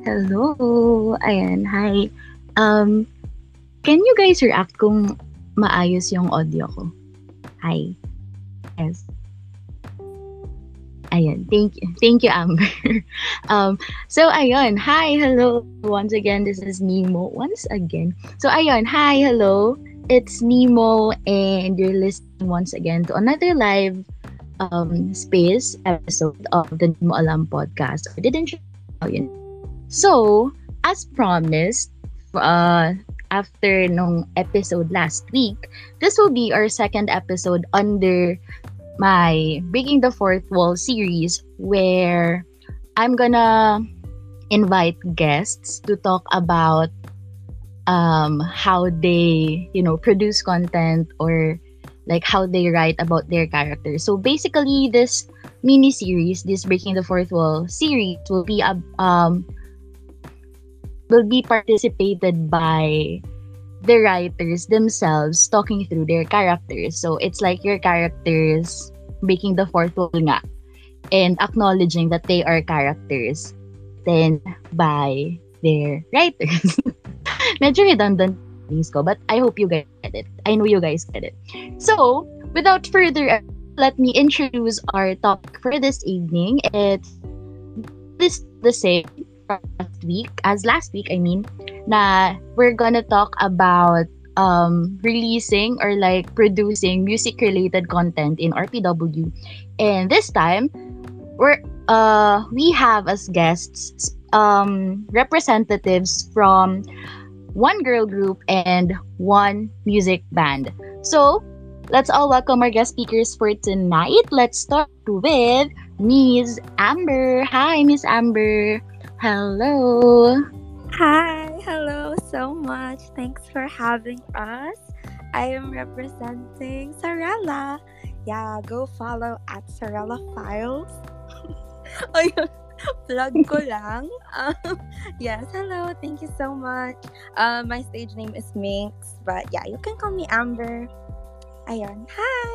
Hello! Ayan, hi. Um, can you guys react kung maayos yung audio ko? Hi. Yes. Ayan, thank you. Thank you, Amber. um, so, ayun, hi, hello. Once again, this is Nemo. Once again. So, ayun, hi, hello. It's Nemo, and you're listening once again to another live um, space episode of the Nemo Alam podcast. I didn't you know, So, as promised, uh, after nung episode last week, this will be our second episode under my Breaking the Fourth Wall series where I'm gonna invite guests to talk about um, how they, you know, produce content or like how they write about their characters. So basically, this mini series, this Breaking the Fourth Wall series, will be a um, will be participated by the writers themselves talking through their characters. So it's like your characters breaking the fourth wall nga and acknowledging that they are characters then by their writers. Medyo redundant things ko, but I hope you guys get it. I know you guys get it. So, without further ado, let me introduce our topic for this evening. It's this the same last week, as last week, I mean, na we're gonna talk about um, releasing or like producing music-related content in RPW. And this time, we're uh, we have as guests um, representatives from one girl group and one music band. So, let's all welcome our guest speakers for tonight. Let's start with Miss Amber. Hi, Miss Amber. Hello. Hi, hello so much. Thanks for having us. I am representing Sarella. Yeah, go follow at Sarella Files. Ayun, plug ko lang. Um, yes, hello. Thank you so much. Uh, my stage name is Minx, but yeah, you can call me Amber. Ayun, hi.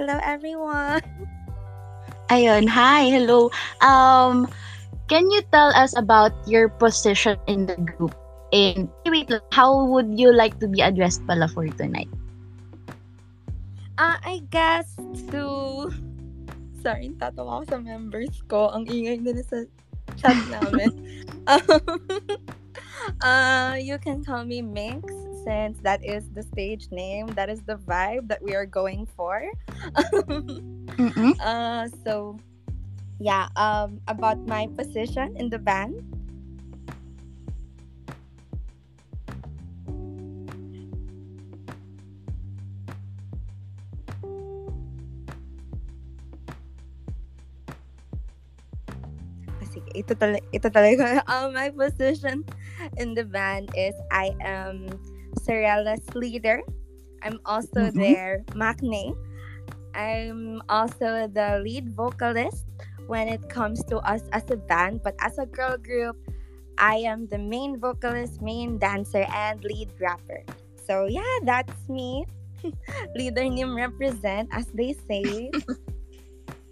Hello, everyone. Ayun, hi, hello. Um, can you tell us about your position in the group? And wait, how would you like to be addressed pala for tonight? Uh, I guess to... Sorry, tatawa ako sa members ko. Ang ingay nila sa chat namin. um, uh, you can call me Minx since that is the stage name. That is the vibe that we are going for. Uh, so, yeah, um, about my position in the band. Ah, sige, ito, tala- ito talaga. Um, my position in the band is I am Sorella's leader. I'm also Mhm. their maknae. I'm also the lead vocalist when it comes to us as a band, but as a girl group, I am the main vocalist, main dancer, and lead rapper. So yeah, that's me. Leader Nim represent, as they say.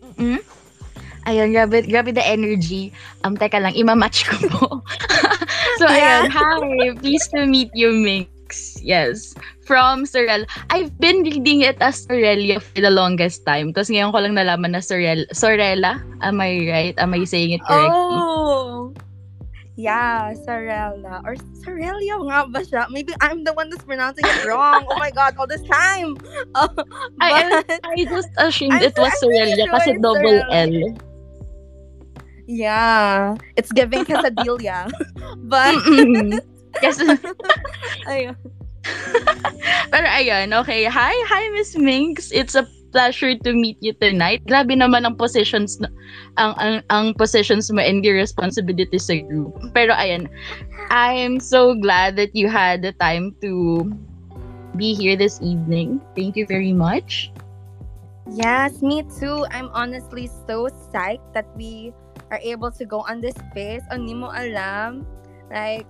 Mm-mm. Ayun, grabe, grabe the energy. Um, teka lang, imamatch ko po. so, Yeah. ayun, hi, pleased to meet you, Minx. Yes, from Sorel. I've been reading it as Sorelia for the longest time. Tapos ngayon ko lang nalaman na Sorel, Sorella. Am I right? Am I saying it correctly? Oh! Yeah, Sorella. Or Sorelia nga ba siya? Maybe I'm the one that's pronouncing it wrong. oh my God, all this time. Oh, I, but, I just assumed I'm it was so- I'm pretty Sorelia sure kasi double Sorella. L. yeah, it's giving quesadilla. but. Yes. ayun. Pero ayun, okay. Hi, hi Miss Minx. It's a pleasure to meet you tonight. Grabe naman ang positions na- ang ang, ang positions mo and your responsibilities sa group. Pero ayun, I'm so glad that you had the time to be here this evening. Thank you very much. Yes, me too. I'm honestly so psyched that we are able to go on this space. Ang di mo alam. Like,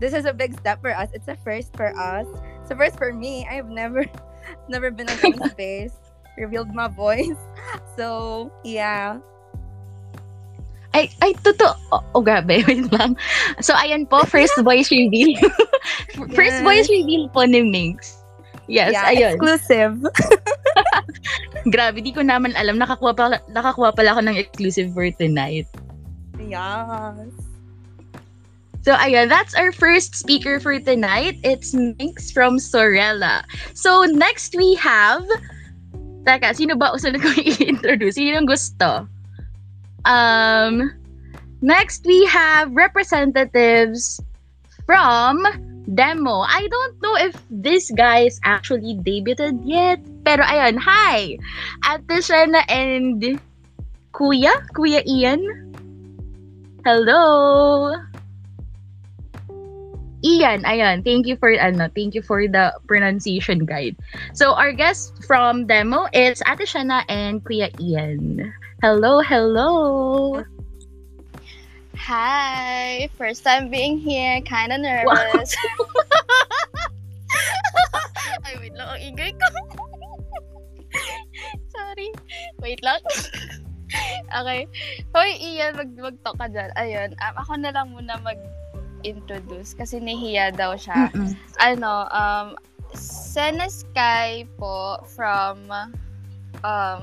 this is a big step for us. It's a first for us. It's a first for me. I've never never been on any space. Revealed my voice. So, yeah. Ay, ay, totoo. Oh, oh, grabe. Wait lang. So, ayan po, first voice reveal. first Yes. voice reveal po ni Minx. Yes, yeah, ayun. exclusive. Grabe, di ko naman alam. Nakakuha pala, nakakuha pala ako ng exclusive for tonight. yes. So, ayun, that's our first speaker for tonight. It's Minx from Sorella. So, next we have... Teka, sino ba usunod ko i-introduce? Sino gusto? Um, next we have representatives from Demo. I don't know if this guy is actually debuted yet. Pero ayun, hi! Ate Shena and Kuya? Kuya Ian? Hello! Ian, ayun. Thank you for ano, thank you for the pronunciation guide. So our guest from demo is Ate Shana and Kuya Ian. Hello, hello. Hi! First time being here, kinda nervous. Ay, wait lang, ang ingay ko. Sorry. Wait lang. okay. Hoy, Ian, mag mag-talk ka dyan. Ayun, um, ako na lang muna mag-introduce kasi nahiya daw siya. Mm-mm. Ano, um, Sena Sky po from um,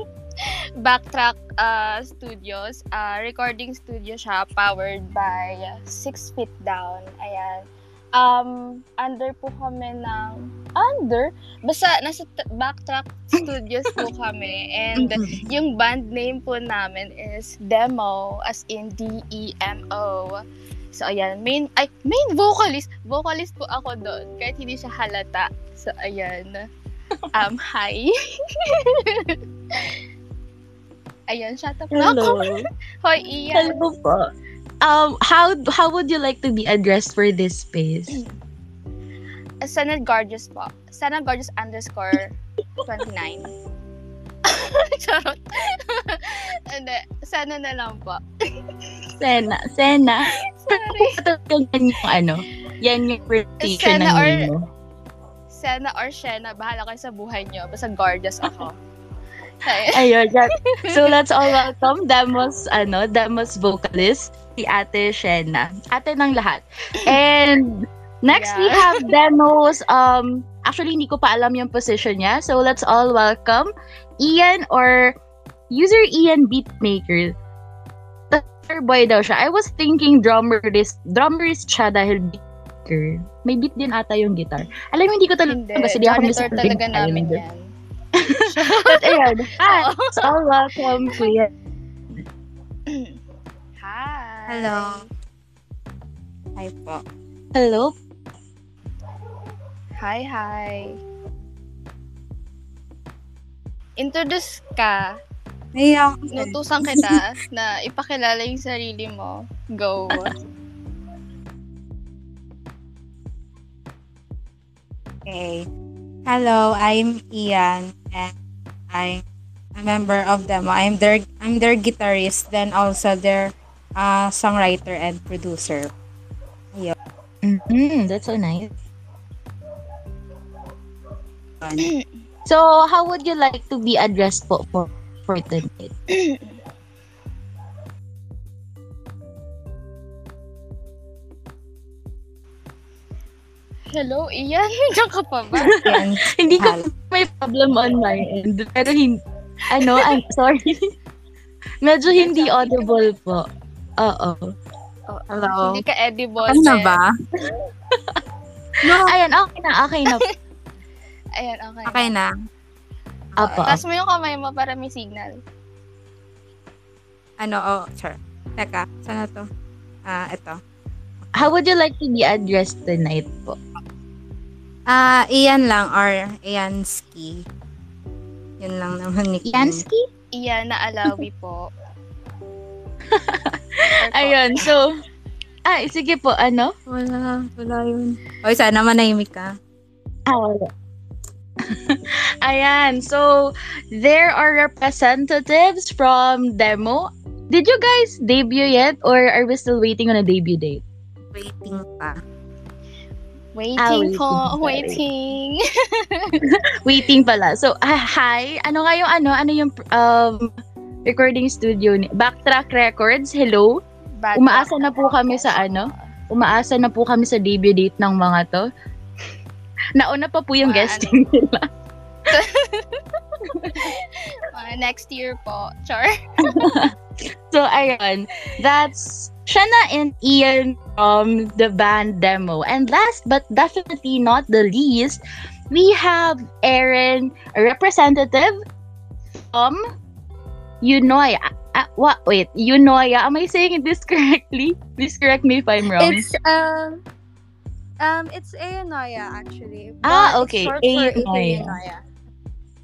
Backtrack uh, Studios. Uh, recording studio siya, powered by Six Feet Down. Ayan. Um, under po kami ng... Under? Basta, nasa t- Backtrack Studios po kami. And yung band name po namin is Demo, as in D-E-M-O. So, ayan. Main, ay, main vocalist. Vocalist po ako doon. Kahit hindi siya halata. So, ayan. Um, hi. ayan, shut up na ako. Hello. Hoy, Ian. Hello po. Um, how how would you like to be addressed for this space? Sana Gorgeous po. Sana Gorgeous underscore 29. Charot. Hindi. Sana na lang po. Sena, Sena. Sorry. Talagang yan yung ano, yan yung pronunciation Sena ng or- mo. Sena or Shena, bahala kayo sa buhay nyo. Basta gorgeous ako. Ay, Ayun, that, so let's all welcome Demos, ano, Demos vocalist, si Ate Shena. Ate ng lahat. And next we Yeah. have Demos, um, actually hindi ko pa alam yung position niya. So let's all welcome Ian or user Ian Beatmaker. Drummer boy daw siya. I was thinking drummerist, drummerist siya dahil beatmaker. May beat din ata yung guitar. Alam mo, hindi ko talaga hindi. kasi di ako music talaga namin yan. But ayun, hi! Oo. So, welcome, Kuya. Hi. Hello. Hi po. Hello. Hi, hi. Introduce ka. Naiyak. Nutusan kita na ipakilala yung sarili mo. Go. Okay. Hello, I'm Ian and I'm a member of them. I'm their I'm their guitarist, then also their uh, songwriter and producer. Mm-hmm, that's so nice. So, how would you like to be addressed po for, for tonight? Hello, Ian. Diyan ka pa ba? Hindi ko may problem on my end. Pero hindi, ano, I'm sorry. Medyo hindi audible po. Oo. Oh, Hello. Hindi ka edible. Ano na ba? no. Ayan, okay na, okay na. Ayan, okay. Okay na. Apo. Taas mo yung kamay mo para may signal. Ano, oh, sure. Teka, sana to? Ah, ito. How would you like to be addressed tonight po? Ah, Ian lang or Ianski. Yun lang naman ni Kim. Yansky? Iyan na alawi po. Ayun, so, ay, sige po, ano? Wala, wala yun. Oy, sana manahimik ka. Ah, wala. Ayan, so there are representatives from Demo. Did you guys debut yet or are we still waiting on a debut date? Waiting pa. Waiting Ah, waiting, po, sorry. waiting. Waiting pala. So, ah, hi. Ano nga yung ano? Ano yung um recording studio ni Backtrack Records. Hello. Bad Umaasa na po kami sa ano? Umaasa na po kami sa debut date ng mga to. Nauna pa po yung guesting nila. Mga next year po. Char. So, ayun. That's Shana and Ian from the band demo. And last but definitely not the least, we have Aaron, a representative from Unoya. Uh, what? Wait, Unoya. Am I saying this correctly? Please correct me if I'm wrong. It's um um it's Aonoya actually. Ah, okay, Aonoya. Aonoya.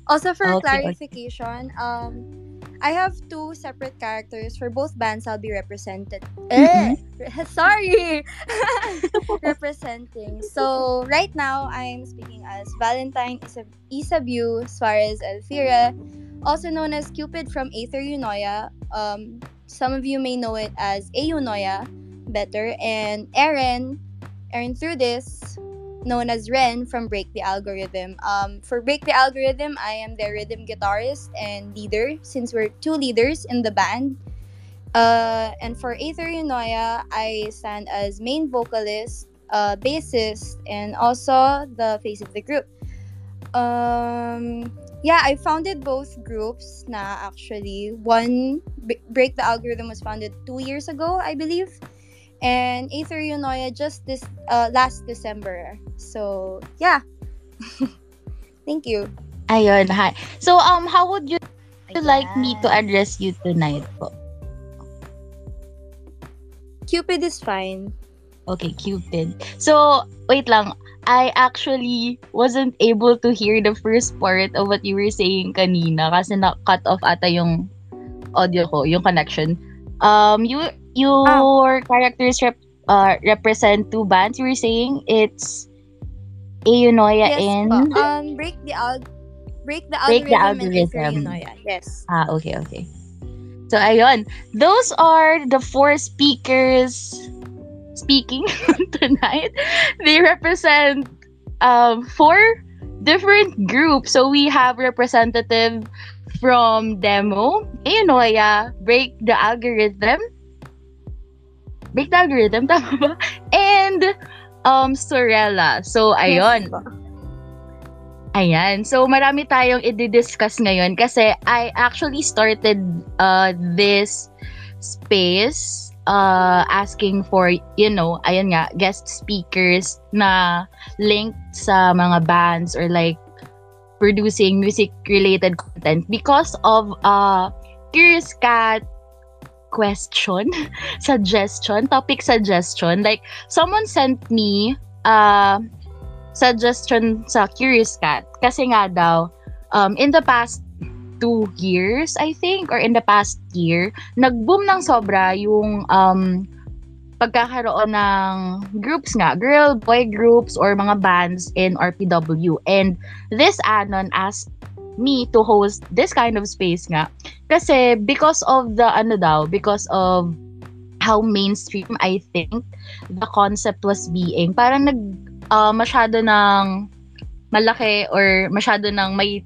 Also for Okay, okay. clarification, um I have two separate characters for both bands I'll be represented. Mhm. Eh, sorry. Representing. So right now I'm speaking as Valentine Isa- Isabu Suarez Alfira, also known as Cupid from Aether Unoya. Um, some of you may know it as Eunoya better, and Aaron, Aaron through this, known as Ren from Break the Algorithm. Um, for Break the Algorithm, I am the rhythm guitarist and leader, since we're two leaders in the band. Uh, and for Aether Unoya, I stand as main vocalist, uh, bassist, and also the face of the group. Um, yeah, I founded both groups na actually. One, B- Break the Algorithm was founded two years ago, I believe. And Aether Unoya just this uh, last December. So, yeah. Thank you. Ayun, hi. So, um, how would you like me to address you tonight po? Cupid is fine. Okay, Cupid. So, wait lang. I actually wasn't able to hear the first part of what you were saying kanina kasi na-cut off ata yung audio ko, yung connection. Um, you, your characters rep, uh, represent two bands. You were saying it's Eunoya yes, and... po. Um, break the al- break the Break algorithm, and Aether algorithm. Yes. Ah, okay, okay. So, ayun. Those are the four speakers speaking tonight. They represent um, four different groups. So, we have representative from Demo, Eunoia, Break the Algorithm, The Algorithm, tama ba? And um, Sorella. So, ayun. Yes, po. Ayan. So, marami tayong i-discuss ngayon kasi I actually started uh, this space uh, asking for, you know, ayan nga, guest speakers na linked sa mga bands or like producing music-related content because of uh, Curious Cat question, suggestion, topic suggestion. Like, someone sent me uh, suggestion sa Curious Cat kasi nga daw um, in the past two years I think or in the past year nag-boom ng sobra yung um, pagkakaroon ng groups nga girl boy groups or mga bands in RPW and this anon asked me to host this kind of space nga kasi because of the ano daw because of how mainstream I think the concept was being parang nag uh, masyado ng malaki or masyado ng may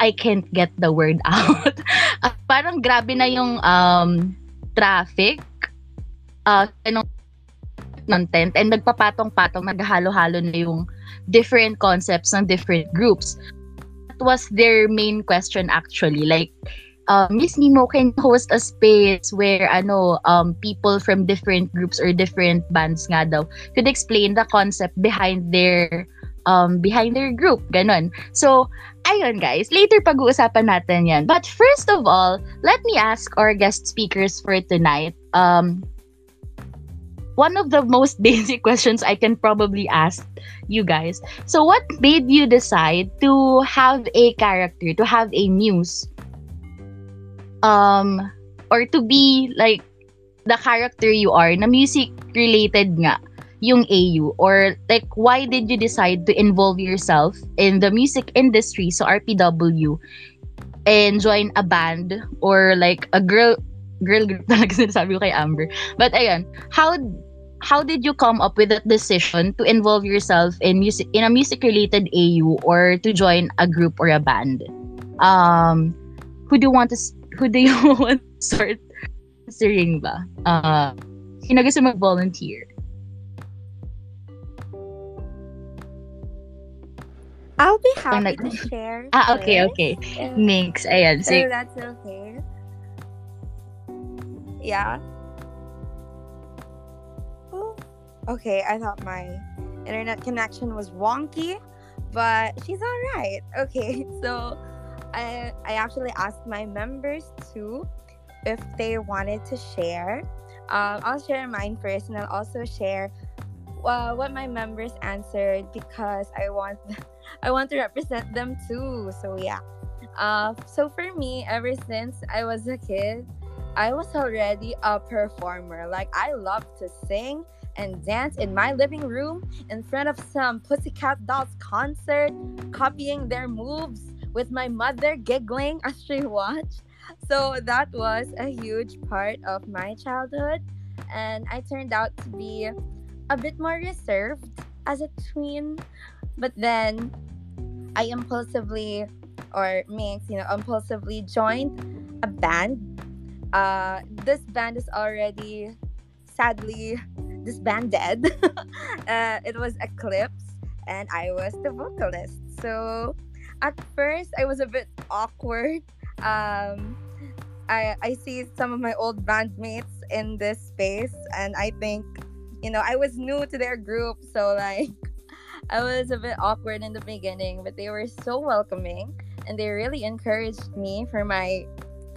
I can't get the word out. Ah, parang grabe na yung um, traffic uh, ng content and nagpapatong-patong, naghahalo-halo na yung different concepts ng different groups. Was their main question actually. Like, um, Miss Nemo can host a space where ano um, people from different groups or different bands nga daw could explain the concept behind their um, behind their group. Ganon. So, ayun guys, later pag-uusapan natin yan. But first of all, let me ask our guest speakers for tonight. Um, one of the most basic questions I can probably ask you guys. So, what made you decide to have a character, to have a muse, um, or to be like the character you are, na music related nga yung AU or like why did you decide to involve yourself in the music industry so RPW and join a band or like a girl girl group talaga sinasabi ko kay Amber. But ayun how how did you come up with that decision to involve yourself in music in a music related AU or to join a group or a band um who do you want to who do you want to start answering ba? Uh, sino gusto mag-volunteer? I'll be happy to share. Ah, okay, okay. Mix, ayan. So that's okay. Yeah. Okay. I thought my internet connection was wonky, but she's all right. Okay, so I I actually asked my members too if they wanted to share. Um, I'll share mine first, and I'll also share uh, what my members answered because I want I want to represent them too. So yeah. Uh, so for me, ever since I was a kid, I was already a performer. Like I love to sing and dance in my living room in front of some Pussycat Dolls concert, copying their moves with my mother giggling as she watched. So that was a huge part of my childhood, and I turned out to be a bit more reserved as a tween. But then I impulsively or Minx, you know, impulsively joined a band. Uh, this band is already sadly disbanded. uh, it was Eclipse, and I was the vocalist. So at first, I was a bit awkward. Um, I I see some of my old bandmates in this space, and I think, you know, I was new to their group, so like. I was a bit awkward in the beginning, but they were so welcoming and they really encouraged me for my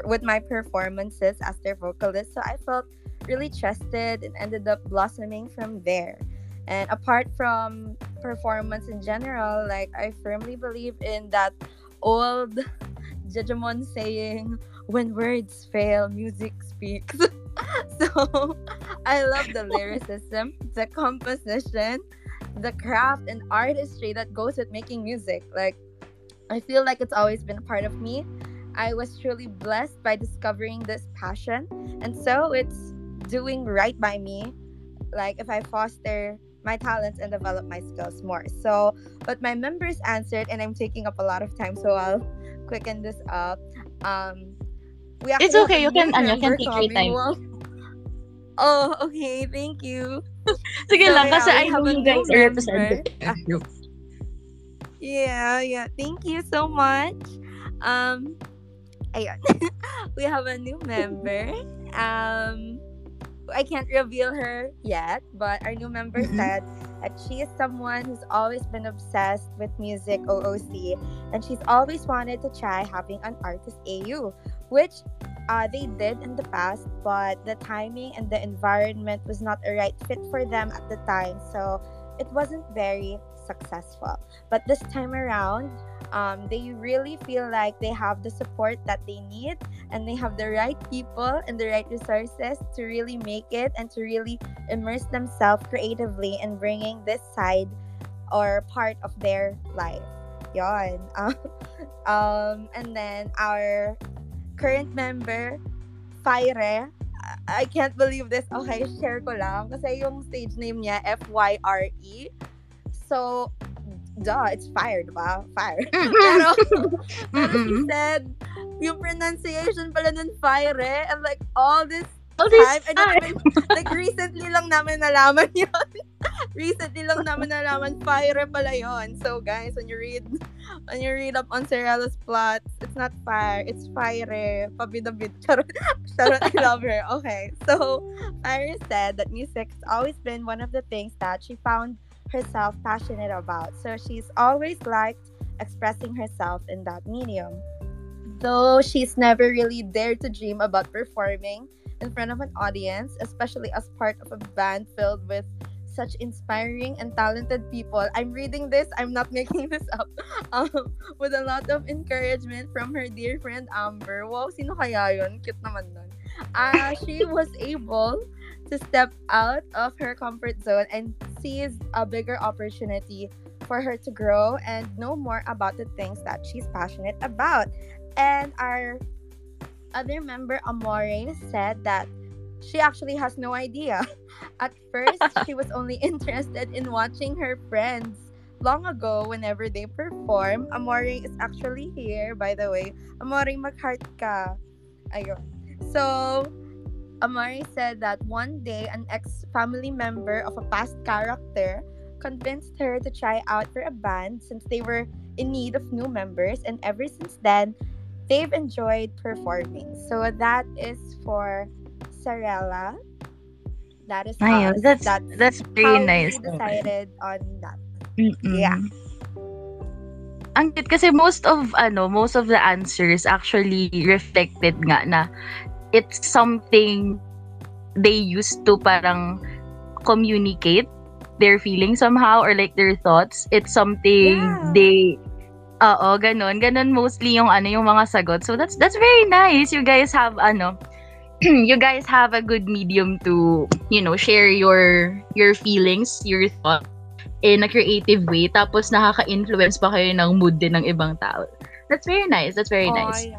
with my performances as their vocalist. So I felt really trusted and ended up blossoming from there. And apart from performance in general, like I firmly believe in that old Jejemon saying, when words fail, music speaks. so I love the lyricism, the composition, the craft and artistry that goes with making music. Like I feel like it's always been a part of me. I was truly blessed by discovering this passion, and so it's doing right by me. Like if I foster my talents and develop my skills more. So, but my members answered, and I'm taking up a lot of time, so I'll quicken this up. Um, we It's okay, you can- ano, you can take your time. Wow. Oh, okay. Thank you. Sige So, lang, yeah, kasi we I know have you guys are member. Yeah, yeah. Thank you so much. Um, ayun. we have a new member. Um, I can't reveal her yet, but our new member Mhm. said that she is someone who's always been obsessed with music OOC, and she's always wanted to try having an artist AU, which uh, they did in the past, but the timing and the environment was not a right fit for them at the time, so it wasn't very successful. But this time around, um, they really feel like they have the support that they need and they have the right people and the right resources to really make it and to really immerse themselves creatively in bringing this side or part of their life. Yon. um, and then our current member, Fire. I can't believe this. Okay, share ko lang. Kasi yung stage name niya, F-Y-R-E. So, duh, it's fire, diba? Fire. Pero, pero she said, yung pronunciation pala nun, fire, eh. And like, all this Oh, this time, didn't even, like, recently lang namin nalaman yun. recently lang namin nalaman, fire pala yun. So, guys, when you read, when you read up on Cerella's plots, it's not fire, it's fire. Pabidabid. Charot. Charot, I love her. Okay, so, Fire said that music has always been one of the things that she found herself passionate about. So, she's always liked expressing herself in that medium. Though she's never really dared to dream about performing in front of an audience, especially as part of a band filled with such inspiring and talented people. I'm reading this, I'm not making this up. Um, with a lot of encouragement from her dear friend Amber. Wow, sino kaya yun? Cute naman nun. Uh, she was able to step out of her comfort zone and seize a bigger opportunity for her to grow and know more about the things that she's passionate about. And our other member, Amore, said that she actually has no idea. At first, she was only interested in watching her friends. Long ago, whenever they perform, Amore is actually here, by the way. Amore, mag-heart ka. Ayun. So, Amari said that one day an ex-family member of a past character convinced her to try out for a band since they were in need of new members and ever since then they've enjoyed performing. So that is for Sarella. That is Ayun, us. that's that's that's how nice. we decided on that. Mm-mm. Yeah. Ang cute kasi most of ano, most of the answers actually reflected nga na it's something they used to parang communicate their feelings somehow or like their thoughts. It's something Yeah. they Oo, ganun. Ganun mostly yung ano yung mga sagot. So that's that's very nice. You guys have ano you guys have a good medium to, you know, share your your feelings, your thoughts in a creative way tapos nakaka-influence pa kayo ng mood din ng ibang tao. That's very nice. That's very Oh, nice. yeah.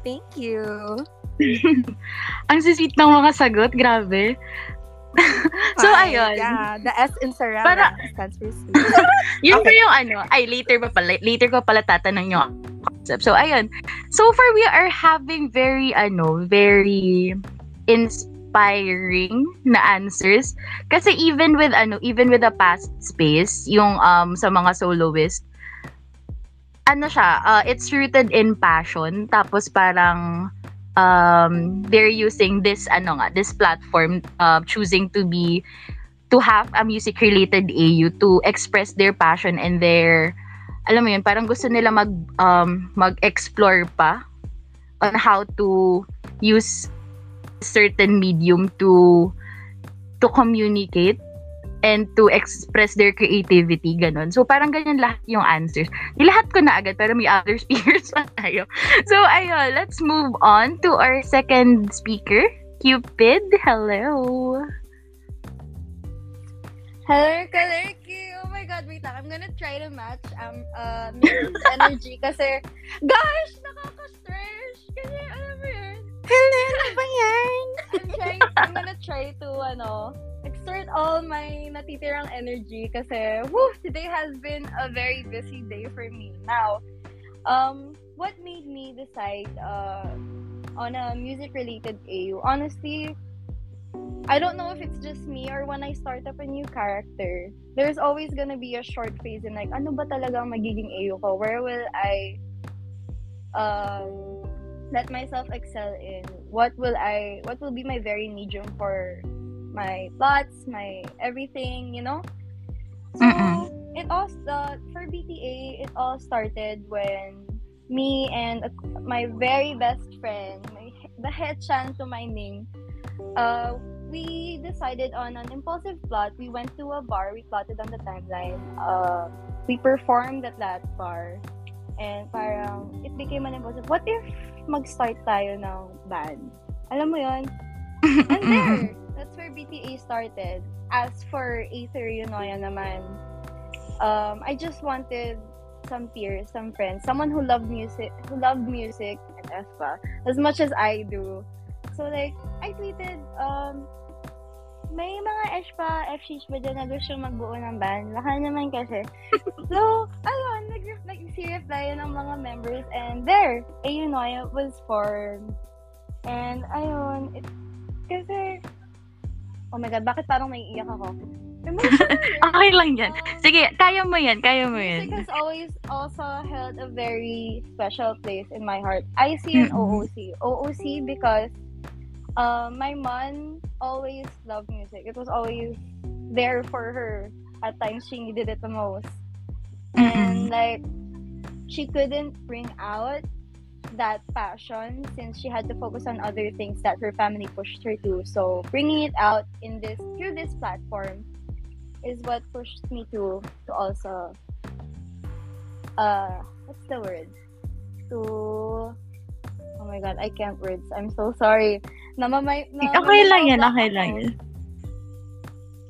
Thank you. Ang sweet ng mga sagot, grabe. so Hi. ayun. Yeah, the S in Sarella Para- stands for sweet. Yun Okay. yung ano, ay later pa pala, later ko pala tatanong yung concept. So ayun. So far we are having very ano, very inspiring na answers kasi even with ano, even with the past space, yung um sa mga soloist ano siya, uh, it's rooted in passion tapos parang um they're using this ano nga, this platform uh, choosing to be to have a music related AU to express their passion and their alam mo yun parang gusto nila mag um mag-explore pa on how to use certain medium to to communicate and to express their creativity ganon so parang ganyan lahat yung answers Di lahat ko na agad pero may other speakers pa tayo so ayun let's move on to our second speaker Cupid hello Hello, Kalerki! Oh my God, wait lang. I'm gonna try to match um uh Mrs. energy kasi, gosh, nakaka-stress! Kasi, alam mo yun, Hello, ano ba yan? I'm trying, I'm gonna try to, ano, exert all my natitirang energy kasi, whew, today has been a very busy day for me. Now, um, what made me decide uh, on a music-related AU? Honestly, I don't know if it's just me or when I start up a new character, there's always gonna be a short phase in like, ano ba talagang magiging AU ko? Where will I um, let myself excel in? What will I, what will be my very medium for my plots, my everything, you know? So, Mm-mm. it all, sta- for BTA, it all started when me and my very best friend, my, the head chan to my name, uh, we decided on an impulsive plot. We went to a bar. We plotted on the timeline. Uh, we performed at that bar. And parang, it became an impulsive, what if mag-start tayo ng band? Alam mo yon And there, that's where BTA started. As for Aether Yunoya naman, um, I just wanted some peers, some friends, someone who loved music, who loved music and ESPA as much as I do. So like, I tweeted, um, may mga ESPA, FCs ba dyan na gusto magbuo ng band? Baka naman kasi. so, ayun, nag nag-reply ng mga members and there, Ayunoya was formed. And ayun, it, kasi, oh my god, bakit parang naiiyak ako? Okay lang yan. Sige, kaya mo yan, kaya mo yan. Music has always also held a very special place in my heart. I see an. OOC. OOC because uh, my mom always loved music. It was always there for her at times she needed it the most. And like she couldn't bring out that passion since she had to focus on other things that her family pushed her to. So bringing it out in this through this platform is what pushed me to to also uh what's the word to oh my god I can't words I'm so sorry namamay Okay lang yan, okay lang yan.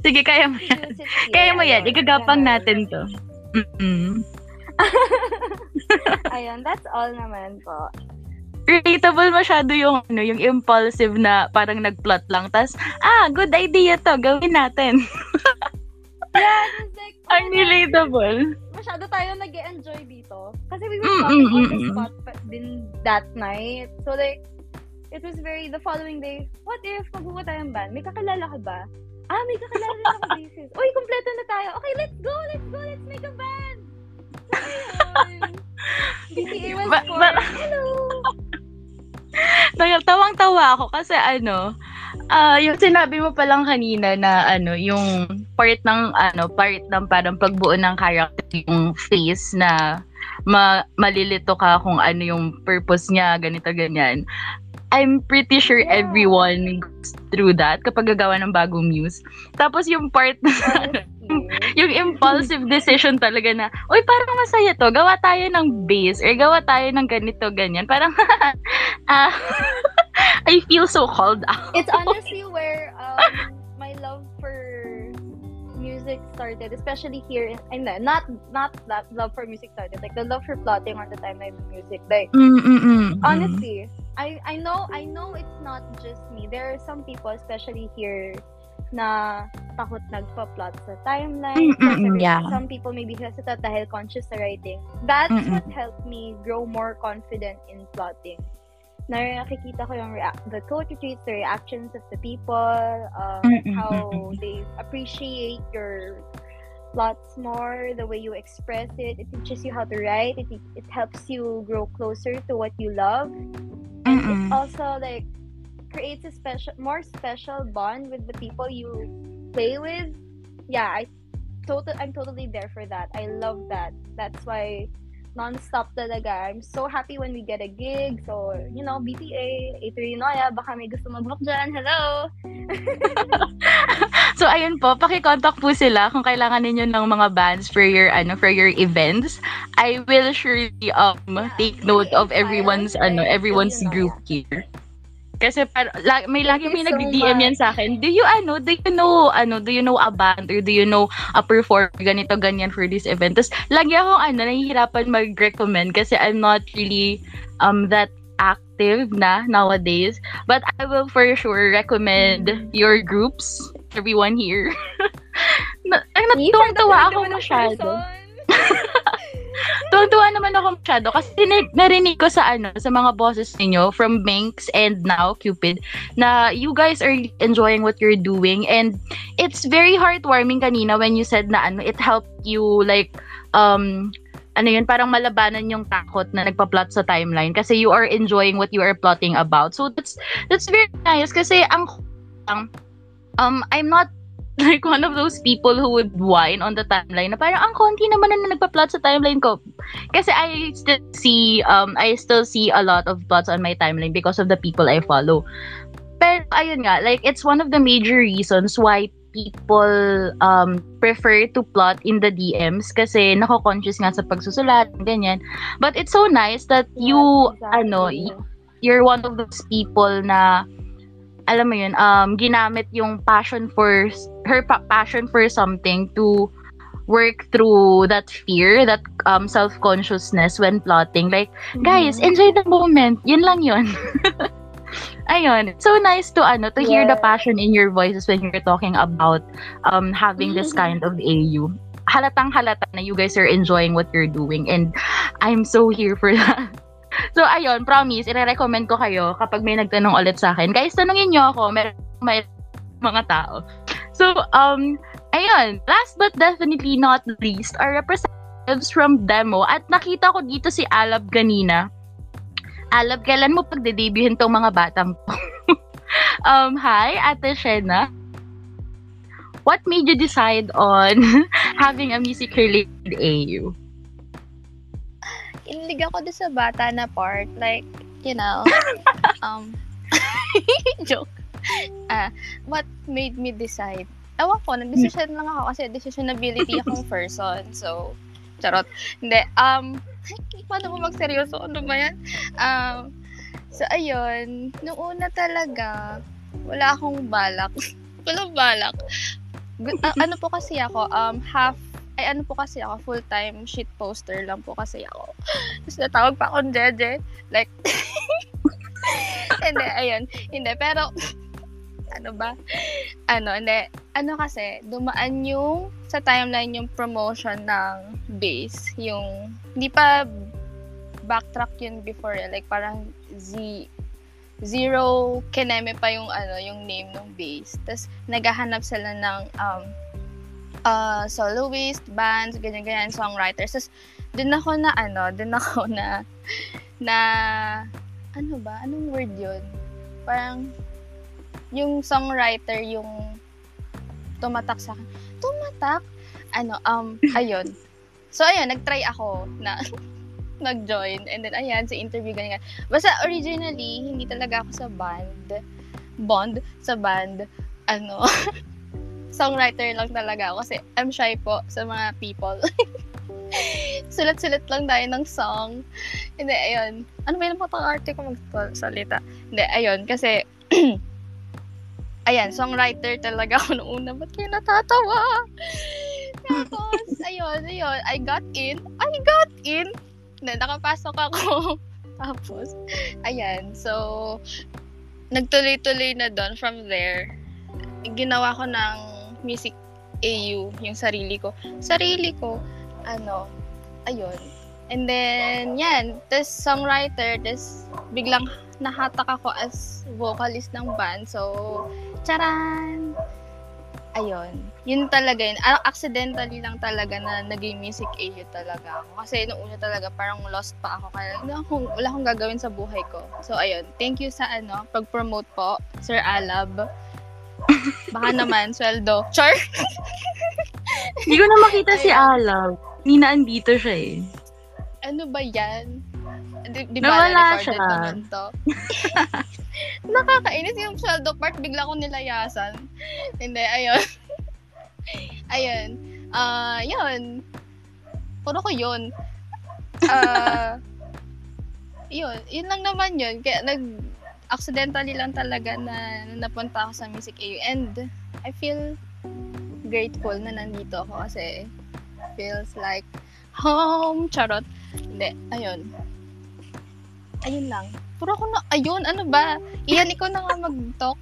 Sige, kaya mo yan. Kaya mo yan. Igagapang natin to. Mm-mm. ayun that's all naman po Relatable masyado yung ano, yung impulsive na parang nagplot lang. tas ah, good idea to. Gawin natin. yeah it's like oh Ang my God, relatable. masyado tayo nag enjoy dito. Kasi we were Mm, talking mm, on the mm, mm. spot din that night. So like, it was very, the following day, what if magbubuo tayong band? May kakilala ka ba? Ah, may kakilala na ako basis. Uy, kompleto na tayo. Okay, let's go, let's go, let's make a band! BTA was Ba- for, ba- hello! Tawa- Tawang-tawa ako kasi ano, ah yung sinabi mo pa lang kanina na ano, yung part ng ano, part ng parang pagbuo ng character, yung face na ma malilito ka kung ano yung purpose niya, ganito ganyan. I'm pretty sure Yeah. everyone goes through that kapag gagawa ng bagong muse. Tapos yung part na Honestly. yung impulsive decision talaga na, uy, parang masaya to, gawa tayo ng bass, or gawa tayo ng ganito, ganyan. Parang, ah, I feel so called out. it's honestly where um, my love for music started, especially here in, in not not that love for music started, like the love for plotting on the timeline of music. Like Mm-mm-mm. honestly, I I know I know it's not just me. There are some people, especially here, na takot nagpa-plot sa timeline. Mm-mm, Kasi mm, yeah. Some people may be hesitant dahil conscious sa writing. That's Mm-mm. what helped me grow more confident in plotting. Na nakikita ko yung rea- the culture treats, the reactions of the people, um, Mm-mm, how mm, mm. they appreciate your plots more, the way you express it. It teaches you how to write. It, it helps you grow closer to what you love. And Mm-mm. it also like creates a special, more special bond with the people you play with. Yeah, I total, I'm totally there for that. I love that. That's why non-stop talaga. I'm so happy when we get a gig. So, you know, BTA, A3 Noya, baka may gusto mag-book dyan. Hello! So, ayun po, pakicontact po sila kung kailangan ninyo ng mga bands for your, ano, for your events. I will surely, um, take note of everyone's, ano, everyone's group here. Kasi par, la, may lagi may so nag-DM yan sa akin. Do you ano, do you know ano, do you know a band or do you know a performer ganito ganyan for this event? Tapos lagi akong ano, nahihirapan mag-recommend kasi I'm not really um that active na nowadays. But I will for sure recommend your groups, everyone here. na, ay, natutuwa ako 21 masyado. person. Tuwan-tuwa naman ako masyado kasi nar- narinig ko sa ano, sa mga bosses ninyo from Banks and now Cupid na you guys are enjoying what you're doing and it's very heartwarming kanina when you said na ano, it helped you like um ano yun, parang malabanan yung takot na nagpa-plot sa timeline kasi you are enjoying what you are plotting about. So that's that's very nice kasi ang um I'm not like one of those people who would whine on the timeline na parang ang konti naman na nagpa-plot sa timeline ko. Kasi I still see um I still see a lot of plots on my timeline because of the people I follow. Pero ayun nga, like it's one of the major reasons why people um prefer to plot in the DMs kasi nako-conscious nga sa pagsusulat ganyan. But it's so nice that you Yes, ano exactly. you're one of those people na alam mo yun, um, ginamit yung passion for, her pa- passion for something to work through that fear, that um, self-consciousness when plotting. Like, guys, Mhm. enjoy the moment. Yun lang yun. Ayun. So nice to ano to hear the Yes. passion in your voices when you're talking about um having this kind of AU. Halatang halata na you guys are enjoying what you're doing and I'm so here for that. So ayun, promise, ire-recommend ko kayo kapag may nagtanong ulit sa akin. Guys, tanungin niyo ako, may, may mga tao. So um ayun, last but definitely not least are representatives from demo at nakita ko dito si Alab kanina. Alab, kailan mo pagde-debutin tong mga batang to? um, hi, Ate Shena. What made you decide on having a music-related AU? Inlig ako doon sa bata na part. Like, you know, um, joke. Ah, what made me decide? Ewan ko, nag-decision lang ako kasi decisionability akong person. So, charot. Hindi, um, paano mo magseryoso? Ano ba yan? Um, so, ayun, nung una talaga, wala akong balak. Walang balak. Ah, ano po kasi ako, um, half, ay ano po kasi ako, full-time shit poster lang po kasi ako. Tapos natawag pa akong Jeje. Like, hindi, ayun. Hindi, pero, ano ba? Ano, hindi. ano kasi, dumaan yung sa timeline yung promotion ng base. Yung, hindi pa backtrack yun before eh. Like, parang Z, Zero Keneme pa yung ano, yung name ng base. Tapos, naghahanap sila ng um, uh, soloist, bands, ganyan-ganyan, songwriters. Tapos, din ako na ano, din ako na, na, ano ba? Anong word yun? Parang, yung songwriter, yung tumatak sa akin. Tumatak? Ano, um, ayun. So, ayun, nag-try ako na mag-join. And then, ayan, sa interview, ganyan. Basta, originally, hindi talaga ako sa band. Bond sa band. Ano, songwriter lang talaga ako. Kasi, I'm shy po sa mga people. Sulat-sulat lang tayo ng song. Hindi, ayun. Ano ba yung arte ko magsalita? Hindi, ayun. Kasi, ayan, songwriter talaga ako noong una. Ba't kayo natatawa? Tapos, ayun, ayun, I got in. I got in. Na, nakapasok ako. Tapos, ayan, so, nagtuloy-tuloy na doon from there. Ginawa ko ng music AU, yung sarili ko. Sarili ko, ano, ayun. And then, yan, tas songwriter, tas biglang nahatak ako as vocalist ng band. So, charan! Ayun. Yun talaga yun. Ah, Accidentally lang talaga na naging music AU talaga ako. Kasi nung una talaga parang lost pa ako. Kaya wala akong, wala akong gagawin sa buhay ko. So, ayun. Thank you sa ano, pag-promote po, Sir Alab. Baka naman, sweldo. Char! Hindi ko na makita si Alaw. Hindi na andito siya eh. ano ba yan? Di, di Nawala ba, siya. recorded naman to? Nakakainis yung sweldo part, bigla ko nilayasan. Hindi, ayun. ayun. Ah, yun. Puro ko yun. Ah, yun. Yun lang naman yun. Kaya nag, accidentally lang talaga na, na napunta ako sa Music AU. And I feel grateful na nandito ako kasi feels like home. Charot. Hindi. Ayun. Ayun lang. Puro ako na, ayun, ano ba? Iyan, ikaw na nga mag-talk.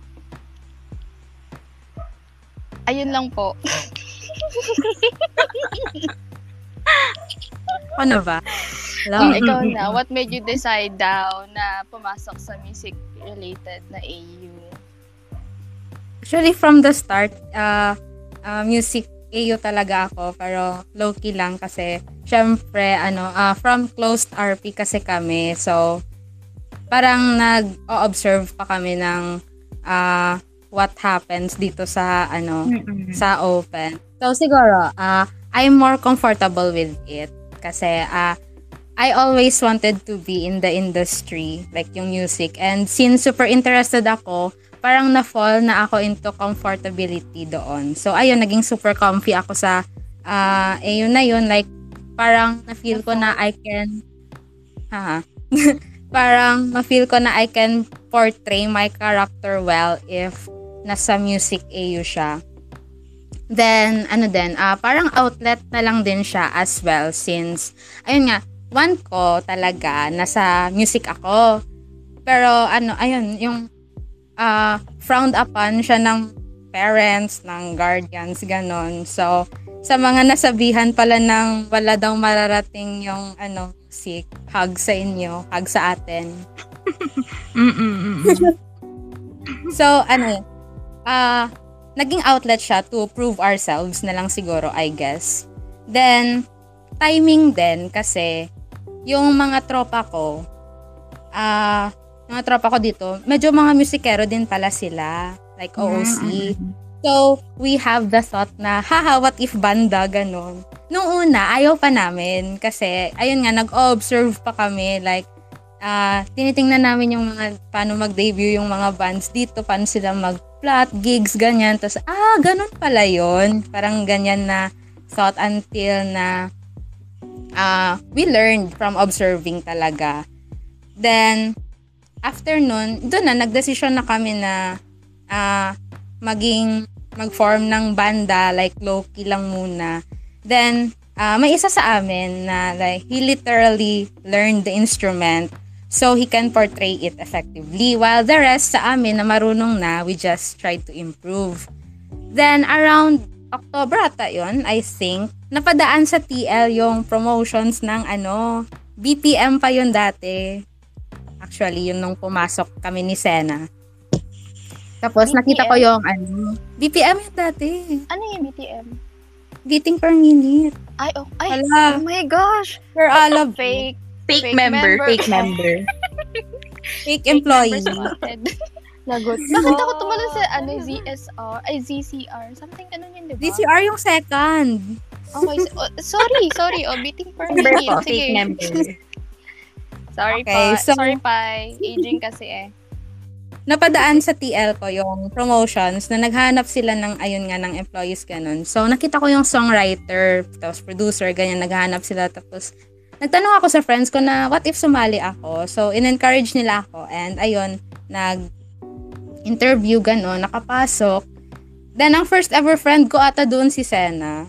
Ayun lang po. Ano ba? Oh, Hello? ikaw na. What made you decide daw na pumasok sa music-related na AU? Actually, from the start, uh, uh, music AU talaga ako, pero low-key lang kasi, syempre, ano, uh, from closed RP kasi kami, so, parang nag-observe pa kami ng uh, what happens dito sa, ano, sa open. So, siguro, uh, I'm more comfortable with it kasi, uh, I always wanted to be in the industry, like yung music. And since super interested ako, parang na-fall na ako into comfortability doon. So, ayun, naging super comfy ako sa, uh, eh, yun na yun, like, parang na-feel ko na I can, ha, parang na-feel ko na I can portray my character well if nasa music AU siya. Then, ano din, ah parang outlet na lang din siya as well since, ayun nga, one ko talaga, nasa music ako. Pero, ano, ayun, yung ah frowned upon siya ng parents, ng guardians, ganon. So, sa mga nasabihan pala ng wala daw mararating yung ano, music, hug sa inyo, hug sa atin. So, ano ah, naging outlet siya to prove ourselves na lang siguro, I guess. Then, timing din kasi yung mga tropa ko, ah, mga tropa ko dito, medyo mga musikero din pala sila. Like OOC. So, we have the thought na, haha, what if banda, ganon. Nung una, ayaw pa namin. Kasi, ayun nga, nag-observe pa kami. Like, ah tinitingnan namin yung mga, paano mag-debut yung mga bands dito, paano sila mag-plot, gigs, ganyan. Tapos, ah, ganon pala yon Parang ganyan na thought until na ah we learned from observing talaga. Then, after nun, doon na, nagdesisyon na kami na ah maging mag-form ng banda, like low-key lang muna. Then, ah may isa sa amin na like, he literally learned the instrument so he can portray it effectively. While the rest sa amin na marunong na, we just tried to improve. Then, around October ata yun, I think, napadaan sa TL yung promotions ng ano, BPM pa yun dati. Actually, yun nung pumasok kami ni Sena. Tapos, BPM? nakita ko yung ano, BPM yun dati. Ano yung BTM? Beating per minute. Ay, oh, ay, Hala, oh my gosh. for all of Fake. Fake, Fake member, member. fake member. fake employee. Lagot Bakit ako tumalon sa ano, ZSR, ay ZCR, something ganun yun, di ba? DCR yung second. Okay, so- oh, sorry, sorry, oh, beating minute. po, Sige. fake member. Sorry Okay, pa. so- sorry pa. Aging kasi eh. napadaan sa TL ko yung promotions na naghanap sila ng ayun nga ng employees ganun. So nakita ko yung songwriter, tapos producer, ganyan naghanap sila tapos nagtanong ako sa friends ko na what if sumali ako. So in-encourage nila ako and ayun nag interview ganun, nakapasok. Then ang first ever friend ko ata doon si Sena.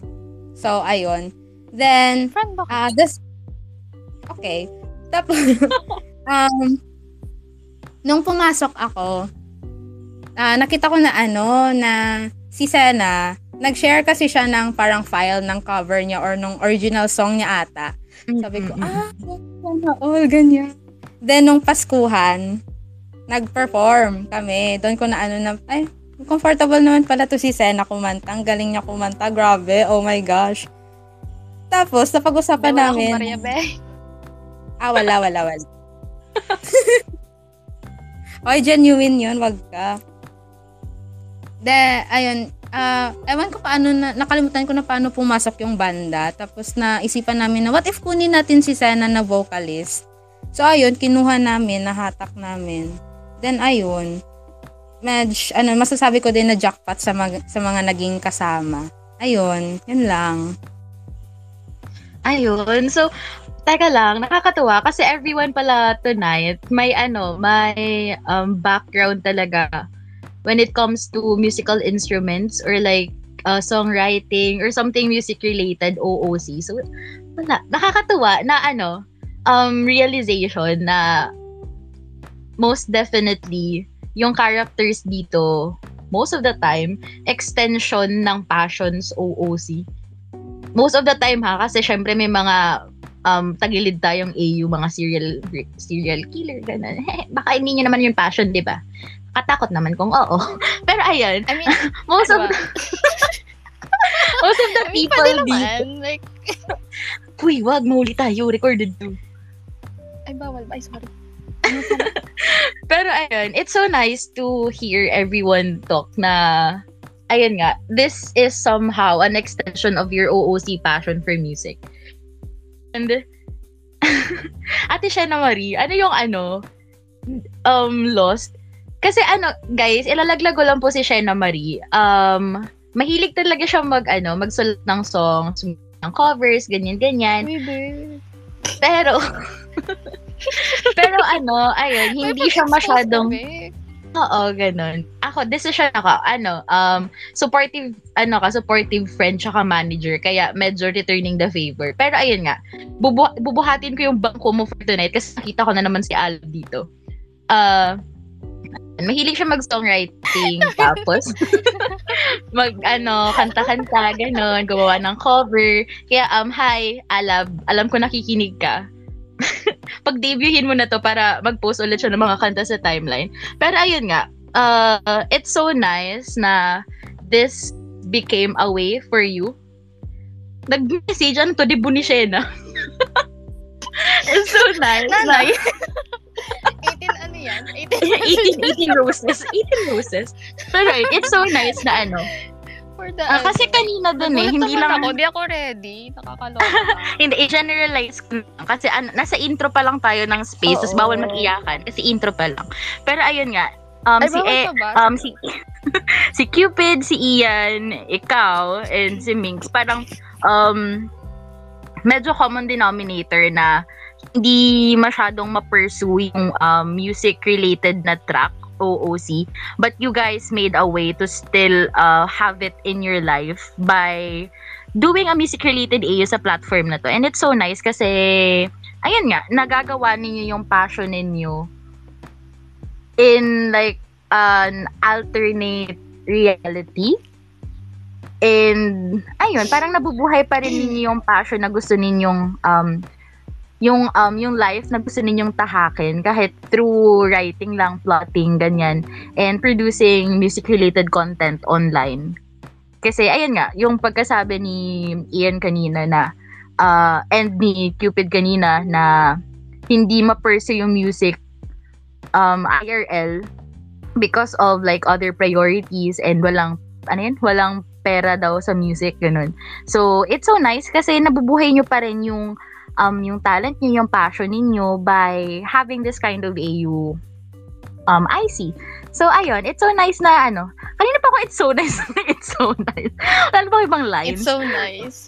So ayun. Then Friend ba? Ah, this Okay. Tapos um nung pumasok ako, ah nakita ko na ano na si Sena, nag-share kasi siya ng parang file ng cover niya or nung original song niya ata. Sabi ko, ah, sana all ganyan. Then nung Paskuhan, nag-perform kami. Doon ko na ano na, ay, comfortable naman pala to si Sena kumanta. Ang galing niya kumanta. Grabe. Oh my gosh. Tapos, napag-usapan Wala akong namin. Maria Be. Ah, wala, wala, wala. okay, genuine yun. Wag ka. De, ayun. Ah ewan ko paano na, nakalimutan ko na paano pumasok yung banda. Tapos na isipan namin na, what if kunin natin si Sena na vocalist? So, ayun, kinuha namin, nahatak namin. Then, ayun. Medj, ano, masasabi ko din na jackpot sa, mag, sa mga naging kasama. Ayun, yun lang. Ayun. So, teka lang, nakakatuwa kasi everyone pala tonight may ano, may um, background talaga when it comes to musical instruments or like uh, songwriting or something music related OOC. So, wala. Nakakatuwa na ano, um, realization na most definitely yung characters dito most of the time extension ng passions OOC most of the time ha kasi syempre may mga um tagilid tayong AU mga serial serial killer ganun. Baka hindi niyo naman yung passion, 'di ba? Katakot naman kung oo. Pero ayun, I mean, most of diba? the, most of the I mean, people pwede dito. naman. Like, Uy, wag mahuli tayo, recorded to. ay, bawal ba? Ay, sorry. Pero ayun, it's so nice to hear everyone talk na ayun nga, this is somehow an extension of your OOC passion for music. And Ate Shena Marie, ano yung ano um lost? Kasi ano, guys, ilalaglag ko lang po si Shena Marie. Um mahilig talaga siya mag ano, magsulat ng songs, ng covers, ganyan ganyan. Uy, be. Pero Pero ano, ayun, hindi siya masyadong ka. Oo, ganun. Ako, decision ako, ano, um, supportive, ano ka, supportive friend tsaka manager, kaya medyo returning the favor. Pero ayun nga, bubu- bubuhatin ko yung bangko mo for tonight kasi nakita ko na naman si Al dito. Uh, mahilig siya mag-songwriting, tapos mag, ano, kanta-kanta, ganun, gumawa ng cover. Kaya, um, hi, Alab, alam ko nakikinig ka. Pag-debutin mo na to para mag-post ulit siya ng mga kanta sa timeline. Pero ayun nga, uh, it's so nice na this became a way for you. Nag-message, ano to, di Bunishena. it's so nice. Nanay. na- 18 ano yan? 18 18, 18 roses. 18 roses. Pero it's so nice na ano. for the Ah, kasi kanina dun eh, hindi lang, ako, di ako ready. Nakakaloka. hindi, i-generalize ko lang. Kasi ano, nasa intro pa lang tayo ng space, tapos bawal mag-iyakan kasi intro pa lang. Pero ayun nga, um, Ay, si, e, um, si, si Cupid, si Ian, ikaw, and si Minx, parang, um, medyo common denominator na hindi masyadong ma-pursue yung um, music-related na track, OOC, but you guys made a way to still uh, have it in your life by doing a music-related AU sa platform na to. And it's so nice kasi, ayun nga, nagagawa ninyo yung passion ninyo in like an alternate reality And, ayun, parang nabubuhay pa rin ninyo yung passion na gusto ninyong, um, yung, um, yung life na gusto ninyong tahakin kahit through writing lang, plotting, ganyan, and producing music-related content online. Kasi, ayun nga, yung pagkasabi ni Ian kanina na, uh, and ni Cupid kanina na hindi ma-pursue yung music um, IRL because of like other priorities and walang ano yun, walang pera daw sa music ganun. So it's so nice kasi nabubuhay nyo pa rin yung um yung talent niyo, yung passion niyo by having this kind of AU um IC. So ayun, it's so nice na ano. Kanina pa ako it's so nice. it's so nice. Wala ba ibang lines? It's so nice.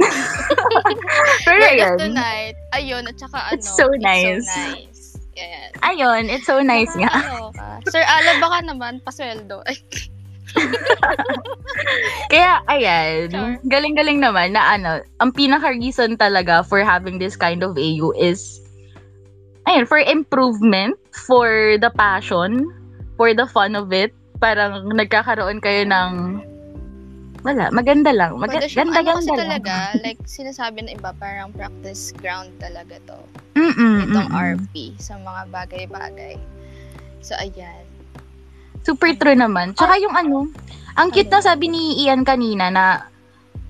Pero ayun. of the night. Ayun, at saka ano. It's so nice. It's so nice. Yes. Ayun, it's so nice nga. Nakakaloka. Sir Ala, baka naman, pasweldo. Ay, Kaya, ayan, Sure. galing-galing naman na ano, ang pinaka-reason talaga for having this kind of AU is, ayun, for improvement, for the passion, for the fun of it, parang nagkakaroon kayo ng, wala, maganda lang. Mag- Pwede siyang, ganda, ano kasi ganda lang. talaga, like, sinasabi ng iba, parang practice ground talaga to. Mm-mm, Itong mm-mm. RP sa mga bagay-bagay. So, ayan. Super true naman. Tsaka yung ano, ang cute na sabi ni Ian kanina na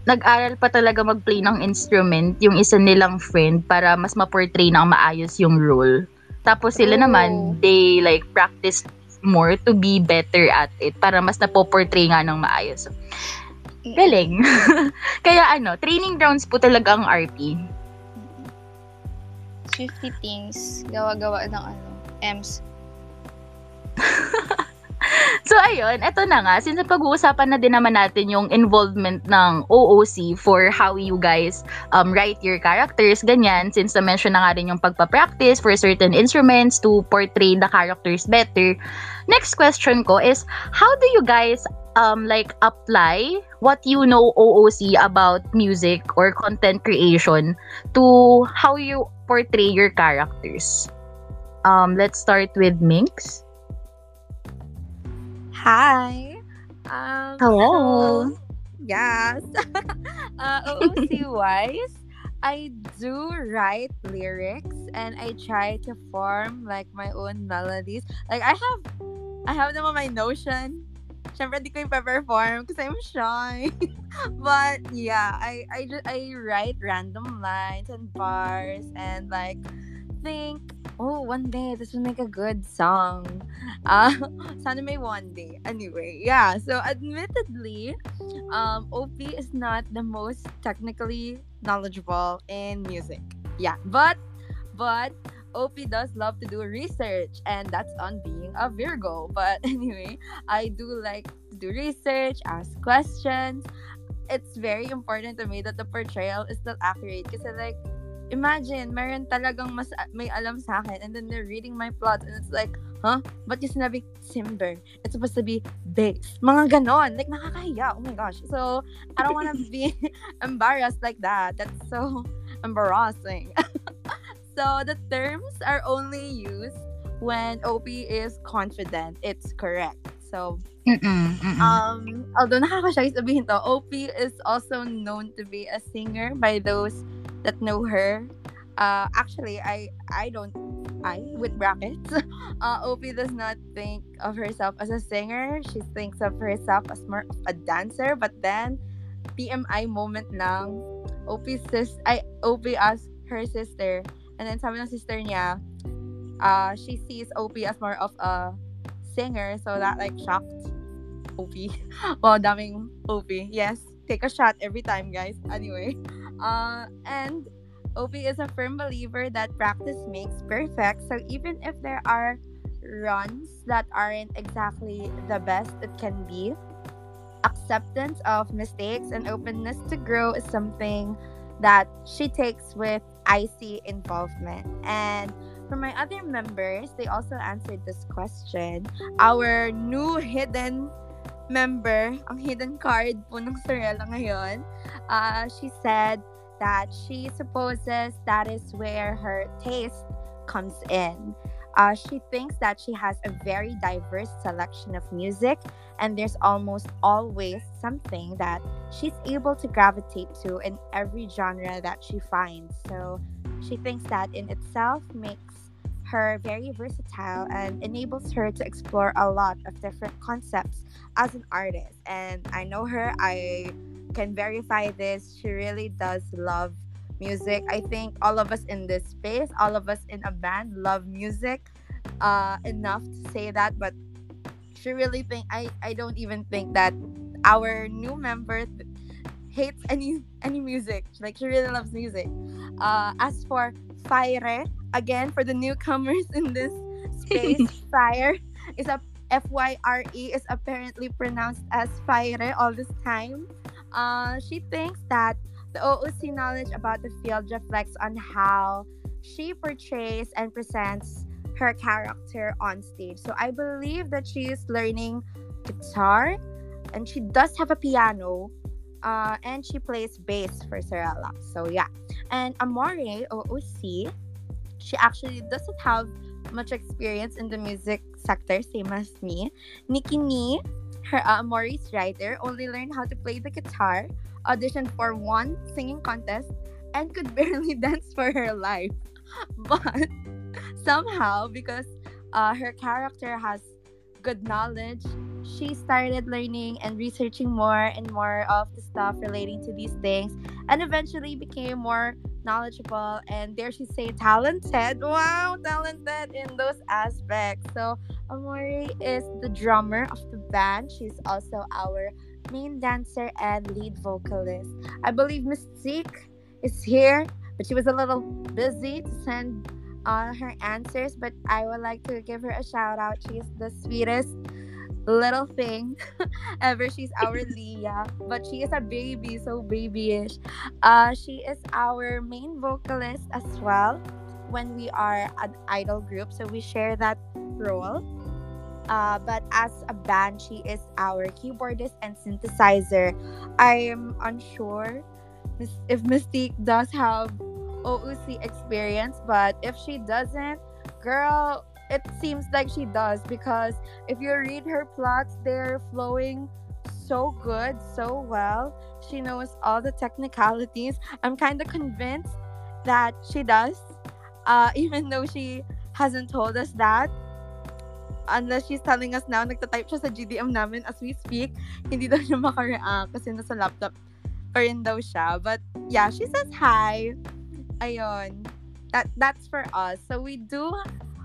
nag-aral pa talaga mag-play ng instrument yung isa nilang friend para mas ma-portray ng maayos yung role. Tapos sila Oh. naman, they like practice more to be better at it para mas napoportray nga ng maayos. Galing. Kaya ano, training grounds po talaga ang RP. Swifty things, gawa-gawa ng ano, M's. So ayun, eto na nga, since pag-uusapan na din naman natin yung involvement ng OOC for how you guys um, write your characters, ganyan, since na-mention na nga rin yung pagpa-practice for certain instruments to portray the characters better. Next question ko is, how do you guys um, like apply what you know OOC about music or content creation to how you portray your characters? Um, let's start with Minx. Hi. Um, Hello. so, yes. uh, OOC wise, I do write lyrics and I try to form like my own melodies. Like I have, I have them on my Notion. Siyempre, di ko yung perform because I'm shy. but yeah, I, I, ju- I write random lines and bars and like think, oh, one day this will make a good song. Uh, may one day. Anyway, yeah. So admittedly, um, OP is not the most technically knowledgeable in music. Yeah, but but OP does love to do research, and that's on being a Virgo. But anyway, I do like to do research, ask questions. It's very important to me that the portrayal is still accurate. Kasi like, imagine, meron talagang mas may alam sa akin, and then they're reading my plot, and it's like, huh? Ba't yung sinabi Simber? It's supposed to be bass. Mga ganon. Like, nakakahiya. Oh my gosh. So, I don't want to be embarrassed like that. That's so embarrassing. so, the terms are only used when OP is confident it's correct. So, Mm-mm, mm-mm. um, although nakakashy sabihin to, OP is also known to be a singer by those that know her. Uh, actually, I I don't I with brackets. Uh, OP does not think of herself as a singer. She thinks of herself as more of a dancer. But then, PMI moment lang, OP sis I OP asked her sister, and then sabi ng sister niya, uh, she sees OP as more of a singer, so that like shocked OP. wow, daming OP. Yes, take a shot every time, guys. Anyway, uh, and OP is a firm believer that practice makes perfect. So even if there are runs that aren't exactly the best it can be, acceptance of mistakes and openness to grow is something that she takes with IC involvement. And for my other members, they also answered this question. Our new hidden member, ang hidden card po ng Sorella ngayon, uh, she said that she supposes that is where her taste comes in. Uh, she thinks that she has a very diverse selection of music, and there's almost always something that she's able to gravitate to in every genre that she finds. So she thinks that in itself makes her very versatile and enables her to explore a lot of different concepts as an artist. And I know her, I can verify this. She really does love music. I think all of us in this space, all of us in a band love music uh, enough to say that, but she really think I, I don't even think that our new member hates any any music. Like she really loves music. Uh, as for Fire, again for the newcomers in this space, Fire is a F Y R E is apparently pronounced as Fire all this time. Uh, she thinks that the OOC knowledge about the field reflects on how she portrays and presents her character on stage. So I believe that she is learning guitar and she does have a piano uh, and she plays bass for Sorella. So yeah. And Amore OOC, she actually doesn't have much experience in the music sector, same as me. Nikki Nee, her uh, Amore's writer, only learned how to play the guitar, auditioned for one singing contest, and could barely dance for her life. But somehow, because uh, her character has good knowledge, she started learning and researching more and more of the stuff relating to these things and eventually became more knowledgeable and dare she say talented. Wow talented in those aspects. So amori is the drummer of the band. She's also our main dancer and lead vocalist. I believe mystique is here but she was a little busy to send uh, her answers but i would like to give her a shout out she's the sweetest little thing ever. She's our Leah, but she is a baby, so babyish. Uh, she is our main vocalist as well when we are an idol group, so we share that role. Uh, but as a band, she is our keyboardist and synthesizer. I am unsure if Mystique does have OOC experience, but if she doesn't, girl, it seems like she does because if you read her plots, they're flowing so good, so well. She knows all the technicalities. I'm kind of convinced that she does, uh, even though she hasn't told us that. Unless she's telling us now, nagtatype siya sa GDM namin as we speak, hindi daw siya makareact kasi nasa laptop pa rin daw siya. But yeah, she says hi. Ayun. That, that's for us. So we do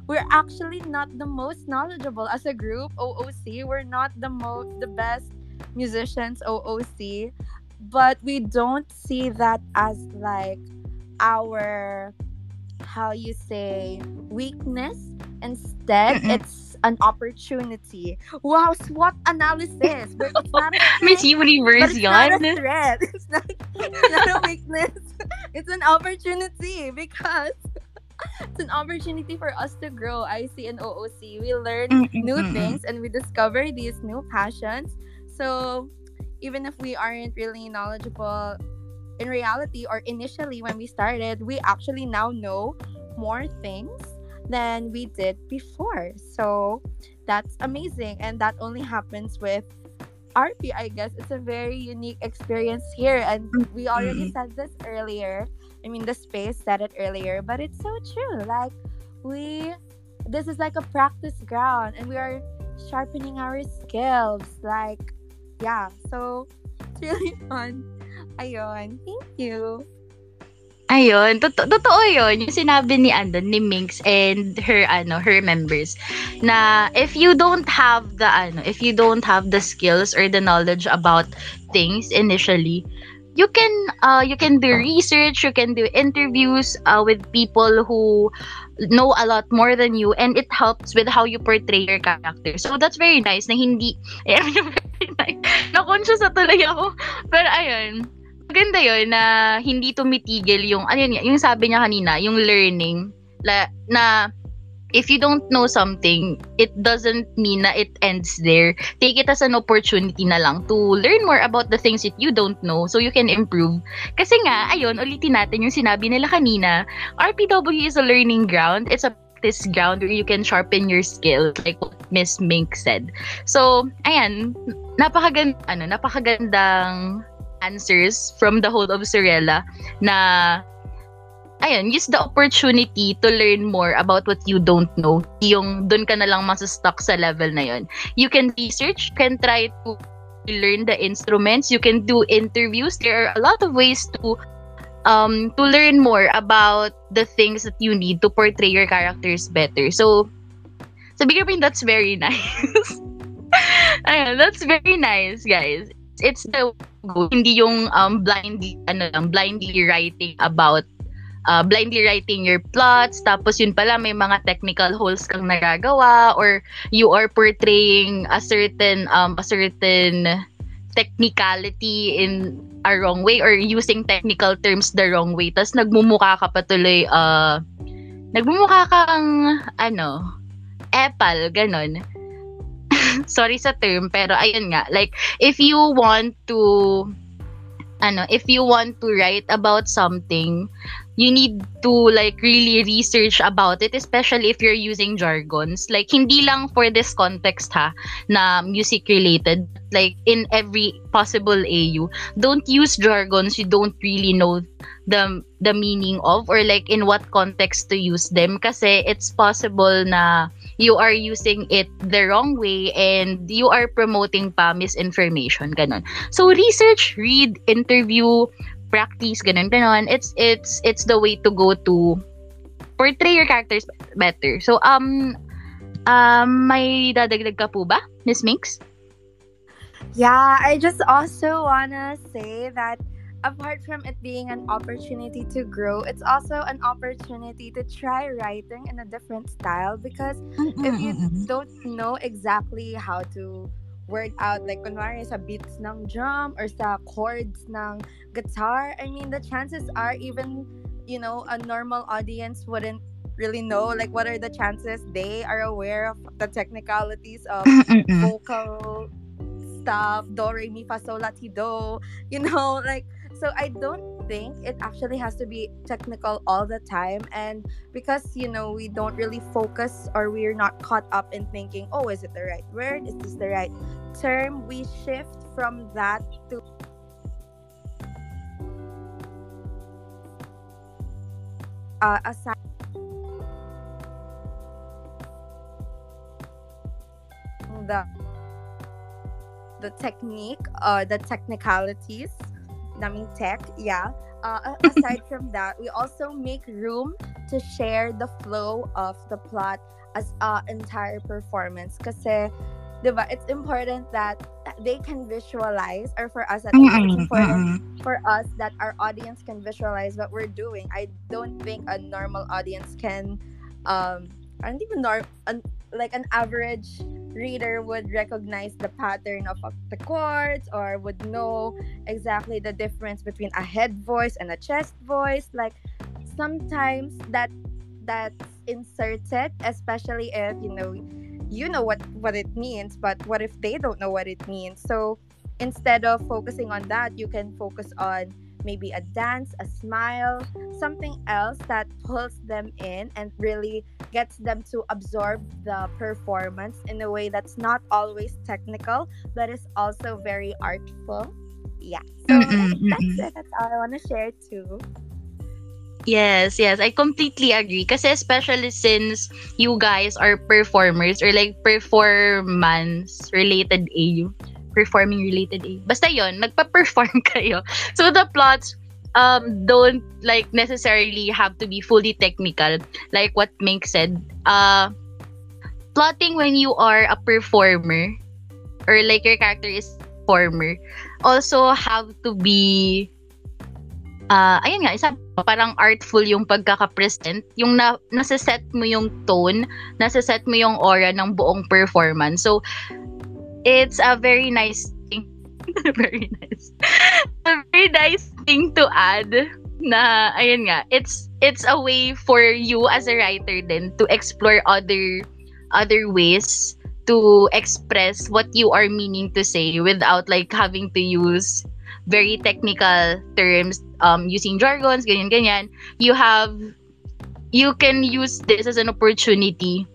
we're actually not the most knowledgeable as a group OOC we're not the most the best musicians OOC but we don't see that as like our how you say weakness instead it's an opportunity wow SWOT analysis but it's not a Miss strength, but it's not a threat it's not, it's not a weakness it's an opportunity because it's an opportunity for us to grow. I see in OOC, we learn mm, mm, new Mm-mm-mm. things and we discover these new passions. So even if we aren't really knowledgeable in reality or initially when we started, we actually now know more things than we did before. So that's amazing. And that only happens with RP, I guess. It's a very unique experience here. And we already mm-hmm. said this earlier. I mean, the space said it earlier, but it's so true. Like, we, this is like a practice ground, and we are sharpening our skills. Like, yeah, so it's really fun. Ayun, thank you. Ayun, totoo, totoo yun. Yung sinabi ni, ano, ni Minx and her, ano, her members, na if you don't have the, ano, if you don't have the skills or the knowledge about things initially, you can, uh, you can do research, you can do interviews uh, with people who know a lot more than you and it helps with how you portray your character. So that's very nice na hindi, eh, very nice. Na-conscious na tuloy ako. Pero ayun, maganda yun na hindi tumitigil yung, ano yun, yung sabi niya kanina, yung learning, la, na if you don't know something, it doesn't mean na it ends there. Take it as an opportunity na lang to learn more about the things that you don't know so you can improve. Kasi nga, ayun, ulitin natin yung sinabi nila kanina, RPW is a learning ground. It's a practice ground where you can sharpen your skills, like what Miss Mink said. So, ayan, napakaganda, ano, napakagandang answers from the whole of Sorella na ayun, use the opportunity to learn more about what you don't know. Yung doon ka na lang masustuck sa level na yon. You can research, can try to learn the instruments, you can do interviews. There are a lot of ways to um to learn more about the things that you need to portray your characters better. So sa bigger point, that's very nice. Ayun, that's very nice, guys. It's the hindi yung um blindly ano lang blindly writing about uh, blindly writing your plots. Tapos yun pala may mga technical holes kang nagagawa or you are portraying a certain um a certain technicality in a wrong way or using technical terms the wrong way. Tapos nagmumukha ka patuloy uh nagmumukha kang ano epal ganon sorry sa term pero ayun nga like if you want to ano if you want to write about something you need to like really research about it especially if you're using jargons. Like hindi lang for this context ha na music related like in every possible AU don't use jargons you don't really know the the meaning of or like in what context to use them. Kasi it's possible na you are using it the wrong way and you are promoting pa misinformation ganon so research read interview practice ganon ganon it's it's it's the way to go to portray your characters better. So um um may dadagdag ka po ba Miss Minx? Yeah, I just also wanna say that apart from it being an opportunity to grow, it's also an opportunity to try writing in a different style because if you don't know exactly how to word out like kunwari sa beats ng drum or sa chords ng guitar, I mean the chances are even you know a normal audience wouldn't really know like what are the chances they are aware of the technicalities of vocal stuff do re mi fa sol la ti do you know like so i don't think it actually has to be technical all the time and because you know we don't really focus or we're not caught up in thinking oh is it the right word? Is this the right term? We shift from that to uh, aside the the technique uh the technicalities naming tech yeah. Uh, aside from that we also make room to share the flow of the plot as a entire performance. Kasi diba, it's important that they can visualize or for us at least it's important for us that our audience can visualize what we're doing. I don't think a normal audience can um I don't even know an, like an average reader would recognize the pattern of the chords or would know exactly the difference between a head voice and a chest voice. Like sometimes that that's inserted especially if you know you know what what it means but what if they don't know what it means? So instead of focusing on that you can focus on maybe a dance a smile something else that pulls them in and really gets them to absorb the performance in a way that's not always technical but is also very artful yeah so Mm-mm, that's mm-mm. it that's all i want to share too Yes, yes, I completely agree. Kasi especially since you guys are performers or like performance related AU. Performing related AU. Basta yon nagpa-perform kayo. So the plots um don't like necessarily have to be fully technical like what Mink said. Uh plotting when you are a performer or like your character is performer also have to be ah ayun nga, isa parang artful yung pagkaka-present, yung na, nasa-set mo yung tone, nasa-set mo yung aura ng buong performance. So, it's a very nice thing. very nice. a very nice thing to add na, ayun nga, it's, it's a way for you as a writer then to explore other, other ways to express what you are meaning to say without like having to use very technical terms um using jargons ganyan ganyan you have you can use this as an opportunity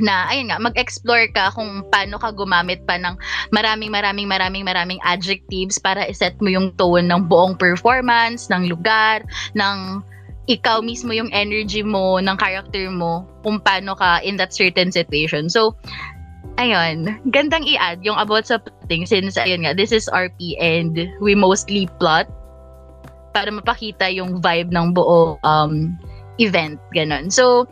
na ayun nga mag-explore ka kung paano ka gumamit pa ng maraming maraming maraming maraming adjectives para iset mo yung tone ng buong performance, ng lugar, ng ikaw mismo yung energy mo, ng character mo, kung paano ka in that certain situation. So, ayun, gandang i-add yung about sa plotting since ayun nga, this is RP and we mostly plot para mapakita yung vibe ng buo um event ganun. So,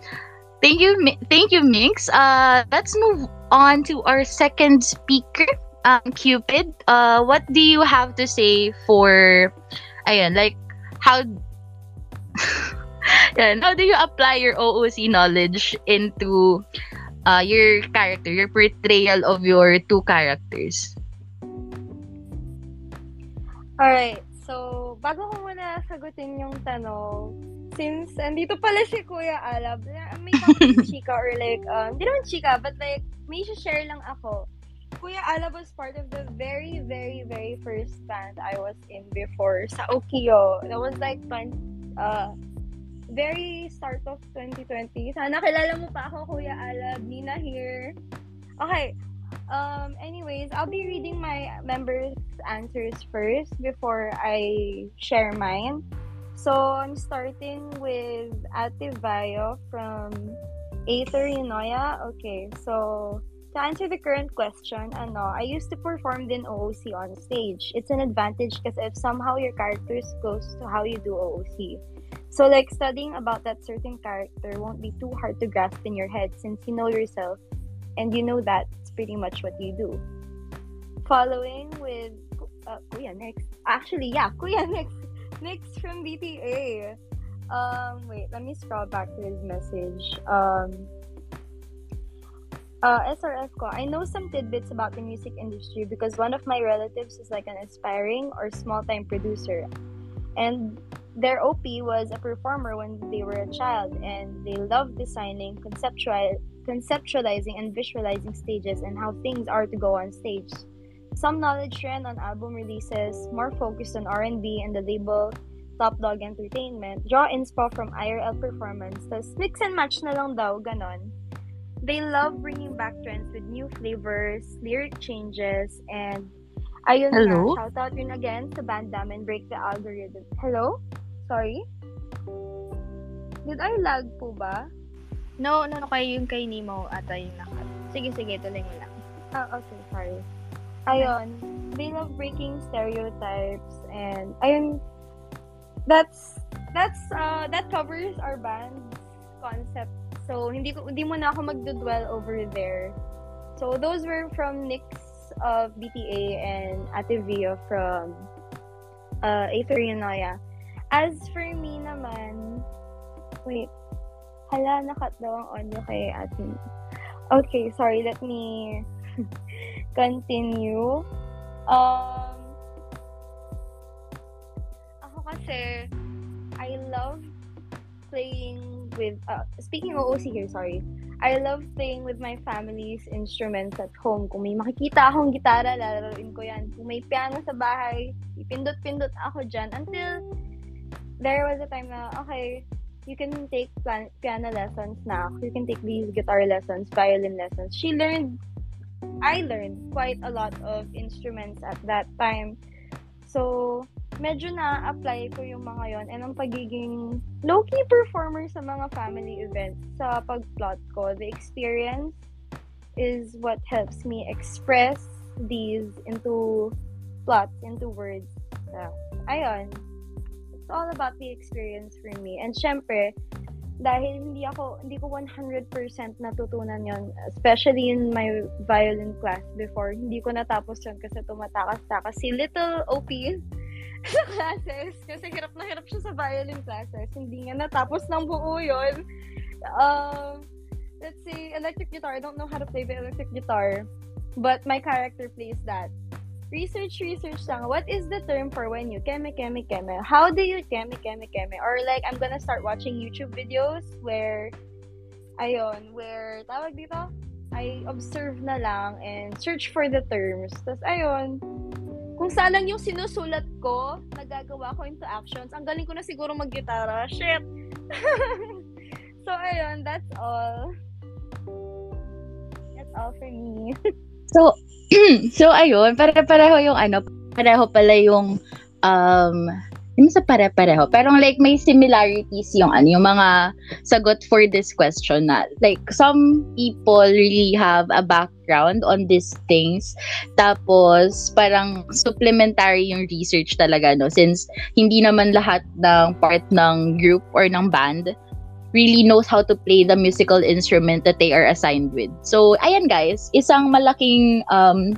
Thank you, thank you, Minx. Uh, let's move on to our second speaker, um, Cupid. Uh, what do you have to say for, ayan, like, how, yan, how do you apply your OOC knowledge into uh, your character, your portrayal of your two characters? Alright, so, bago ko muna sagutin yung tanong, since andito pala si Kuya Alab, may topic chika or like, um, hindi naman chika, but like, may share lang ako. Kuya Alab was part of the very, very, very first band I was in before sa Okio. That was like, uh, very start of 2020. Sana kilala mo pa ako, Kuya Alab. Nina here. Okay. Um, anyways, I'll be reading my members' answers first before I share mine. So, I'm starting with Ate Vayo from Aether Unoya. Okay, so to answer the current question, ano, I used to perform in OOC on stage. It's an advantage because if somehow your character is close to how you do OOC. So, like, studying about that certain character won't be too hard to grasp in your head since you know yourself and you know that's pretty much what you do. Following with uh, Kuya next. Actually, yeah, Kuya next. Next from BTA. Um, wait, let me scroll back to his message. Um, uh, SRF ko, I know some tidbits about the music industry because one of my relatives is like an aspiring or small-time producer. And their OP was a performer when they were a child and they loved designing, conceptual, conceptualizing, and visualizing stages and how things are to go on stage. Some knowledge ran on album releases, more focused on R&B and the label Top Dog Entertainment. Draw inspo from IRL performance. Tapos mix and match na lang daw, ganon. They love bringing back trends with new flavors, lyric changes, and ayun Hello? na, shout out yun again to Bandam and Break the Algorithm. Hello? Sorry? Did I lag po ba? No, no, no, kay yung kay Nemo ata yung nakat. Sige, sige, tuloy mo lang. Ah, okay, sorry. ayun, they love breaking stereotypes and ayun, that's that's uh that covers our band's concept. So hindi ko hindi mo na ako magdudwell over there. So those were from Nix of BTA and Ate Vio from uh Aether Unoya. As for me naman, wait, hala, nakat daw ang audio kay Ate. Okay, sorry, let me continue. Um, ako kasi, I love playing with, uh, speaking of OC here, sorry. I love playing with my family's instruments at home. Kung may makikita akong gitara, lalaroin ko yan. Kung may piano sa bahay, ipindot-pindot ako dyan. Until there was a time na, okay, you can take plan- piano lessons now. You can take these guitar lessons, violin lessons. She learned I learned quite a lot of instruments at that time. So, medyo na-apply ko yung mga yon and ang pagiging low-key performer sa mga family events sa pag-plot ko. The experience is what helps me express these into plots, into words. So, ayun. It's all about the experience for me. And syempre, dahil hindi ako hindi ko 100% natutunan yon especially in my violin class before hindi ko natapos yon kasi tumatakas-takas si little OP sa classes. Kasi hirap na hirap siya sa violin classes. Hindi nga natapos ng buo yon um, let's say electric guitar. I don't know how to play the electric guitar but my character plays that research, research lang. What is the term for when you keme, keme, keme? How do you keme, keme, keme? Or like, I'm gonna start watching YouTube videos where, ayon, where, tawag dito? I observe na lang and search for the terms. Tapos, ayon, kung saan lang yung sinusulat ko, nagagawa ko into actions, ang galing ko na siguro mag-gitara. Shit! So, ayun, that's all. That's all for me. So, so ayun, pare-pareho yung ano, pareho pala yung um hindi sa pare-pareho, pero like may similarities yung ano, yung mga sagot for this question na like some people really have a background on these things. Tapos parang supplementary yung research talaga no since hindi naman lahat ng part ng group or ng band really knows how to play the musical instrument that they are assigned with. So, ayan guys, isang malaking um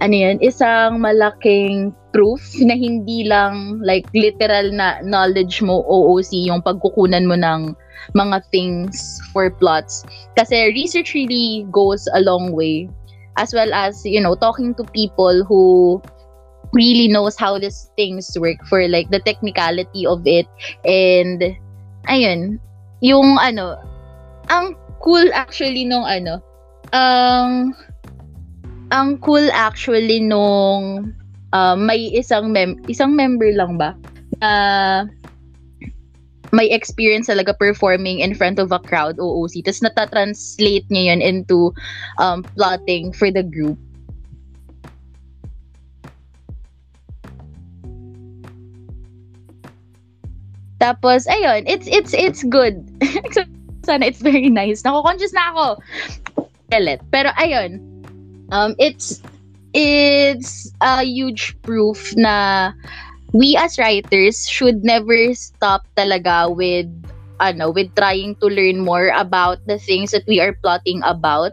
ano yun, isang malaking proof na hindi lang like literal na knowledge mo OOC yung pagkukunan mo ng mga things for plots. Kasi research really goes a long way as well as, you know, talking to people who really knows how these things work for like the technicality of it and ayun, yung ano, ang cool actually nung ano, ang ang cool actually nung uh, may isang mem isang member lang ba na may experience talaga performing in front of a crowd OOC tapos nata-translate niya yun into um, plotting for the group Tapos, ayun, it's, it's, it's good. Sana it's very nice. Nako-conscious na ako. Galit. Pero, ayun, um, it's, it's a huge proof na we as writers should never stop talaga with ano with trying to learn more about the things that we are plotting about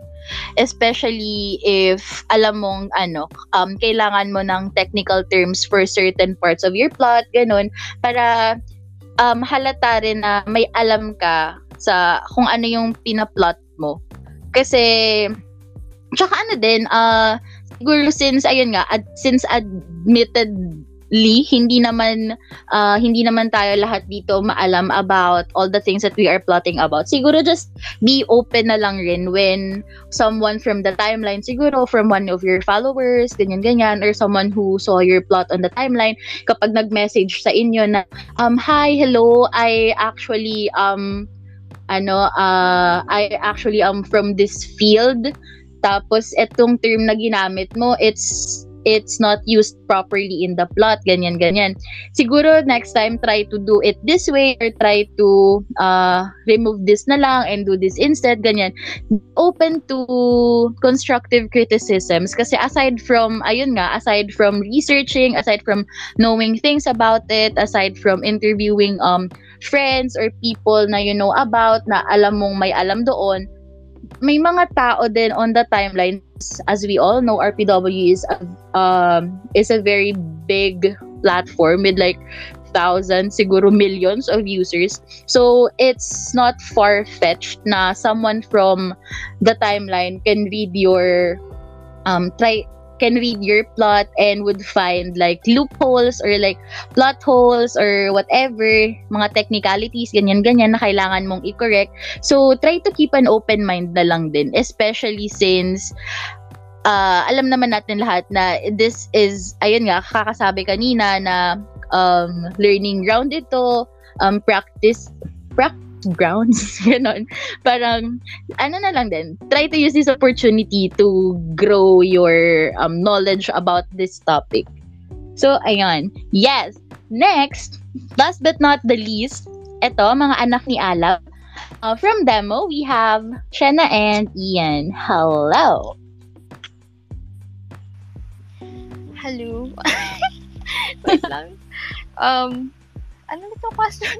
especially if alam mong ano um kailangan mo ng technical terms for certain parts of your plot ganun para um, halata rin na may alam ka sa kung ano yung pinaplot mo. Kasi, tsaka ano din, uh, siguro since, ayun nga, ad, since admitted Lee, hindi naman uh, hindi naman tayo lahat dito maalam about all the things that we are plotting about. Siguro just be open na lang rin when someone from the timeline, siguro from one of your followers, ganyan-ganyan, or someone who saw your plot on the timeline, kapag nag-message sa inyo na, um, hi, hello, I actually, um, ano, uh, I actually am from this field. Tapos, etong term na ginamit mo, it's it's not used properly in the plot, ganyan, ganyan. Siguro next time, try to do it this way or try to uh, remove this na lang and do this instead, ganyan. Open to constructive criticisms kasi aside from, ayun nga, aside from researching, aside from knowing things about it, aside from interviewing um friends or people na you know about, na alam mong may alam doon, may mga tao din on the timeline as we all know RPW is a, um is a very big platform with like thousands siguro millions of users. So it's not far fetched na someone from the timeline can read your um try can read your plot and would find like loopholes or like plot holes or whatever, mga technicalities, ganyan-ganyan na kailangan mong i-correct. So, try to keep an open mind na lang din, especially since uh, alam naman natin lahat na this is, ayun nga, kakasabi kanina na um, learning ground ito, um, practice, practice grounds, ganon. Parang, ano na lang din, try to use this opportunity to grow your um, knowledge about this topic. So, ayun. Yes. Next, last but not the least, ito, mga anak ni Alab. Uh, from demo, we have Shenna and Ian. Hello. Hello. Wait lang. Um, ano nito question?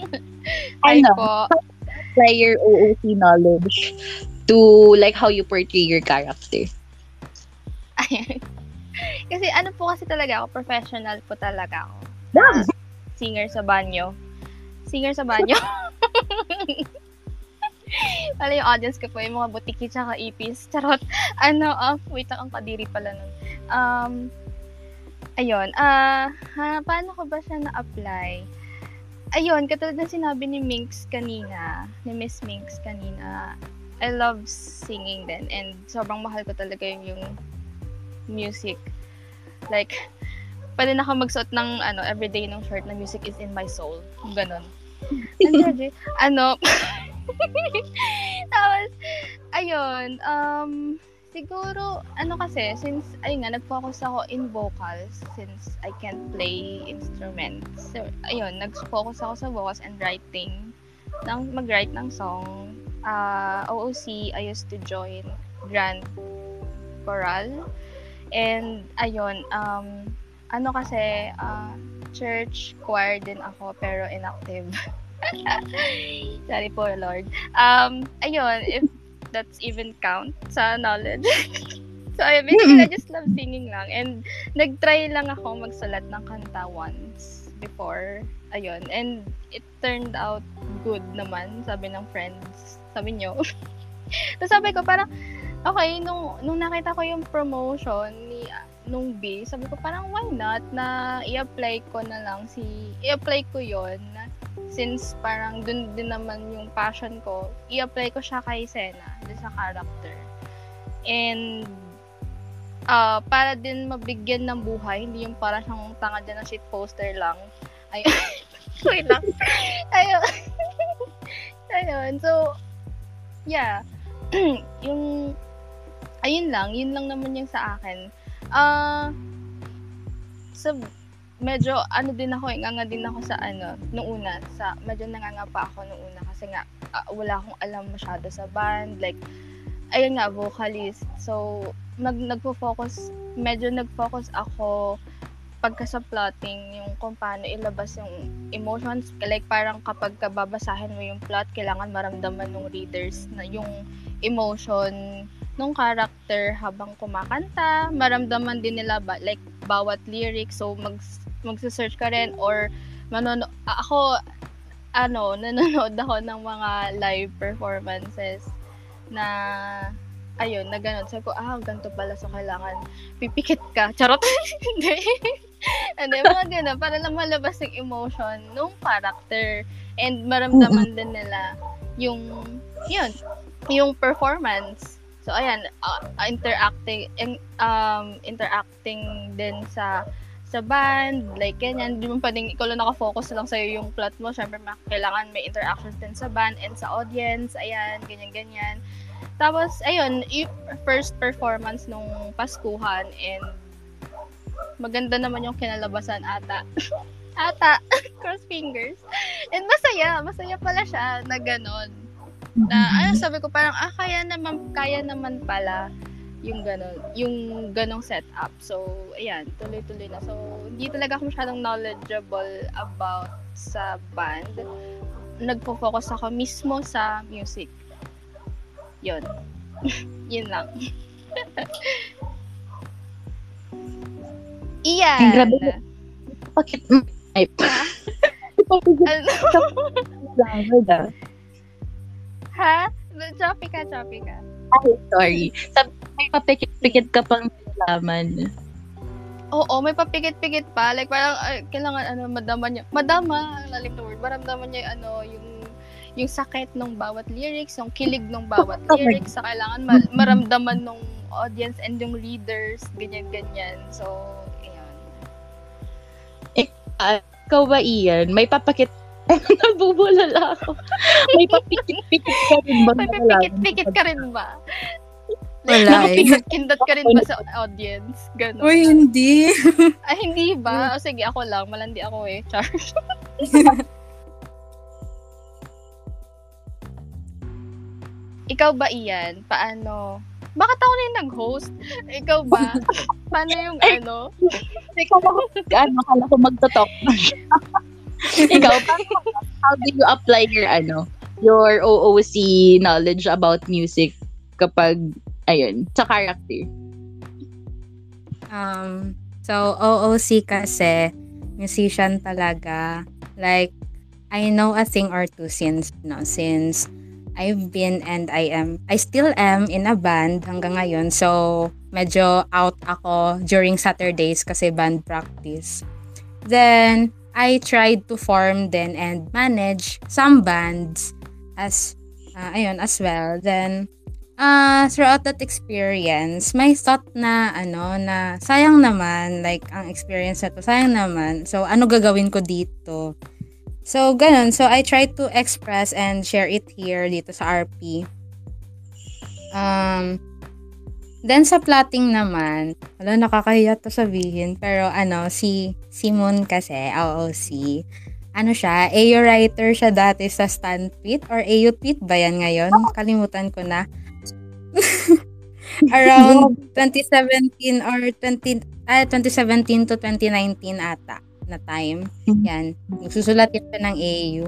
Hi Ano? po. Apply your OOC knowledge to like how you portray your character. Ayan. Kasi ano po kasi talaga ako, professional po talaga ako. Wow. Singer sa banyo. Singer sa banyo. Wala yung audience ko po, yung mga butiki tsaka ipis. Charot. Ano, uh, wait lang, ang kadiri pala nun. Um, ayun, ah, ha, paano ko ba siya na-apply? Ayun, katulad ng sinabi ni Minx kanina, ni Miss Minx kanina, I love singing din and sobrang mahal ko talaga yung, yung music. Like, pwede na ako magsuot ng ano, everyday ng shirt na music is in my soul. Kung ganun. Ano, ano, Tapos, ayun, um, siguro, ano kasi, since, ayun nga, nag-focus ako in vocals, since I can't play instruments. So, ayun, nag-focus ako sa vocals and writing, ng, mag-write ng song. Uh, OOC, I used to join Grand Choral. And, ayun, um, ano kasi, uh, church choir din ako, pero inactive. Sorry po, Lord. Um, ayun, if that's even count sa knowledge. so, ayun, basically, I just love singing lang. And, nag-try lang ako magsulat ng kanta once before. Ayun. And, it turned out good naman, sabi ng friends. Sabi nyo. Tapos sabi ko, parang, okay, nung, nung nakita ko yung promotion ni nung B, sabi ko parang why not na i-apply ko na lang si i-apply ko yon since parang dun din naman yung passion ko, i-apply ko siya kay Sena, dun sa character. And, uh, para din mabigyan ng buhay, hindi yung para siyang tanga dyan ng shit poster lang. Ayun. Wait lang. Ayun. Ayun. So, yeah. yung, ayun lang. Yun lang naman yung sa akin. Ah, uh, so, medyo ano din ako, inganga din ako sa ano, nung una, sa medyo nanganga pa ako nung una kasi nga uh, wala akong alam masyado sa band, like ayun nga vocalist. So nag nagfo-focus, medyo nag-focus ako pagka sa plotting, yung kung paano ilabas yung emotions. Like, parang kapag babasahin mo yung plot, kailangan maramdaman ng readers na yung emotion nung character habang kumakanta. Maramdaman din nila ba, like, bawat lyric. So, mag, magse-search ka rin or manono ako ano, nanonood ako ng mga live performances na ayun, na ganun. Sabi ko, ah, ganito pala. So, kailangan pipikit ka. Charot. Hindi. Hindi, mga ganun. Para lang malabas yung emotion nung character. And maramdaman din nila yung, yun, yung performance. So, ayan, uh, interacting, um, interacting din sa sa band, like ganyan. Di mo pwedeng ikaw lang nakafocus lang sa'yo yung plot mo. Siyempre, kailangan may interactions din sa band and sa audience. Ayan, ganyan-ganyan. Tapos, ayun, first performance nung Paskuhan and maganda naman yung kinalabasan ata. ata, cross fingers. And masaya, masaya pala siya na ganun. Na, ano sabi ko, parang, ah, kaya naman, kaya naman pala yung ganon, yung ganong setup. So, ayan, tuloy-tuloy na. So, hindi talaga ako masyadong knowledgeable about sa band. Nagpo-focus ako mismo sa music. Yun. Yun lang. Iyan. Ay, grabe. Bakit? Ay, ano? ha? Choppy ka, choppy ka. Ay, sorry. Sabi, may papikit-pikit ka pang laman. Oo, may papikit-pikit pa. Like, parang, uh, kailangan, ano, madama niya. Madama, ang lalim na word. Maramdaman niya, ano, yung yung sakit ng bawat lyrics, yung kilig ng bawat lyrics, sa kailangan ma- maramdaman ng audience and yung readers, ganyan-ganyan. So, ayun. Eh, uh, ikaw ba, Ian? May papakit Nabubulala ako. May papikit-pikit ka rin ba? May papikit-pikit ka rin ba? Wala eh. Kindot ka rin ba sa audience? Ganon. Uy, hindi. ah, hindi ba? O, sige, ako lang. Malandi ako eh. Char. Ikaw ba, Ian? Paano? Bakit ako na yung nag-host? Ikaw ba? Paano yung ano? Ikaw ako, ano, kala ko magtotalk. Ikaw, how do you apply your, ano, your OOC knowledge about music kapag ayun, sa character? Um, so, OOC kasi, musician talaga. Like, I know a thing or two since, no, since I've been and I am, I still am in a band hanggang ngayon. So, medyo out ako during Saturdays kasi band practice. Then, I tried to form then and manage some bands as, uh, ayun, as well. Then, uh, throughout that experience, may thought na, ano, na sayang naman, like, ang experience na to, sayang naman. So, ano gagawin ko dito? So, ganun. So, I try to express and share it here dito sa RP. Um, then sa plotting naman, wala nakakahiya to sabihin, pero ano, si Simon kasi, OOC, ano siya, AU writer siya dati sa Stanpit or AU Tweet ba yan ngayon? Kalimutan ko na. Around 2017 or 20, ah, 2017 to 2019 ata na time. Yan. Nagsusulat yan siya ng AU.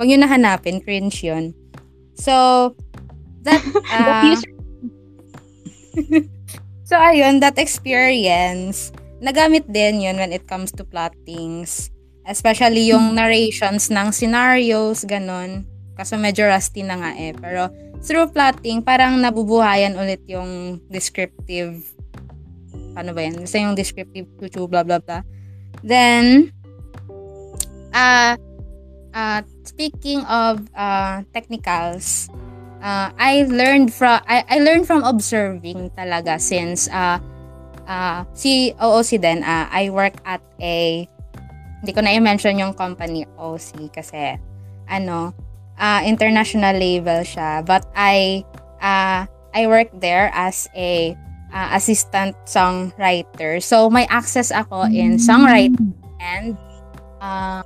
Huwag nyo nahanapin, cringe yun. So, that, uh, so ayun, that experience, nagamit din yun when it comes to plottings. Especially yung narrations ng scenarios, ganun. Kaso medyo rusty na nga eh. Pero through plotting, parang nabubuhayan ulit yung descriptive paano ba yan? Basta yung descriptive tutu, blah, blah, blah. Then, uh, uh, speaking of uh, technicals, uh, I learned from I, I learned from observing talaga since uh, uh, si OOC din, uh, I work at a hindi ko na i-mention yung company OC kasi ano, uh, international label siya. But I uh, I work there as a uh, assistant songwriter. So may access ako in songwriting and uh,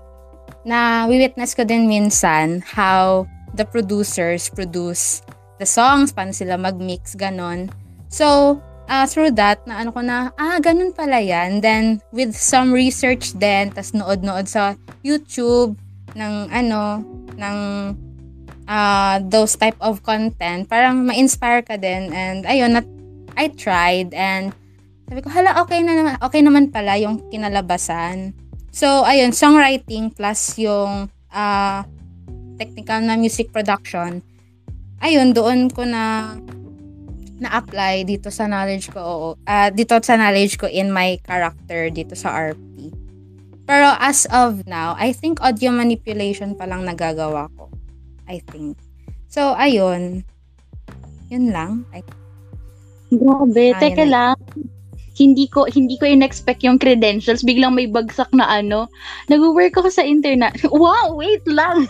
na witness ko din minsan how the producers produce the songs, paano sila mag-mix, ganon. So, uh, through that, na ano ko na, ah, ganun pala yan. Then, with some research din, tas nood-nood sa YouTube, ng ano, ng uh, those type of content, parang ma-inspire ka din. And, ayun, not, I tried, and sabi ko, hala, okay na naman, okay naman pala yung kinalabasan. So, ayun, songwriting plus yung uh, technical na music production, ayun, doon ko na na-apply dito sa knowledge ko, oo, uh, dito sa knowledge ko in my character dito sa RP. Pero as of now, I think audio manipulation pa lang nagagawa ko. I think. So, ayun. Yun lang. I Grabe, Ayun. teka lang. Hindi ko hindi ko in-expect yung credentials. Biglang may bagsak na ano. Nag-work ako sa internet. Wow, wait lang.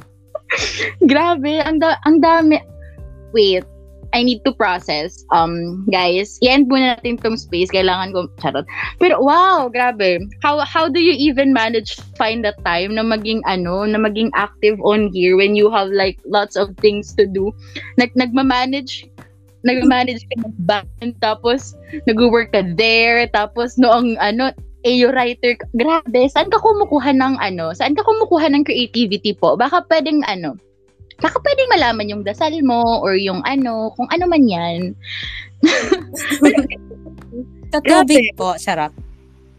Grabe, ang da- ang dami. Wait, I need to process. Um, guys, i-end muna natin tong space. Kailangan ko, charot. Pero wow, grabe. How how do you even manage to find the time na maging ano, na maging active on here when you have like lots of things to do? Nag nagma-manage nag-manage ka ng band, tapos nag-work ka there, tapos noong ano, AO writer, grabe, saan ka kumukuha ng ano, saan ka kumukuha ng creativity po? Baka pwedeng ano, baka pwedeng malaman yung dasal mo or yung ano, kung ano man yan. Tatabi po, sarap.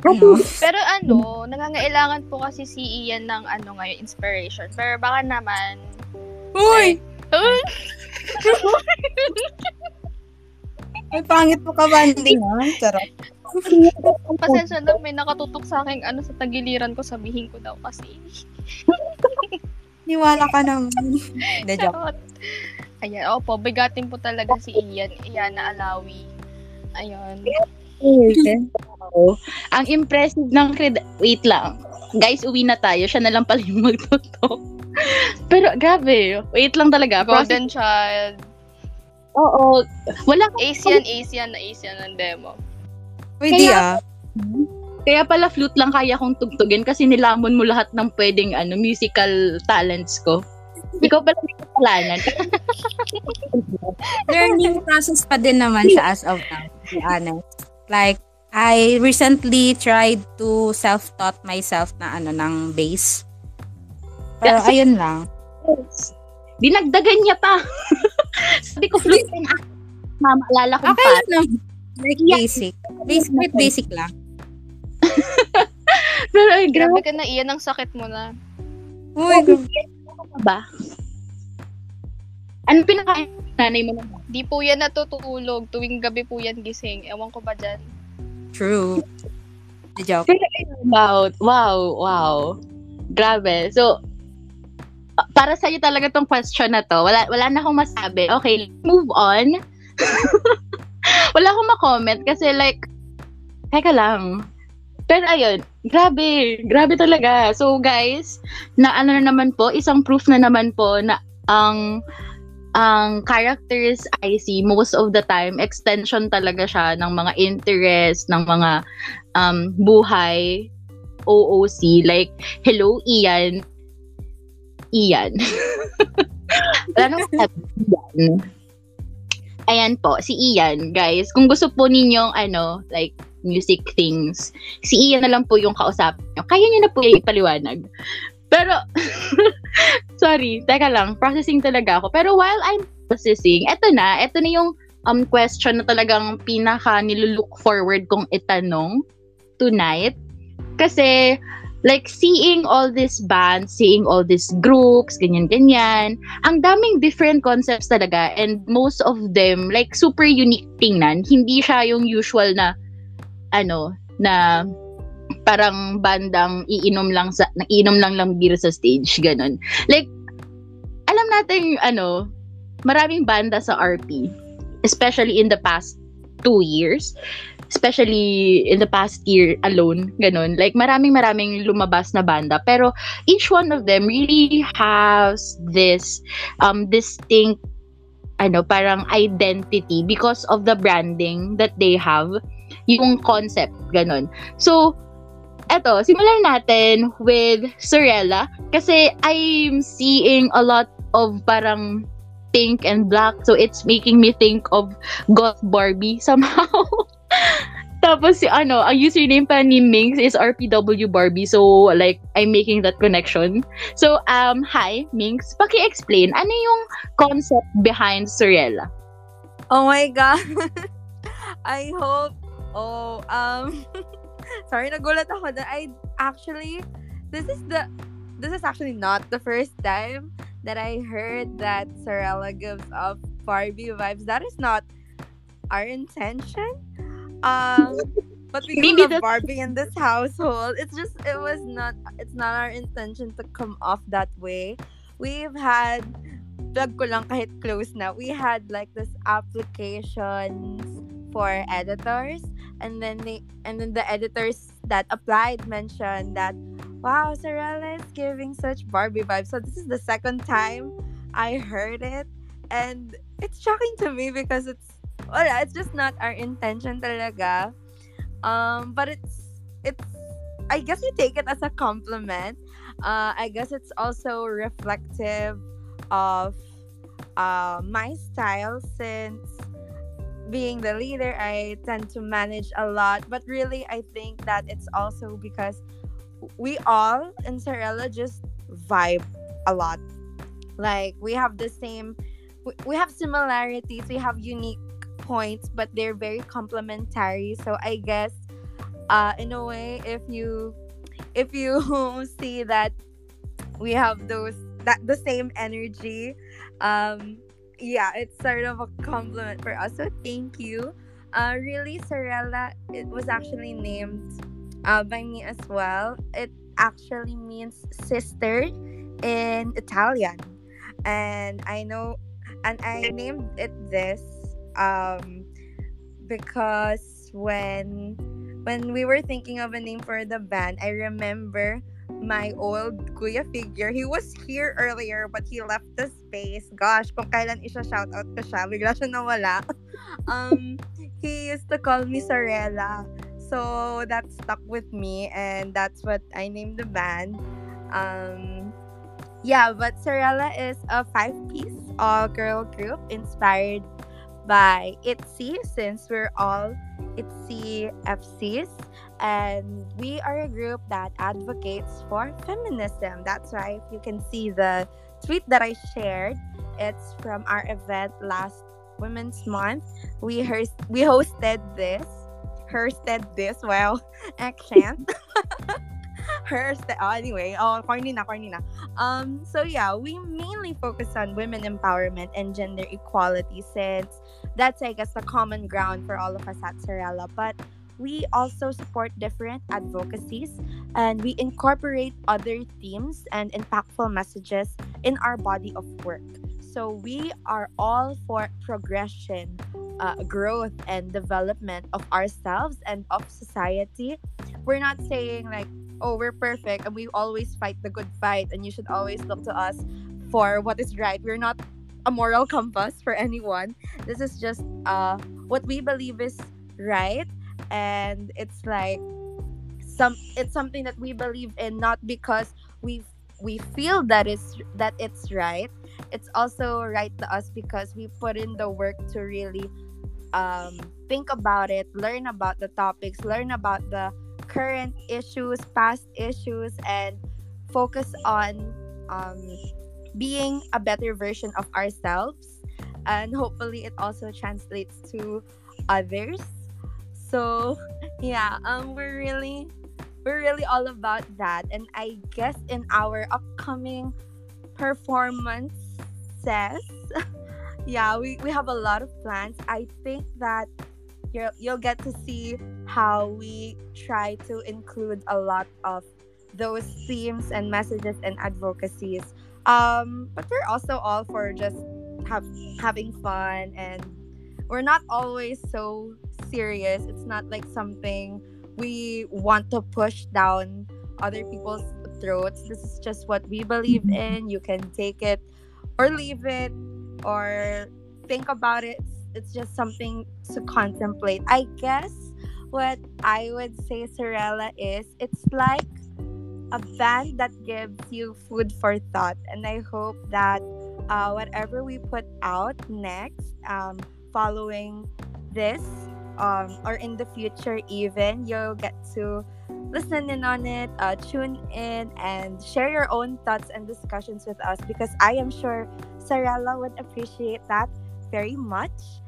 Ano? Pero ano, nangangailangan po kasi si Ian ng ano ngayon, inspiration. Pero baka naman, Uy! Uy! Ay, pangit mo ka ha? Sarap. pasensya na may nakatutok sa akin ano sa tagiliran ko, sabihin ko daw kasi. Niwala ka naman. Hindi, joke. Ayan, opo, bigatin po talaga si Ian. Ian na Alawi. Ayun. Ang impressive ng cred... Wait lang. Guys, uwi na tayo. Siya na lang pala yung magtutok. Pero grabe. Wait lang talaga. Golden Child. Oo. Wala Asian, Asian na Asian ng demo. Pwede, Kaya- ah. Kaya pala flute lang kaya kong tugtugin kasi nilamon mo lahat ng pwedeng ano musical talents ko. Ikaw pala may kasalanan. Learning process pa din naman siya as of now, to be honest. Like, I recently tried to self-taught myself na ano, ng bass. Pero Kasi- ayun lang. Dinagdagan niya pa. Sabi ko flute lang ako. Mamaalala ko Okay pa. lang naman. Like, basic. Basic, basic lang. Pero ay, grabe Grabe ka na, Ian, ang sakit mo na. Uy, ba? Ano pinakain nanay mo naman? Di po yan natutulog. Tuwing gabi po yan gising. Ewan ko ba dyan? true. The joke. Wow, wow, wow. Grabe. So, uh, para sa'yo talaga tong question na to. Wala, wala na akong masabi. Okay, move on. wala akong ma-comment kasi like, teka lang. Pero ayun, grabe, grabe talaga. So guys, na ano na naman po, isang proof na naman po na ang ang characters I see most of the time extension talaga siya ng mga interest ng mga um, buhay OOC like hello Ian Ian ano Ian Ayan po, si Ian, guys. Kung gusto po ninyong, ano, like, music things, si Ian na lang po yung kausap nyo. Kaya niyo na po ipaliwanag. Pero, sorry, teka lang, processing talaga ako. Pero while I'm processing, eto na, eto na yung um, question na talagang pinaka nilulook forward kong itanong tonight. Kasi, like, seeing all these bands, seeing all these groups, ganyan-ganyan, ang daming different concepts talaga and most of them, like, super unique tingnan. Hindi siya yung usual na, ano, na parang bandang iinom lang sa iinom lang lang beer sa stage ganun. Like alam natin ano, maraming banda sa RP especially in the past two years especially in the past year alone ganun. Like maraming maraming lumabas na banda. Pero each one of them really has this um distinct ano parang identity because of the branding that they have yung concept ganun so eto, simulan natin with Sorella kasi I'm seeing a lot of parang pink and black so it's making me think of Goth Barbie somehow. Tapos si ano, ang username pa ni Minx is RPW Barbie. So like I'm making that connection. So um hi Minx, paki-explain ano yung concept behind Sorella? Oh my god. I hope oh um Sorry, nagulat ako na I actually this is the this is actually not the first time that I heard that Sorella gives off Barbie vibes. That is not our intention. Um but we Maybe love Barbie in this household. It's just it was not it's not our intention to come off that way. We've had plug ko lang kahit close na. We had like this applications for editors and then they and then the editors that applied mentioned that wow Sorella is giving such Barbie vibes. So this is the second time I heard it. And it's shocking to me because it's wala, it's just not our intention talaga. Um but it's it's I guess we take it as a compliment. Uh I guess it's also reflective of uh my style since being the leader, I tend to manage a lot. But really, I think that it's also because we all in Sorella just vibe a lot. Like we have the same, we, we have similarities, we have unique points, but they're very complementary. So I guess, uh, in a way, if you if you see that we have those that the same energy, um, yeah, it's sort of a compliment for us. So thank you. Uh, really, Sorella, it was actually named uh, by me as well. It actually means sister in Italian, and I know, and I named it this um, because when when we were thinking of a name for the band, I remember my old kuya figure. He was here earlier, but he left the space. Gosh, kung kailan isa shout out ko siya, bigla siya nawala. um, he used to call me Sorella. So that stuck with me, and that's what I named the band. Um, yeah, but Sorella is a five-piece all-girl group inspired by ITZY, since we're all ITZY FCs and we are a group that advocates for feminism. That's why if you can see the tweet that I shared, it's from our event last Women's Month. We host we hosted this, hosted this. Well, accent. Hosted. Oh, anyway, oh, corny na, corny na. Um, so yeah, we mainly focus on women empowerment and gender equality since that's I guess the common ground for all of us at Sorella. But we also support different advocacies and we incorporate other themes and impactful messages in our body of work. So we are all for progression, uh, growth, and development of ourselves and of society. we're not saying like oh we're perfect and we always fight the good fight and you should always look to us for what is right we're not a moral compass for anyone this is just uh what we believe is right and it's like some it's something that we believe in not because we we feel that is that it's right. It's also right to us because we put in the work to really um, think about it learn about the topics learn about the current issues past issues and focus on um, being a better version of ourselves. And hopefully it also translates to others so yeah um we're really we're really all about that. And i guess in our upcoming performances yeah we, we have a lot of plans. I think that you'll, you'll get to see how we try to include a lot of those themes and messages and advocacies. Um but we're also all for just have having fun and we're not always so serious it's not like something we want to push down other people's throats. This is just what we believe in. You can take it or leave it or think about it. It's just something to contemplate. I guess what I would say, Sorella, is it's like a band that gives you food for thought. And I hope that uh, whatever we put out next, um, following this, um, or in the future even you'll get to listen in on it uh, tune in and share your own thoughts and discussions with us because i am sure sarella would appreciate that very much.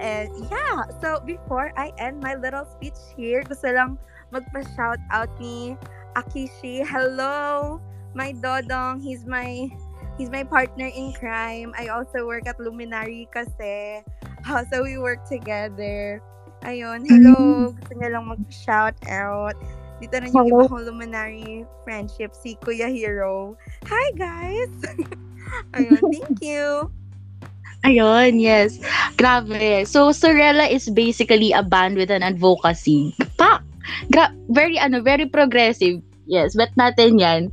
And yeah so before i end my little speech here gusto lang magpa-shout out ni Akishi. Hello my dodong. He's my he's my partner in crime. I also work at luminary kasi uh, so we work together Ayun, hello. Gusto niya lang mag-shout out. Dito na yung Hello. iba kong luminary friendship, si Kuya Hero. Hi, guys! Ayun, thank you. Ayun, yes. Grabe. So, Sorella is basically a band with an advocacy. Pa! Gra- very, ano, very progressive. Yes, bet natin yan.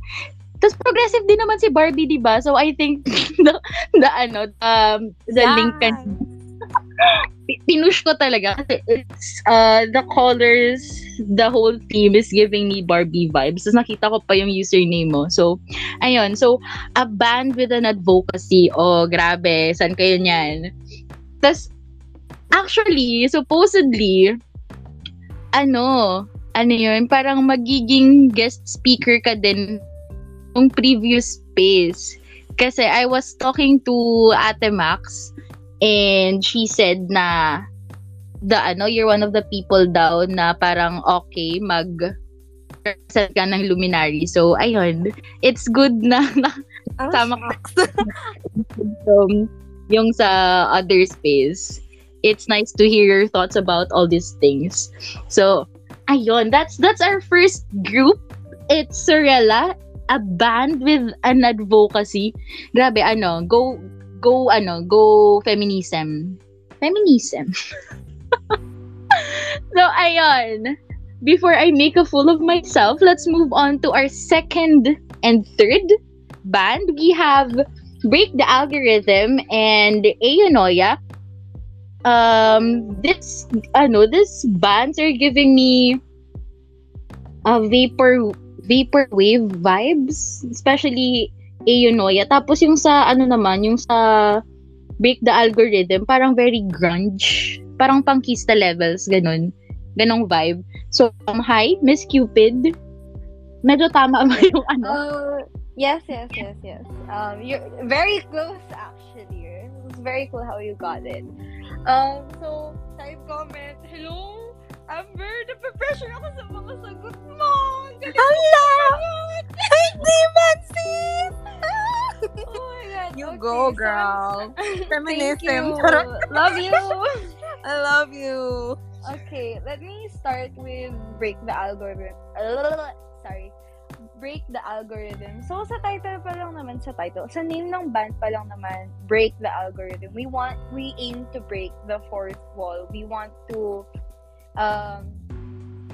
Tapos progressive din naman si Barbie, di ba? So, I think the, the ano, um, the link can pinush ko talaga kasi it's uh the colors the whole theme is giving me Barbie vibes. Tapos nakita ko pa yung username mo. So ayun. So a band with an advocacy. Oh grabe. San kayo niyan? Tapos actually supposedly ano ano yun? Parang magiging guest speaker ka din nung previous space. Kasi I was talking to Ate Max and she said na the ano you're one of the people daw na parang okay mag represent ka ng luminary so ayun. It's good na, na Oh, Tama shucks. um, yung sa other space it's nice to hear your thoughts about all these things. So ayun. That's that's our first group. It's Sorella a band with an advocacy. Grabe ano go go ano go feminism. Feminism. So ayun. Before I make a fool of myself let's move on to our second and third band. We have break the algorithm and Aonoya. Um this ano this bands are giving me a vapor vaporwave vibes especially Aonoya tapos yung sa ano naman yung sa break the algorithm parang very grunge parang pangkista levels ganun ganong vibe so um, hi Miss Cupid medyo tama ba yung ano Oh, yes, yes, yes, yes. Um, you're very close actually. It was very cool how you got it. Um, so type comment. Hello, Amber. Nape-pressure ako sa mga sagot mo. Galing sumagot. Hindi man, sis! Oh my god. You okay, go, so girl. Thank Feminism. Love you. I love you. Okay, let me start with break the algorithm. Sorry. Break the algorithm. So, sa title pa lang naman, sa title, sa name ng band pa lang naman, break the algorithm. We want, we aim to break the fourth wall. We want to um,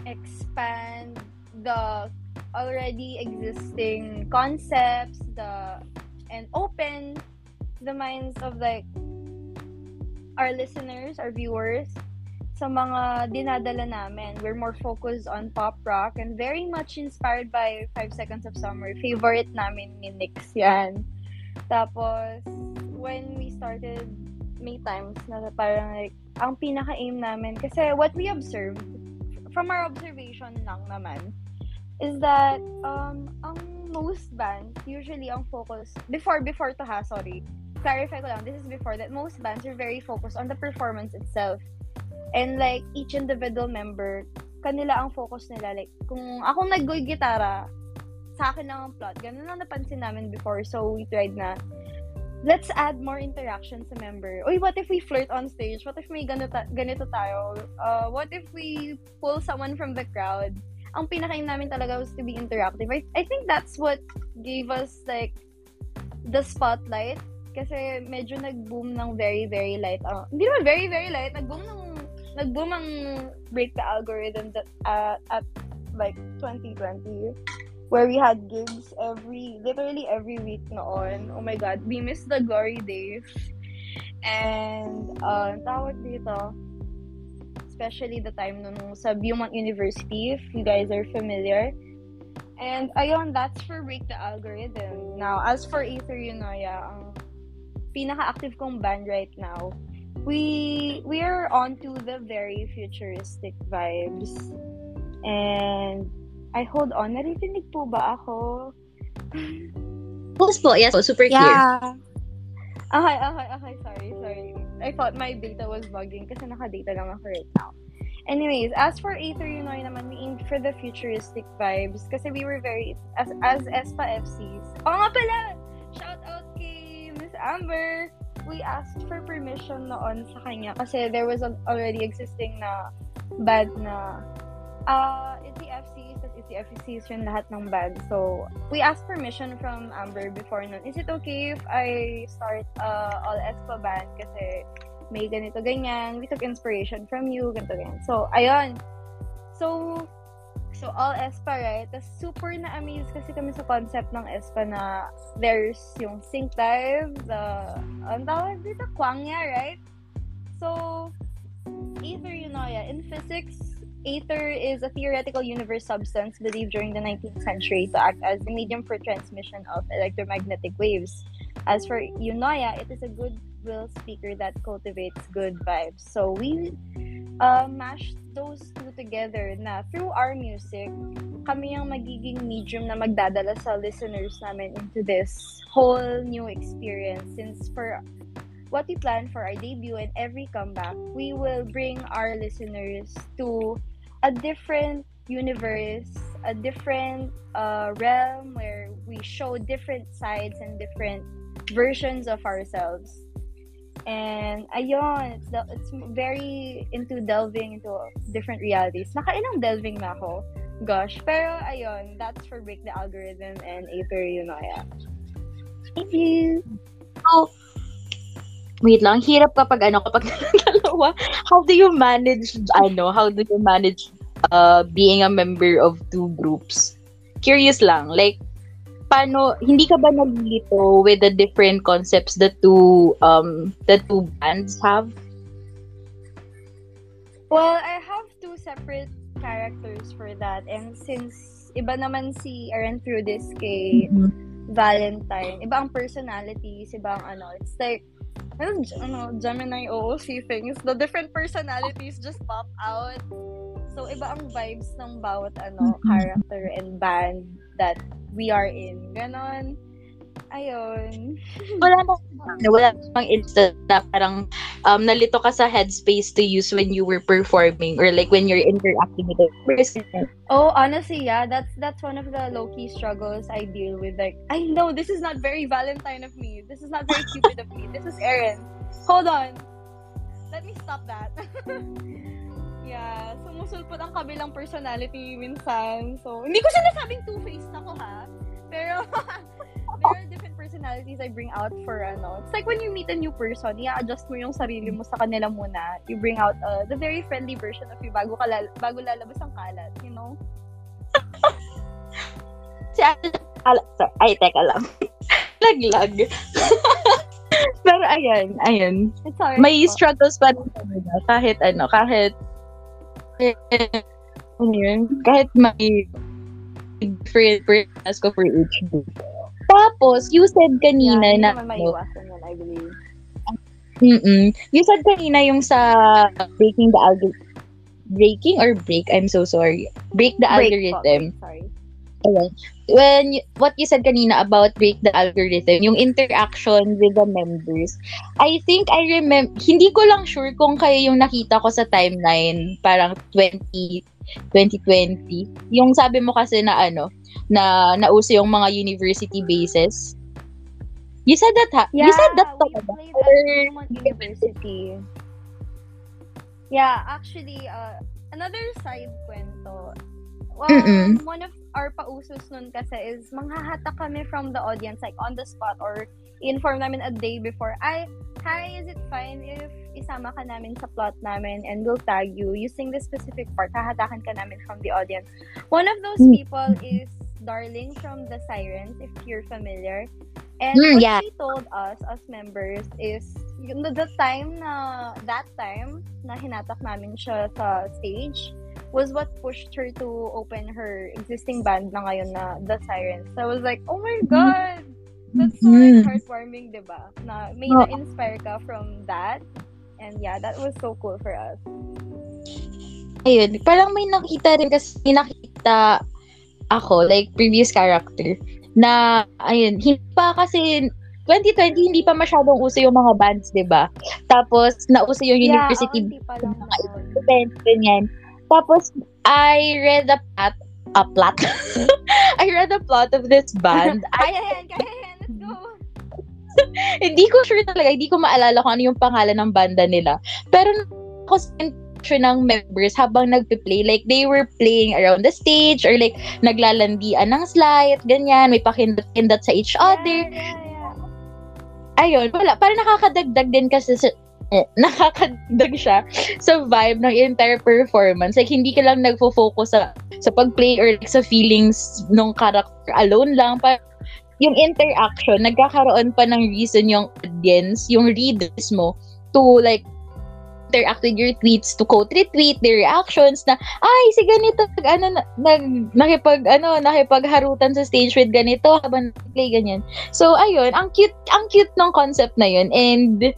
expand the already existing concepts, the and open the minds of like our listeners, our viewers sa mga dinadala namin. We're more focused on pop rock and very much inspired by 5 Seconds of Summer. Favorite namin ni Nix yan. Tapos, when we started, may times na parang like, ang pinaka-aim namin, kasi what we observed, from our observation lang naman, is that um, ang most bands, usually ang focus, before, before to ha, sorry, clarify ko lang, this is before, that most bands are very focused on the performance itself. And like, each individual member, kanila ang focus nila. Like, kung akong nag-goy gitara, sa akin lang ang plot. Ganun lang napansin namin before. So, we tried na, let's add more interaction sa member. Uy, what if we flirt on stage? What if may ganito, ganito tayo? Uh, what if we pull someone from the crowd? Ang pinakain namin talaga was to be interactive. I, I think that's what gave us, like, the spotlight. Kasi medyo nag-boom ng very, very light. Uh, hindi naman very, very light. Nag-boom ng nag-boom ang break the algorithm that, uh, at like 2020 where we had gigs every literally every week noon. Oh my god, we missed the glory days. And uh tawag dito especially the time nung sa Beaumont University if you guys are familiar. And ayun, that's for Break the Algorithm. Now, as for Aether Unoya, ang pinaka-active kong band right now we we are on to the very futuristic vibes. And I hold on. Naririnig po ba ako? Yes po, yes po. Super clear. Yeah. Okay, okay, okay. Sorry, sorry. I thought my data was bugging kasi naka-data lang ako right now. Anyways, as for Aether Unoy naman, we aimed for the futuristic vibes kasi we were very, as, as ESPA FCs. Oo nga pala! Shout out kay Miss Amber! we asked for permission noon sa kanya kasi there was an already existing na band na uh, it's the FCs the FCs yung lahat ng band. So, we asked permission from Amber before nun. Is it okay if I start uh, all ESPA band kasi may ganito ganyan. We took inspiration from you, ganito ganyan. So, ayun. So, So, all ESPA, right? Tapos, super na-amaze kasi kami sa concept ng ESPA na there's yung sync dive, the, ang tawag dito, kwangya, right? So, Aether Unoya. In physics, Aether is a theoretical universe substance believed during the 19th century to act as the medium for transmission of electromagnetic waves. As for Unoya, it is a goodwill speaker that cultivates good vibes. So, we uh, mashed those two together na through our music, kami yung magiging medium na magdadala sa listeners namin into this whole new experience. Since for what we plan for our debut and every comeback, we will bring our listeners to a different universe, a different uh, realm where we show different sides and different versions of ourselves. And ayun, it's, the, it's very into delving into different realities. Nakailang delving na ako. Gosh. Pero ayun, that's for Break the Algorithm and Unoya. Thank you. So, wait lang, hirap kapag ano, kapag dalawa. How do you manage, ano, how do you manage uh, being a member of two groups? Curious lang, like, paano, hindi ka ba naglilito with the different concepts the two, um, the two bands have? Well, I have two separate characters for that. And since iba naman si Aaron through this kay Valentine, iba ang personalities, iba ang ano, it's like, ano, ano, Gemini OOC things. The different personalities just pop out. So, iba ang vibes ng bawat ano, character and band that we are in. Ganon. Ayun. wala namang, wala namang instant na parang um, nalito ka sa headspace to use when you were performing or like when you're interacting with the person. Oh, honestly, yeah, that's that's one of the low key struggles I deal with. Like, I know this is not very Valentine of me. This is not very Cupid of me. This is Aaron. Hold on. Let me stop that. yeah, sumusulpot ang kabilang personality minsan. So, hindi ko sinasabing two-faced ako ha. Pero, there are different personalities I bring out for ano. It's like when you meet a new person, i-adjust mo yung sarili mo sa kanila muna. You bring out uh, the very friendly version of you bago, ka lal- bago lalabas ang kalat, you know? ala, sorry, ay, teka lang. Laglag. Pero ayan, ayan. It's alright May po. struggles pa rin. Kahit ano, kahit, kahit, ano yun, kahit may different purpose ko for each group. Tapos, you said kanina yeah, hindi na, naman maiwasan yun, I believe. mm you said kanina yung sa breaking the algorithm, breaking or break? I'm so sorry. Break the Break algorithm. Sorry. Ayan. When what you said kanina about break the algorithm, yung interaction with the members, I think I remember, hindi ko lang sure kung kayo yung nakita ko sa timeline, parang 20, 2020. Yung sabi mo kasi na ano, na nauso yung mga university bases. You said that ha? Yeah, you said that we talaga? played Or- at Fremont University. Yeah, actually, uh, another side kwento. Um, Mm-mm. one of our pausos nun kasi is manghahatak kami from the audience like on the spot or inform namin a day before. Ay, hi, is it fine if isama ka namin sa plot namin and we'll tag you using this specific part? Hahatakan ka namin from the audience. One of those Mm. people is Darling from The Sirens, if you're familiar. And Mm, what yeah. she told us as members is the time na that time na hinatak namin siya sa stage was what pushed her to open her existing band na ngayon na The Sirens. So I was like, oh my God! That's so like, Mhm. heartwarming, di ba? Na may Oo. na-inspire ka from that. And yeah, that was so cool for us. ayun, parang may nakita rin kasi nakita ako, like previous character, na, ayun, hindi pa kasi 2020, hindi pa masyadong uso yung mga bands, di ba? Tapos, nauso yung university yeah, oh, pa lang mga events, ganyan. Tapos, I read a plot, a plot? I read a plot of this band. I, Kaya yan, kaya yan, let's go! hindi ko sure talaga, hindi ko maalala kung ano yung pangalan ng banda nila. Pero, ako interaction ng members habang nagpe-play, like, they were playing around the stage or like, naglalandian ng slide, ganyan, may pakindot-kindot sa each other. Yeah, yeah. ayun, wala. Parang nakakadagdag din kasi sa, eh, nakakadagdag siya sa vibe ng entire performance. Like, hindi ka lang nagfo-focus sa, sa pag-play or like, sa feelings ng character alone lang. Parang yung interaction, nagkakaroon pa ng reason yung audience, yung readers mo to like interact with your tweets, to quote retweet their reactions na, ay, si ganito, nag, ano, na- nag, nakipag, ano, nakipagharutan sa stage with ganito habang play ganyan. So, ayun, ang cute, ang cute ng concept na yun. And,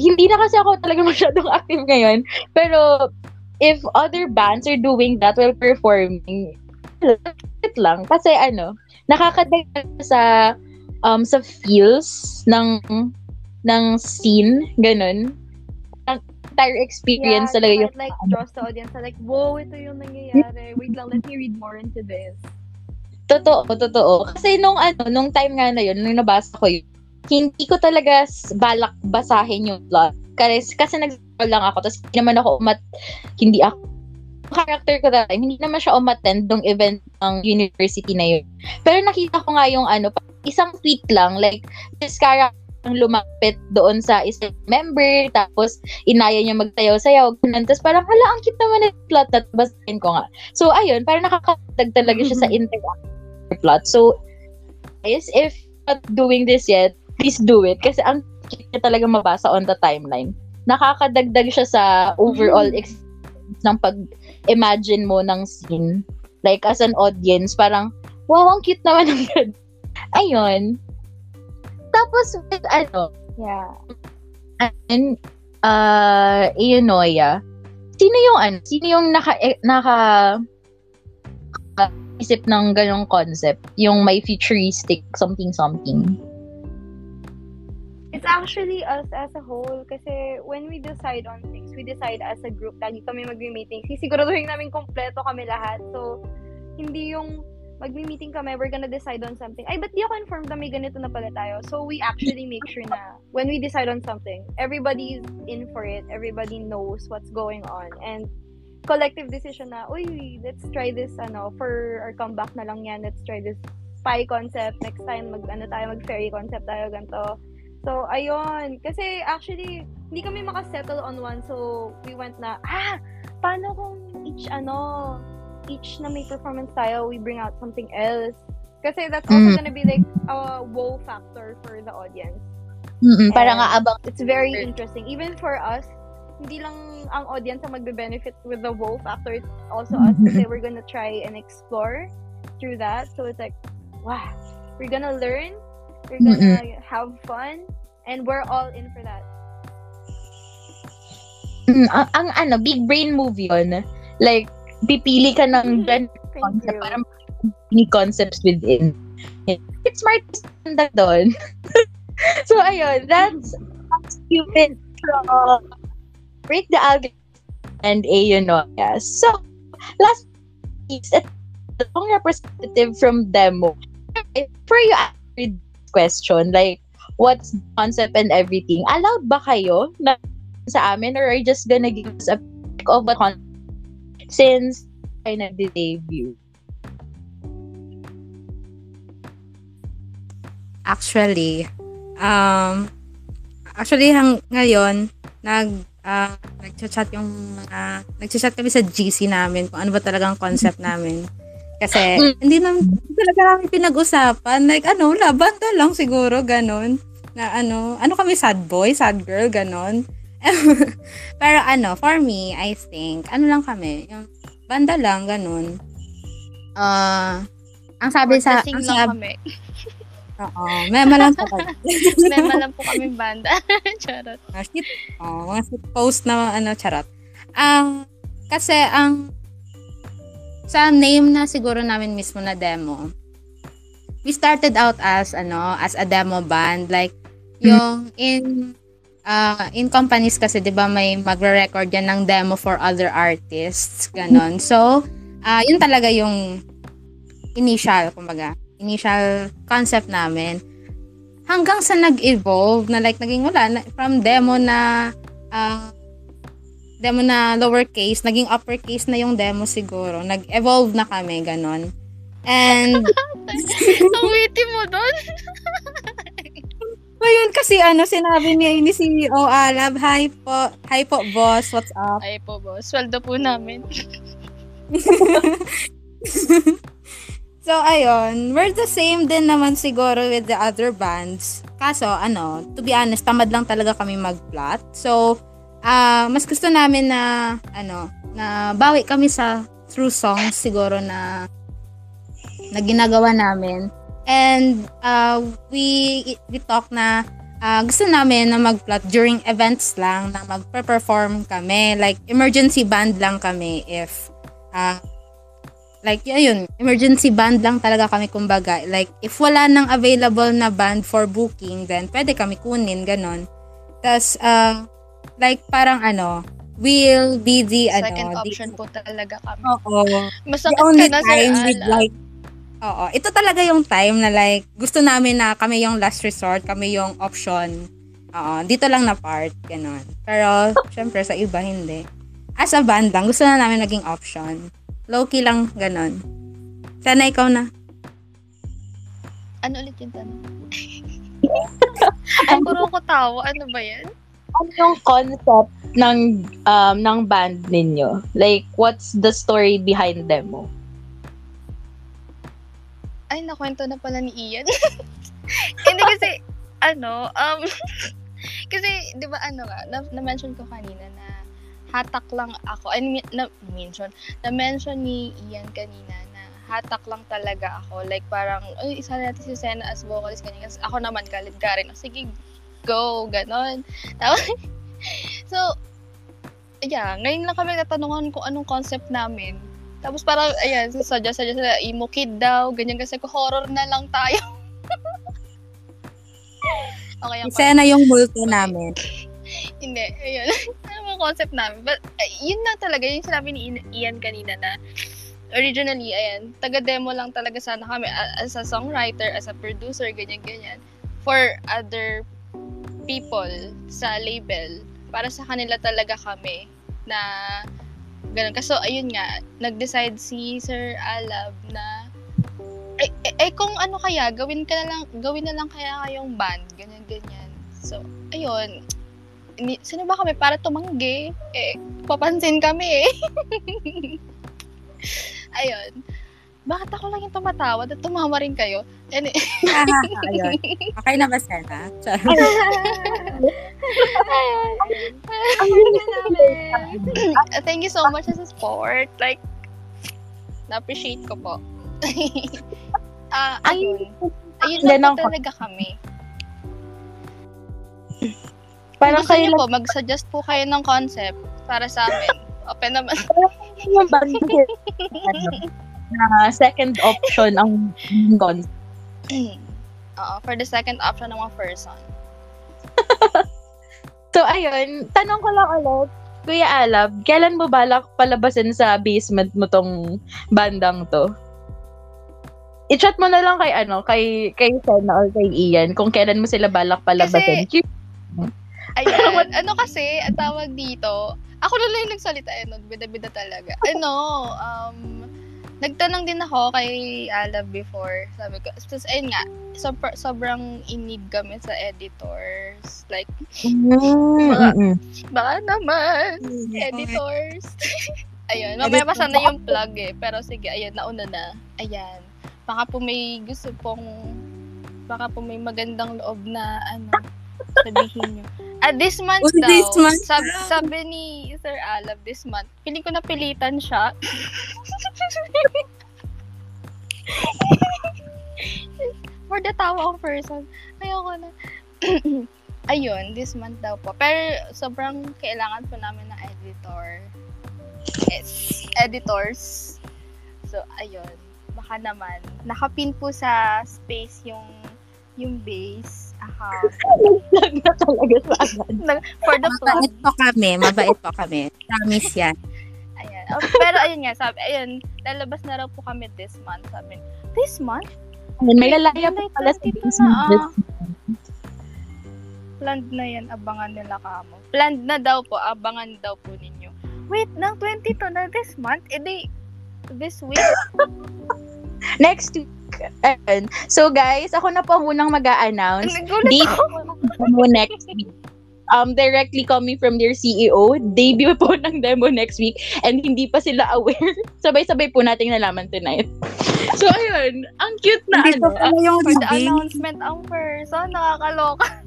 hindi na kasi ako talaga masyadong active ngayon. Pero, if other bands are doing that while performing, cute lang. Kasi, ano, nakakadagdag sa, um, sa feels ng, ng scene, ganun. Ang entire experience yeah, talaga yung like draws the audience like, whoa, ito yung nangyayari. Wait lang, let me read more into this. Totoo, totoo. Kasi nung ano, nung time nga na yun, nung nabasa ko yun, hindi ko talaga balak basahin yung plot. Kasi, kasi nag lang ako, tapos hindi naman ako umat, hindi ako, character ko time, hindi naman siya umattend ng event ng university na yun. Pero nakita ko nga yung ano, isang tweet lang, like, this character ang lumapit doon sa isang member, tapos inaya niya magsayaw-sayaw, ganun. Tapos parang, hala, ang cute naman yung plot, at basahin ko nga. So, ayun, parang nakakadag talaga siya sa interaction plot. So, guys, if not doing this yet, please do it. Kasi ang cute niya talaga mabasa on the timeline. Nakakadagdag siya sa overall experience ng pag-imagine mo ng scene. Like, as an audience, parang, wow, ang cute naman ng ganun. Ayun. Tapos, with, ano, Yeah. and, uh, Ionoya, sino yung, ano, sino yung naka, eh, naka, isip ng ganong concept? Yung may futuristic something-something. It's actually us as a whole kasi when we decide on things, we decide as a group. Lagi kami mag-meeting. Sisiguraduhin namin kompleto kami lahat. So, hindi yung mag-meeting kami, we're gonna decide on something. Ay, ba't di ako informed na may ganito na pala tayo? So, we actually make sure na when we decide on something, everybody's in for it. Everybody knows what's going on. And collective decision na, uy, let's try this, ano, for our comeback na lang yan. Let's try this spy concept. Next time, mag, ano tayo, mag-fairy concept tayo, ganito. So, ayun. Kasi, actually, hindi kami makasettle on one. So, we went na, ah, paano kung each, ano, each na may performance tayo, we bring out something else. Kasi that's also Mm. gonna be like a wow factor for the audience. Mm-mm, parang aabang. It's very interesting. Even for us, hindi lang ang audience ang magbe-benefit with the wow factor, it's also us kasi we're gonna try and explore through that. So it's like, wow, we're gonna learn, we're gonna have fun, and we're all in for that. Mm, ang, ang ano, big brain move yun. Like, pipili ka ng brand Thank concept you. parang ni concepts within. It's smart that doon. so, ayun, that's stupid from break the algorithm and a you know yes. So, last piece, ito ang representative from demo. For you question, like, what's the concept and everything, allowed ba kayo na sa amin or are you just gonna give us a pick of what concept since I nag-debut? Actually, um, actually hang ngayon, nag, uh, nag-chat yung mga, nag-chat kami sa GC namin kung ano ba talagang concept namin. Kasi, hindi naman talaga kami pinag-usapan. Like, ano, labanda lang siguro, ganon. Na ano, ano kami, sad boy, sad girl, ganon. Pero ano, for me, I think, ano lang kami, yung banda lang, ganon. Ah, ang sabi sa, Sing ang sabi, kami. oo, mema lang po kami. Mema lang po kami banda. Charot. Mga shit, oh, mga shit post na ano, charot. Ang, kasi ang, sa name na siguro namin mismo na demo, we started out as, ano, as a demo band. Like, yung in, uh, in companies kasi, di ba, may magre-record yan ng demo for other artists, ganon. So, ah yun talaga yung initial, kumbaga, initial concept namin hanggang sa nag-evolve na like naging wala na, from demo na ah, demo na lowercase naging uppercase na yung demo siguro nag-evolve na kami ganon and Ang witty mo doon. ngayon kasi ano sinabi niya ni CEO Alab hi po hi po boss what's up Ay po, boss. Sweldo po namin. So, ayun, we're the same din naman siguro with the other bands. Kaso, ano, to be honest, tamad lang talaga kami mag-plot. So, ah mas gusto namin na, ano, na bawi kami sa through songs siguro na na ginagawa namin. And uh, we we talk na ah, gusto namin na mag-plot during events lang na magpe-perform kami. Like, emergency band lang kami if ah, like yun, emergency band lang talaga kami kumbaga. Like, if wala nang available na band for booking, then pwede kami kunin, ganon. Tapos, uh, like, parang ano, we'll be the, Second ano, option the, po talaga kami. Oo. The Masakit only ka na, time we'd Ala. like, oo, ito talaga yung time na like, gusto namin na kami yung last resort, kami yung option. Oo, dito lang na part, ganon. Pero, syempre, sa iba, hindi. As a band lang, gusto na namin naging option. Low-key lang, ganon. Sana ikaw na. Ano ulit yung tanong? Ay, puro ko tawa. Ano ba yan? Ano yung concept ng um, ng band ninyo? Like, what's the story behind demo? Ay, nakwento na pala ni Ian. Hindi kasi, ano, um, kasi, di ba, ano nga, na- na-mention ko kanina na hatak lang ako. I mean, na, mention, na-mention ni Ian kanina na hatak lang talaga ako. Like, parang, ay, isa natin si Sena as vocalist kanina. Ako naman, galit ka rin. Sige, go, ganon. Tapos, so, yeah, ngayon lang kami natanungan kung anong concept namin. Tapos parang, ayan, sadya-sadya sila, emo kid daw, ganyan kasi ko, horror na lang tayo. okay, ang Isa na yung multo namin. Hindi, ayun. ano ang concept namin? But, uh, yun na talaga, yung sinabi ni Ian- kanina na, originally, ayan, taga-demo lang talaga sana kami as a songwriter, as a producer, ganyan-ganyan, for other people sa label. Para sa kanila talaga kami na ganun. Kaso, ayun nga, nag-decide si Sir Alab na eh, eh, kung ano kaya, gawin ka na lang, gawin na lang kaya kayong band, ganyan, ganyan. So, ayun, ni, sino ba kami para tumanggi? Eh, papansin kami eh. ayun. Bakit ako lang yung tumatawa at tumawa rin kayo? And, Ayun. Okay na ba, Sena? Thank you so much sa support. Like, na-appreciate ko po. Ah, ayun. Ayun Hindi, lang po talaga kami. Parang gusto kayo niyo po, mag-suggest po kayo ng concept para sa amin. Open naman. yung na second option ang con. Oo, for the second option ng mga person. So, ayun, tanong ko lang ulit, Kuya Alab, kailan mo balak palabasin sa basement mo tong bandang to? I-chat mo na lang kay ano, kay kay Senna or kay Ian kung kailan mo sila balak palabasin. Ayun. ano kasi, ang tawag dito, ako na lang yung nagsalita eh, nun. Bida-bida talaga. Ano, um, nagtanong din ako kay Alab before. Sabi ko, tapos ayun nga, sobr- sobrang inig kami sa editors. Like, Mm-mm. baka naman, editors. ayun, mamaya pa sana yung plug eh. Pero sige, ayun, nauna na. Ayan. Baka po may gusto pong, baka po may magandang loob na, ano, sabihin nyo. Ah, this month Uy, daw. this month sabi, sabi ni Sir Alab, this month. Feeling ko napilitan siya. For the tawang person. Ayoko na. Ayun, this month daw po. Pero sobrang kailangan po namin ng editor. Yes, editors. So, ayun. Baka naman. Nakapin po sa space yung yung base na talaga sa agad. For the plug. Mabait po kami. Mabait po kami. Promise yan. Ayan. Oh, pero ayun nga, sabi, ayun, lalabas na raw po kami this month. Sabi, this month? Ayun, may lalaya July pala sa 22 basement. na, this ah. Planned na yan, abangan nila kamo. Planned na daw po, abangan daw po ninyo. Wait, ng 22 na this month? Eh di, this week? Next week. Ayun. So guys, ako na po ang unang mag-a-announce. Nagulat Date ako. demo next week. Um, directly coming from their CEO. Debut po ng demo next week and hindi pa sila aware. Sabay-sabay po nating nalaman tonight. So, ayun. Ang cute na Hindi ano. pa pala yung For the announcement ang person, nakakaloka.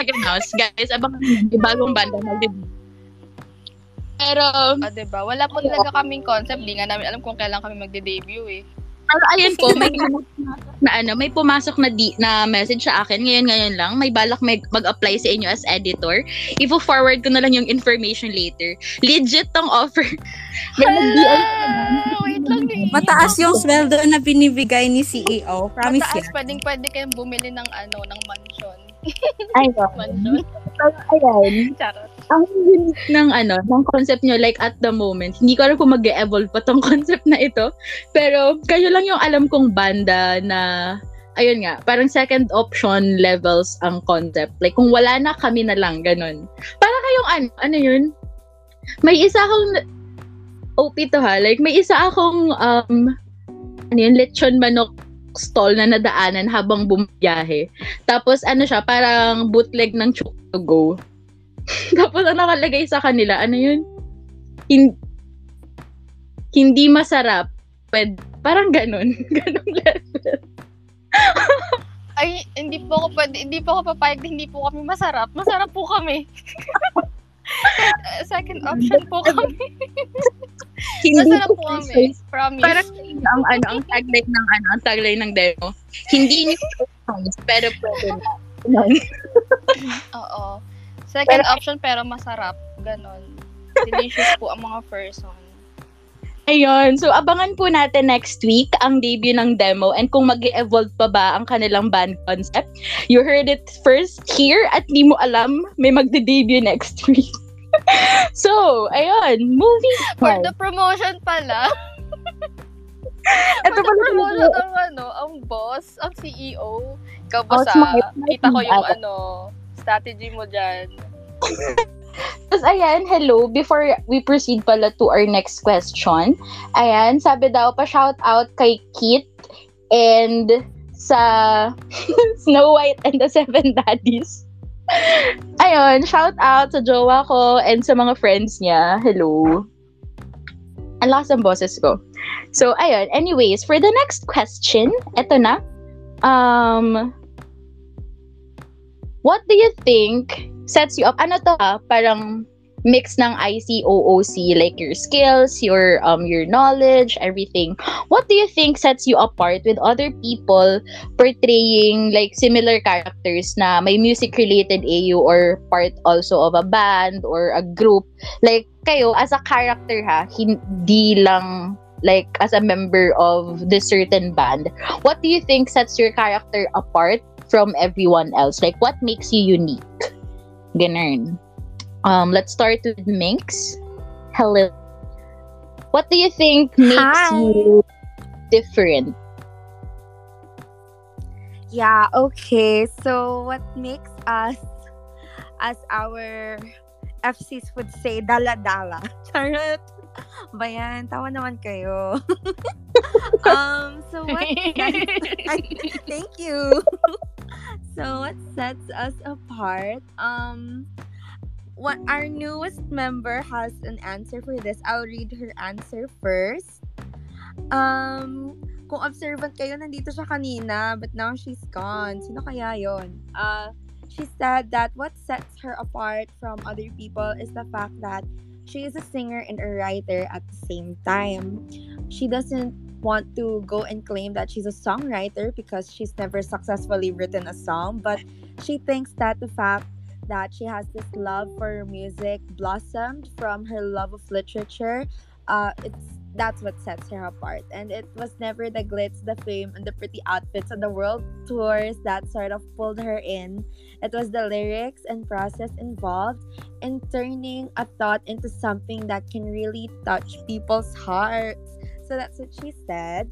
Mag-announce. Guys, abang yung bagong banda mag-debut. Pero, O, diba? Wala po talaga kaming concept. Di nga namin alam kung kailan kami magde-debut eh. pero ayun po, may na ano, may pumasok na di, na message sa akin ngayon ngayon lang. May balak may mag-apply sa inyo as editor. Ifo-forward ko na lang yung information later. Legit tong offer. May! Wait lang eh. Mataas yung sweldo na binibigay ni CEO. Promise Mataas, yan. pwedeng pwede kayong bumili ng ano, ng mansion. Ayun. Mansion? Ayun. Charot. ang unique ng ano, ng concept nyo like at the moment. Hindi ko alam kung mag-evolve pa tong concept na ito. Pero kayo lang yung alam kong banda na ayun nga, parang second option levels ang concept. Like kung wala na kami na lang ganun. Para kayong ano, ano yun? May isa akong OP to ha. Like may isa akong um ano yun, lechon manok stall na nadaanan habang bumiyahe. Tapos ano siya, parang bootleg ng Choco to go. Tapos ang nakalagay sa kanila, ano yun? Hin- hindi masarap. Pwede, parang ganun. ganun level. Ay, hindi po ako pwede, hindi po ako papayag na hindi po kami masarap. Masarap po kami. Second option po kami. Hindi Masarap po kami. Promise. Parang ang ano, ang tagline ng ano, ang tagline ng demo. Hindi niyo pero pwede na. Oo. Second option pero masarap. Ganon. Delicious po ang mga person. Ayun. So, abangan po natin next week ang debut ng demo and kung mag evolve pa ba ang kanilang band concept. You heard it first here at di mo alam may magde-debut next week. so, ayun. Moving For the promotion pala. Ito pala promotion ang ano, ang boss, ang CEO. Ikaw boss Oh, smart, smart kita ko yung ano, strategy mo dyan. Tapos, ayan, hello. Before we proceed pala to our next question, ayan, sabi daw pa shout out kay Kit and sa Snow White and the Seven Daddies. Ayun, shout out sa jowa ko and sa mga friends niya. Hello. ang lakas ng boses ko. So, ayun. Anyways, for the next question, eto na. Um, what do you think sets you up? Ano to ah? Parang mix ng ICOOC, like your skills, your um your knowledge, everything. What do you think sets you apart with other people portraying like similar characters na may music related AU or part also of a band or a group? Like kayo as a character ha, hindi lang like as a member of this certain band. What do you think sets your character apart from everyone else? Like what makes you unique? Ganun. Um, let's start with Minx. Hello. What do you think makes Hi. you different? Yeah, okay. So what makes us as our FCs would say dala-dala. Charot. Bayan, tawa naman kayo. um, so what Thank you. so what sets us apart? Um what our newest member has an answer for this. I'll read her answer first. Um kung observant kayo, nandito siya kanina, but now she's gone. Sino kaya yon? Uh, she said that what sets her apart from other people is the fact that she is a singer and a writer at the same time. She doesn't want to go and claim that she's a songwriter because she's never successfully written a song, but she thinks that the fact that she has this love for music blossomed from her love of literature. Uh, it's that's what sets her apart. And it was never the glitz, the fame, and the pretty outfits on the world tours that sort of pulled her in. It was the lyrics and process involved in turning a thought into something that can really touch people's hearts. So that's what she said.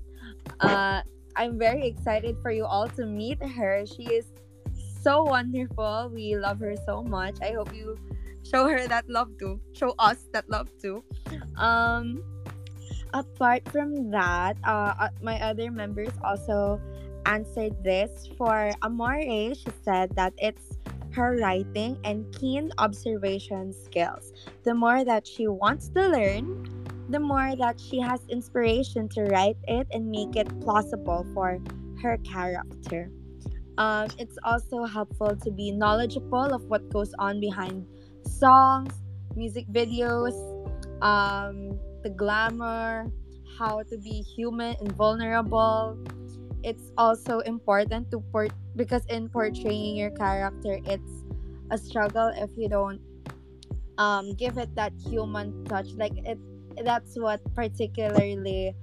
Uh, I'm very excited for you all to meet her. She is so wonderful. We love her so much. I hope you show her that love too. Show us that love too. Um, apart from that, uh, uh, my other members also answered this. For Amore, she said that it's her writing and keen observation skills. The more that she wants to learn, the more that she has inspiration to write it and make it plausible for her character. Um, it's also helpful to be knowledgeable of what goes on behind songs, music videos, um, the glamour, how to be human and vulnerable. It's also important to port because in portraying your character, it's a struggle if you don't um, give it that human touch. Like it, that's what particularly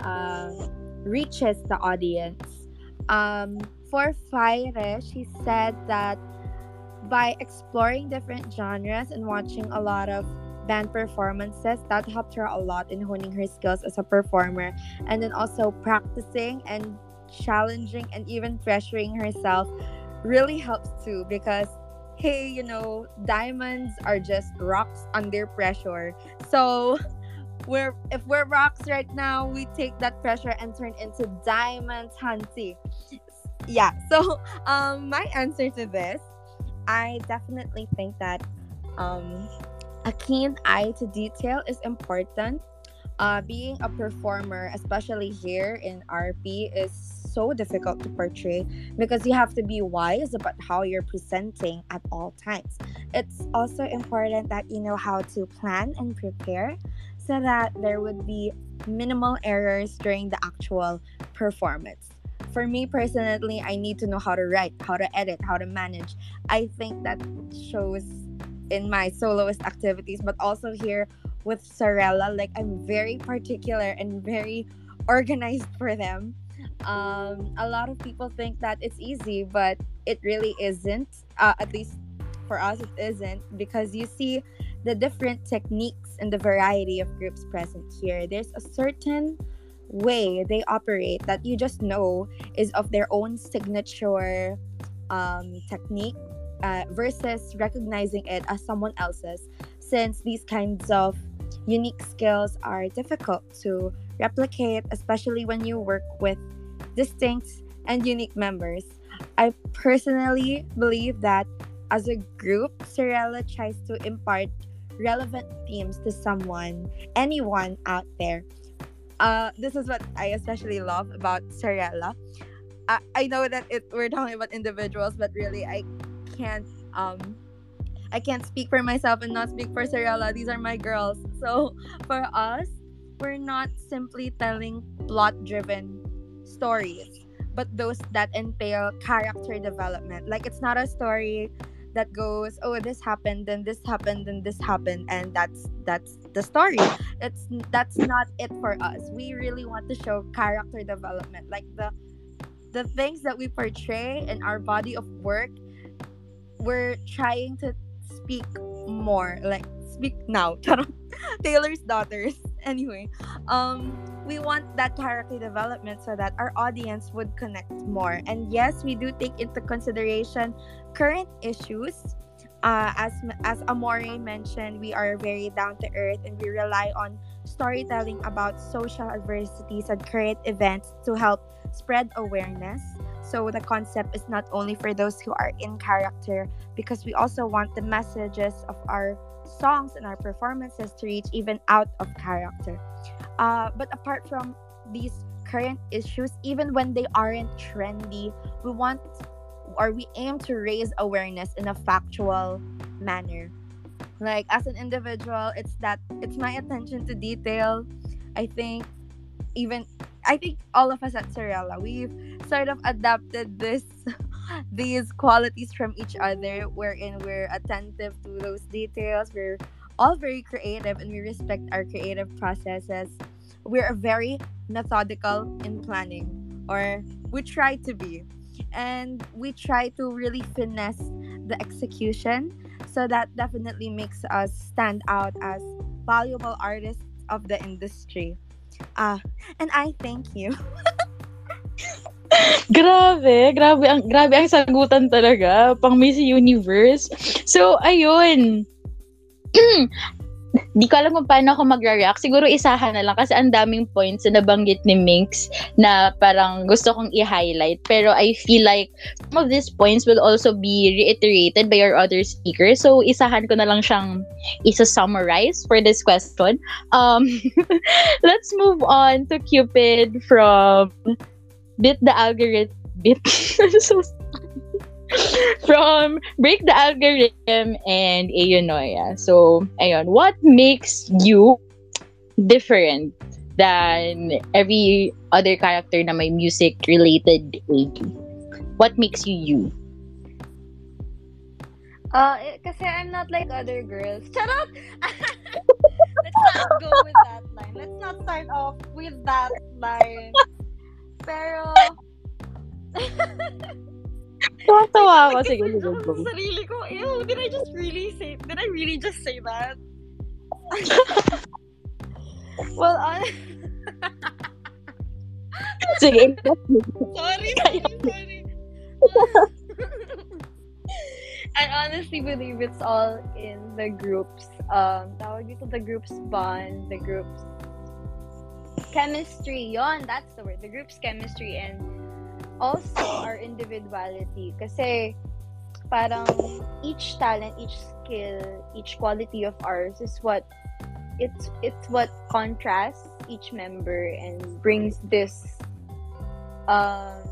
uh, reaches the audience. Um, for Fire, she said that by exploring different genres and watching a lot of band performances, that helped her a lot in honing her skills as a performer. And then also practicing and challenging and even pressuring herself really helps too because hey, you know, diamonds are just rocks under pressure. So we're if we're rocks right now, we take that pressure and turn into diamonds, Hansi yeah so um my answer to this i definitely think that um a keen eye to detail is important. Uh being a performer especially here in rp is so difficult to portray because you have to be wise about how you're presenting at all times. It's also important that you know how to plan and prepare so that there would be minimal errors during the actual performance for me personally, I need to know how to write, how to edit, how to manage. I think that shows in my soloist activities, but also here with Sorella, like I'm very particular and very organized for them. Um, a lot of people think that it's easy, but it really isn't. Uh, at least for us, it isn't because you see the different techniques and the variety of groups present here. There's a certain way they operate that you just know is of their own signature um, technique uh, versus recognizing it as someone else's since these kinds of unique skills are difficult to replicate especially when you work with distinct and unique members i personally believe that as a group sorella tries to impart relevant themes to someone, anyone out there. Uh, this is what I especially love about Sorella. I, I know that it we're talking about individuals, but really I can't um I can't speak for myself and not speak for Sorella. These are my girls. So for us, we're not simply telling plot driven stories, but those that entail character development. Like it's not a story that goes, oh, this happened, then this happened, then this happened, and that's that's the story. It's that's not it for us. We really want to show character development, like the the things that we portray in our body of work. We're trying to speak more, like speak now. Taylor's daughters. Anyway, um, we want that character development so that our audience would connect more. And yes, we do take into consideration current issues. Uh, as as Amore mentioned, we are very down to earth and we rely on storytelling about social adversities and current events to help spread awareness. So the concept is not only for those who are in character because we also want the messages of our songs and our performances to reach even out of character. Uh, but apart from these current issues, even when they aren't trendy, we want or we aim to raise awareness in a factual manner. Like as an individual, it's that it's my attention to detail. I think even I think all of us at Sorella, we've sort of adapted this these qualities from each other wherein we're attentive to those details we're all very creative and we respect our creative processes we're very methodical in planning or we try to be and we try to really finesse the execution so that definitely makes us stand out as valuable artists of the industry uh, and i thank you grabe, grabe ang grabe ang sagutan talaga pang Miss Universe. So ayun. Di ko alam kung paano ako mag-react. Siguro isahan na lang kasi ang daming points na nabanggit ni Minx na parang gusto kong i-highlight. Pero I feel like some of these points will also be reiterated by our other speakers. So isahan ko na lang siyang isa-summarize for this question. Um, let's move on to Cupid from Bit the Algorithm. Bit. so from Break the Algorithm and Ayonoya. So, ayun, what makes you different than every other character na may music-related AD? What makes you you? Uh, eh, kasi I'm not like other girls. Shut up! Let's not go with that line. Let's not start off with that line. Pero, Tawa ako. Sige, sige, Ako sa sarili ko, ew, did I just really say, did I really just say that? well, on, Sige, sorry, sorry, sorry. I honestly believe it's all in the groups. Um, tawag dito the groups bond, the groups chemistry. Yon, that's the word. The group's chemistry and also our individuality. Kasi parang each talent, each skill, each quality of ours is what it's it's what contrasts each member and brings this um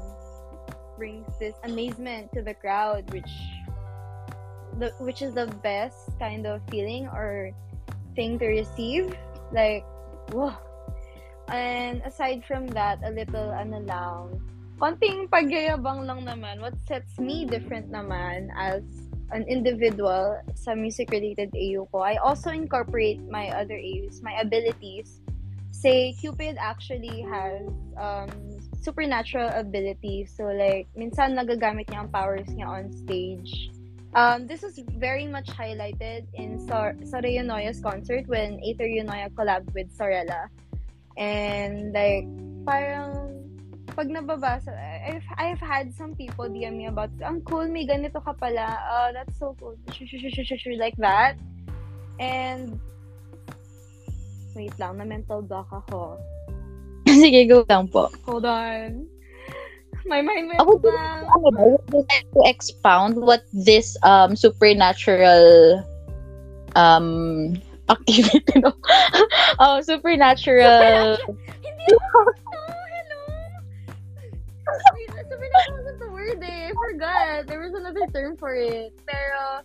brings this amazement to the crowd which the which is the best kind of feeling or thing to receive like whoa and aside from that a little ano konting pagyayabang lang naman. What sets me different naman as an individual sa music related AU ko I also incorporate my other AUs my abilities. Say Cupid actually has um supernatural abilities. So like minsan nagagamit niya ang powers niya on stage. Um, this is very much highlighted in Sor- Soraya Noya's concert when Aether Yunoya collabed with Sorella. And like, parang pag nababasa, I've, I've had some people DM me about, ang cool, may ganito ka pala. Uh, that's so cool. Like that. And, wait lang, na mental block ako. sige, go lang po. Hold on. My mind went Ako din, blank. ano ba, would like to expound what this um supernatural um activity no oh supernatural Hindi ako. Wait, supernatural wasn't the word eh. I forgot. There was another term for it. Pero,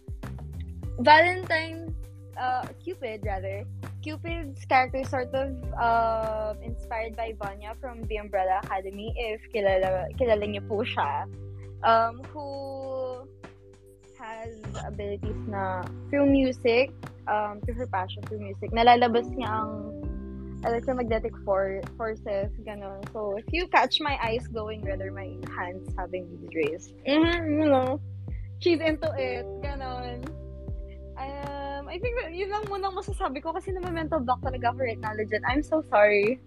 Valentine, uh, Cupid rather. Cupid's character sort of uh, inspired by Vanya from The Umbrella Academy, if kilala, kilala niyo po siya. Um, who has abilities na through music, um, through her passion through music, nalalabas niya ang electromagnetic for forces, ganon. So, if you catch my eyes glowing red or my hands having these rays, mm-hmm, you know, she's into it, ganon. Um, I think yun lang muna ang masasabi ko kasi naman mental block talaga ako right now, legit. I'm so sorry.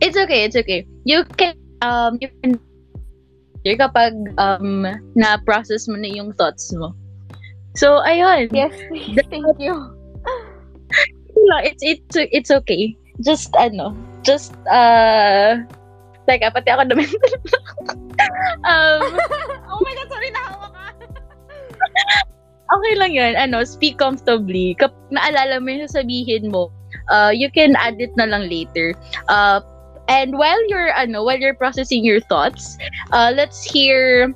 it's okay it's okay you can um you can kapag um na process mo na yung thoughts mo so ayun Yes, please. Thank you. Lang, it's it's it's okay. Just ano, just uh Teka, pati ako naman. um, oh my God, sorry, nahawa ka. okay lang yun. Ano, speak comfortably. Kap naalala mo yung sasabihin mo, uh, you can add it na lang later. Uh, and while you're, ano, while you're processing your thoughts, uh, let's hear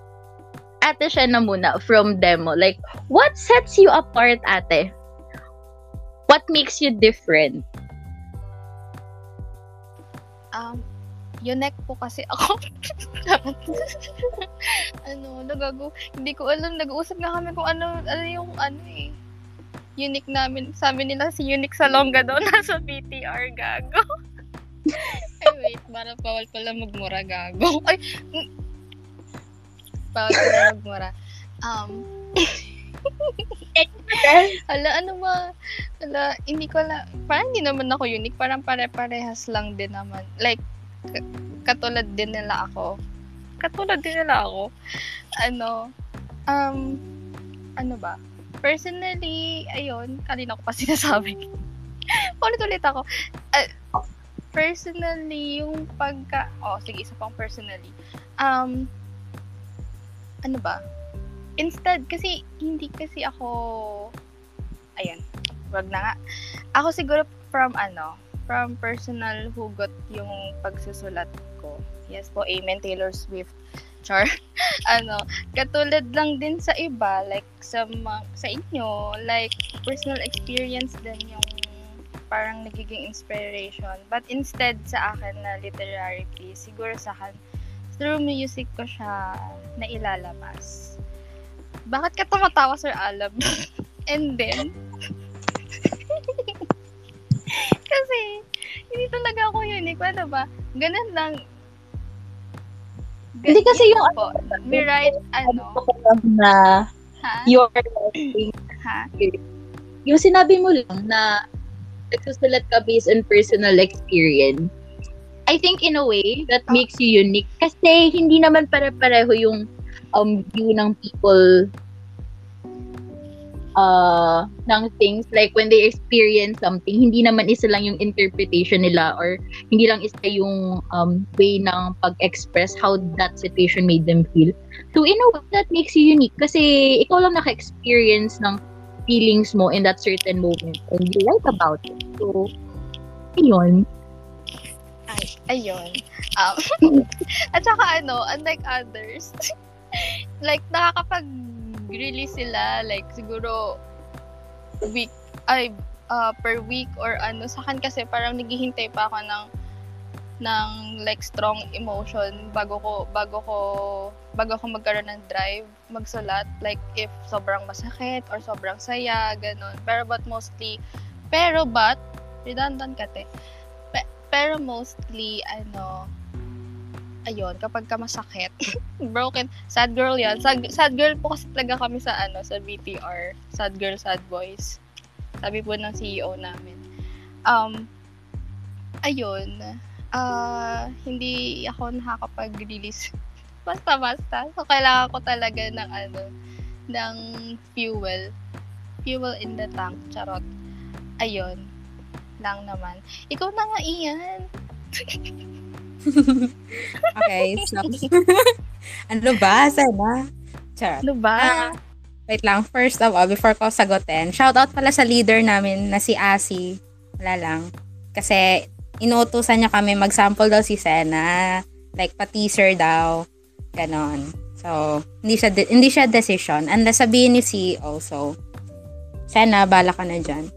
ate siya na muna from demo. Like, what sets you apart, ate? What makes you different? Um, unique po kasi ako. ano, nagago, hindi ko alam, nag-uusap nga kami kung ano, ano yung, ano eh, unique namin, sabi nila si Unique Salonga daw, nasa BTR, gago. Ay, wait, para bawal pala magmura, gago. Ay, bawal pala magmura. Um, Ala, ano ba? Ala, hindi ko la, parang hindi naman ako unique. Parang pare-parehas lang din naman. Like, katulad din nila ako. Katulad din nila ako. Ano, um, ano ba? Personally, ayun, kanina ko pa sinasabi. Ulit-ulit ako. Uh, personally, yung pagka, oh, sige, isa pang personally. Um, ano ba? Instead, kasi hindi kasi ako, ayan, wag na nga. Ako siguro from ano, from personal hugot yung pagsusulat ko. Yes po, amen, Taylor Swift. Char. ano, katulad lang din sa iba, like sa, sa inyo, like personal experience din yung parang nagiging inspiration. But instead sa akin na literary piece, siguro sa akin, through music ko siya nailalabas. Bakit ka tumatawa, Sir Alab? And then, kasi, hindi talaga ako unique. Ano ba? Ganun lang. Gan- Hindi kasi yun yung po. We write, ano, na ha? your Ha? yung sinabi mo lang na nagsusulat ka based on personal experience, I think in a way that makes you unique kasi hindi naman pare-pareho yung um view ng people uh ng things. Like when they experience something hindi naman isa lang yung interpretation nila or hindi lang isa yung um way ng pag-express how that situation made them feel. So in a way that makes you unique. Kasi ikaw lang naka-experience ng feelings mo in that certain moment and you write about it. So ayun. Ay, ayun. Um, at saka ano, unlike others, like nakakapag-release sila like siguro week ay uh, per week or ano. Sa akin kasi parang naghihintay pa ako ng ng like strong emotion bago ko bago ko bago ako magkaroon ng drive magsulat. Like if sobrang masakit or sobrang saya ganun. Pero but mostly pero but redundant kate Pe- pero mostly ano ayun, kapag ka masakit, broken, sad girl yan. Sad, sad girl po kasi talaga kami sa ano, sa BTR. Sad girl, sad boys. Sabi po ng CEO namin. Um, ayun, ah hindi ako nakakapag-release. Basta-basta. So, kailangan ko talaga ng ano, ng fuel. Fuel in the tank. Charot. Ayun. Lang naman. Ikaw na nga, Ian. Okay, so... ano ba? Sana? Charot. Ano ba? Ah, wait lang, first of all, before ko sagutin, shout out pala sa leader namin na si Asi. Wala lang. Kasi inuutusan niya kami mag-sample daw si Sena. Like, pa-teaser daw. Ganon. So, hindi siya, de- hindi siya decision. Unless sabihin ni CEO. So, Sena, bala ka na dyan.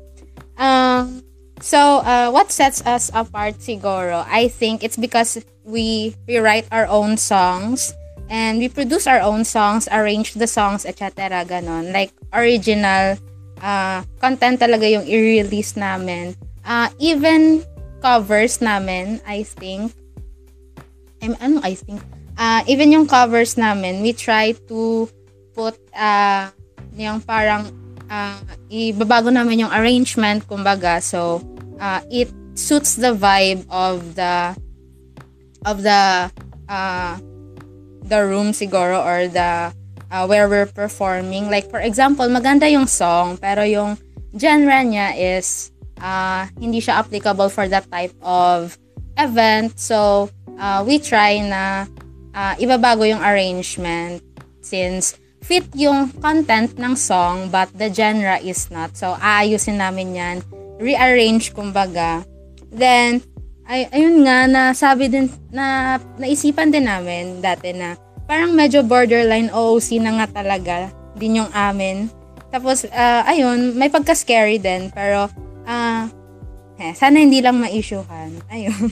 Um, so, uh, what sets us apart siguro? I think it's because we, we write our own songs and we produce our own songs, arrange the songs, etc. Ganon. Like, original uh, content talaga yung i-release namin. Uh, even covers namin, I think, I'm, ano I think? Uh, even yung covers namin, we try to put uh, yung parang uh, ibabago namin yung arrangement, kumbaga. So, uh, it suits the vibe of the of the uh, the room siguro or the uh, where we're performing. Like for example, maganda yung song pero yung genre niya is uh, hindi siya applicable for that type of event. So uh, we try na uh, ibabago yung arrangement since fit yung content ng song but the genre is not. So aayusin namin yan. Rearrange kumbaga. Then ay, ayun nga, na sabi din, na naisipan din namin dati na parang medyo borderline OOC na nga talaga din yung amin. Tapos, uh, ayun, may pagka-scary din, pero, uh, eh, sana hindi lang ma-issuehan. Ayun.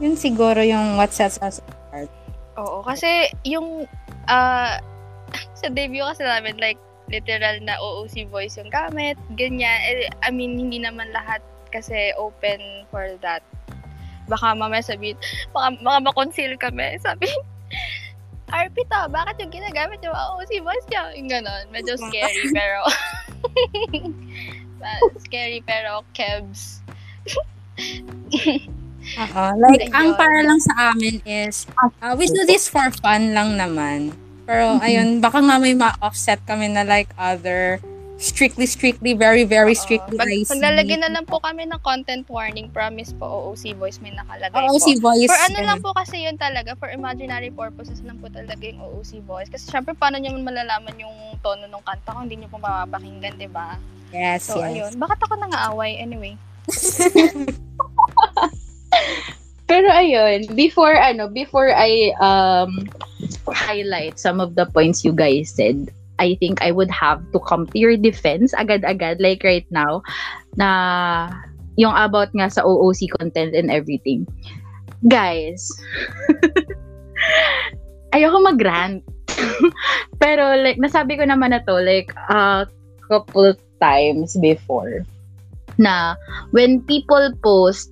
yun siguro yung what sets us apart. Oo, kasi yung, uh, sa debut kasi namin, like, literal na OOC voice yung gamit, ganyan. Eh, I mean, hindi naman lahat kasi open for that. Baka mamaya sabihin, baka, baka makonceal kami. Sabi, RP to, bakit yung ginagamit yung si boss niya? Yung ganon. Medyo scary, pero... scary, pero kebs. uh Like, ang para lang sa amin is, uh, we do this for fun lang naman. Pero, mm-hmm. ayun, baka nga may ma-offset kami na like other strictly, strictly, very, very strictly Pag, IC. Paglalagyan na lang po kami ng content warning, promise po, OOC voice may nakalagay OOC po. voice. For ano lang po kasi yun talaga, for imaginary purposes lang po talaga yung OOC voice. Kasi syempre, paano nyo malalaman yung tono ng kanta kung hindi nyo po mapapakinggan, di ba? Yes, so, yes. ayun. Bakit ako nang-aaway? Anyway. Pero ayun, before ano, before I um highlight some of the points you guys said, I think I would have to come to your defense agad-agad like right now na yung about nga sa OOC content and everything. Guys, ayoko mag-rant. Pero like nasabi ko naman na to like a uh, couple times before na when people post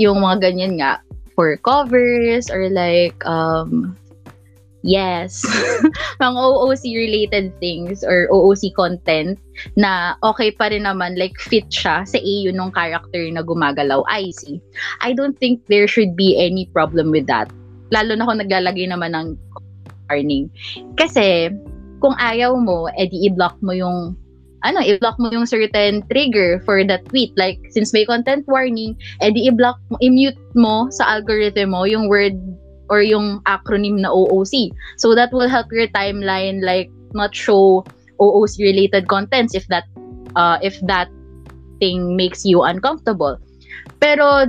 yung mga ganyan nga for covers or like um Yes. mga OOC related things or OOC content na okay pa rin naman like fit siya sa AU nung character na gumagalaw. I see. I don't think there should be any problem with that. Lalo na kung naglalagay naman ng warning. Kasi kung ayaw mo, edi i-block mo yung ano, i-block mo yung certain trigger for that tweet. Like, since may content warning, edi i-block mo, i-mute mo sa algorithm mo yung word or yung acronym na OOC. So that will help your timeline like not show OOC related contents if that uh, if that thing makes you uncomfortable. Pero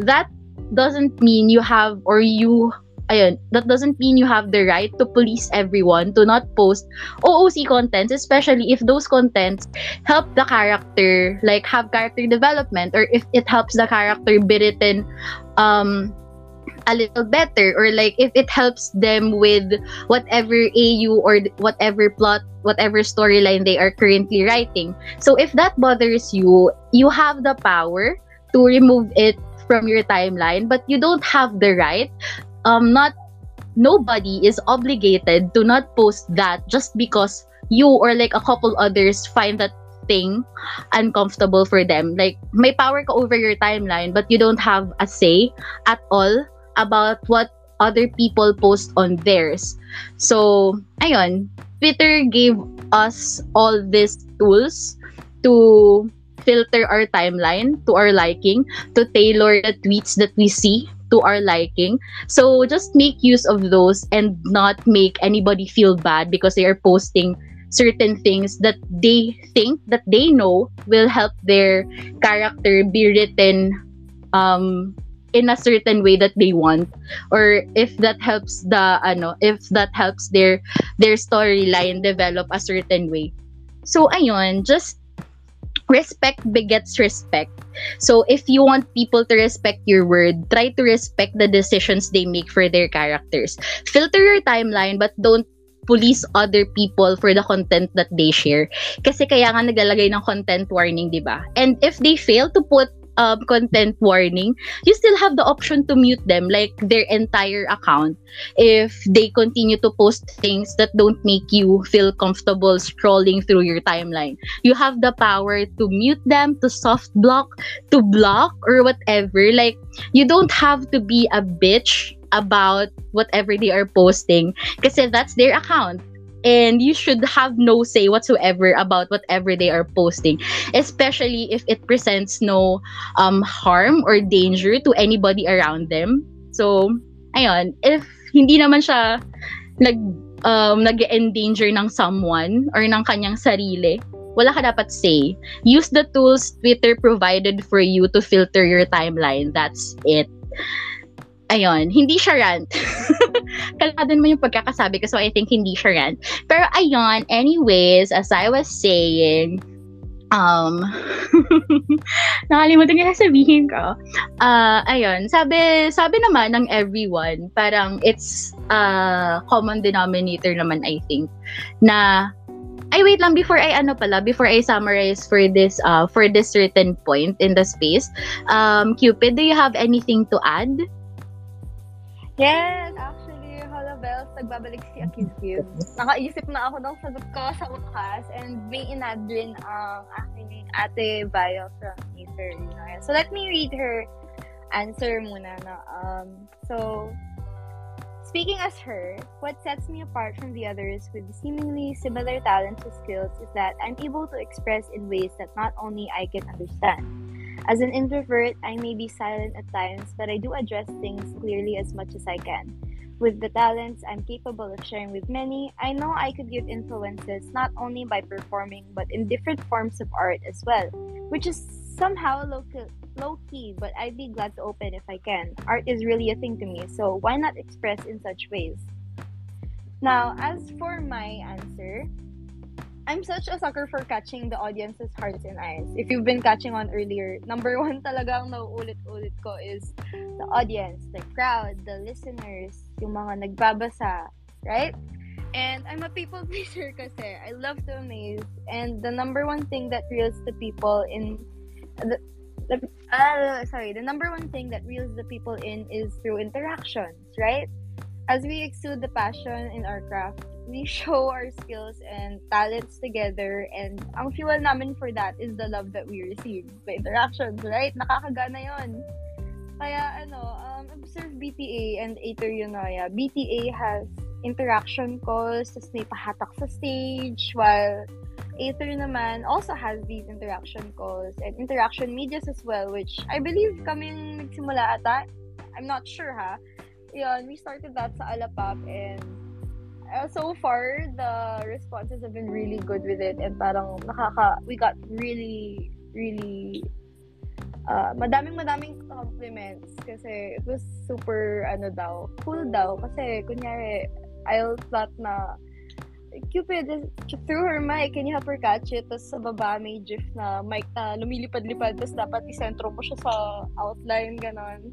that doesn't mean you have or you ayun, that doesn't mean you have the right to police everyone to not post OOC contents, especially if those contents help the character, like have character development, or if it helps the character be written um, a little better or like if it helps them with whatever AU or whatever plot whatever storyline they are currently writing so if that bothers you you have the power to remove it from your timeline but you don't have the right um not nobody is obligated to not post that just because you or like a couple others find that thing uncomfortable for them. Like, may power over your timeline, but you don't have a say at all about what other people post on theirs. So, ayun, Twitter gave us all these tools to filter our timeline to our liking, to tailor the tweets that we see to our liking. So just make use of those and not make anybody feel bad because they are posting certain things that they think that they know will help their character be written um in a certain way that they want or if that helps the ano if that helps their their storyline develop a certain way so ayun just respect begets respect so if you want people to respect your word try to respect the decisions they make for their characters filter your timeline but don't police other people for the content that they share. Kasi kaya nga naglalagay ng content warning, di ba? And if they fail to put um, content warning, you still have the option to mute them, like their entire account, if they continue to post things that don't make you feel comfortable scrolling through your timeline. You have the power to mute them, to soft block, to block, or whatever. Like, you don't have to be a bitch about whatever they are posting because that's their account and you should have no say whatsoever about whatever they are posting especially if it presents no um harm or danger to anybody around them. So ayun if hindi naman siya nag um nag-endanger ng someone or ng kanyang sarili wala ka dapat say. Use the tools Twitter provided for you to filter your timeline. That's it ayun, hindi siya rant. Kalado naman yung pagkakasabi ko, so I think hindi siya rant. Pero ayun, anyways, as I was saying, um, nakalimutan ko sabihin ko. Uh, ayun, sabi, sabi naman ng everyone, parang it's uh, common denominator naman, I think, na ay wait lang before I ano pala before I summarize for this uh for this certain point in the space um Cupid do you have anything to add Yes, actually, Hello Bells, nagbabalik si Akizkiz. Nakaisip na ako ng sagot ko sa wakas and may inad rin ang aking ate Bio from Ether. So let me read her answer muna. No? Um, so, speaking as her, what sets me apart from the others with seemingly similar talents and skills is that I'm able to express in ways that not only I can understand, as an introvert, I may be silent at times, but I do address things clearly as much as I can. With the talents I'm capable of sharing with many, I know I could give influences not only by performing, but in different forms of art as well, which is somehow low, low key, but I'd be glad to open if I can. Art is really a thing to me, so why not express in such ways? Now, as for my answer, I'm such a sucker for catching the audience's hearts and eyes. If you've been catching on earlier, number one talagang nauulit-ulit ko is the audience, the crowd, the listeners, yung mga nagbabasa, right? And I'm a people pleaser kasi. I love to amaze. And the number one thing that reels the people in the, the uh, sorry, the number one thing that reels the people in is through interactions, right? As we exude the passion in our craft, we show our skills and talents together. And ang fuel namin for that is the love that we receive the interactions right? Nakakagana yon kaya ano um, observe BTA and Aether Eunoia BTA has interaction calls tapos may pahatak sa stage while Aether naman also has these interaction calls and interaction medias as well which I believe kaming nagsimula ata. I'm not sure ha? Yun we started that sa Alapap and uh, so far the responses have been really good with it and parang nakaka we got really really uh, madaming madaming compliments kasi it was super ano daw cool daw. Kasi kunyari I'll thought na Cupid through her mic can you help her catch it? Tapos sa baba may gif na mic na lumilipad-lipad tapos dapat isentro mo siya sa outline ganon.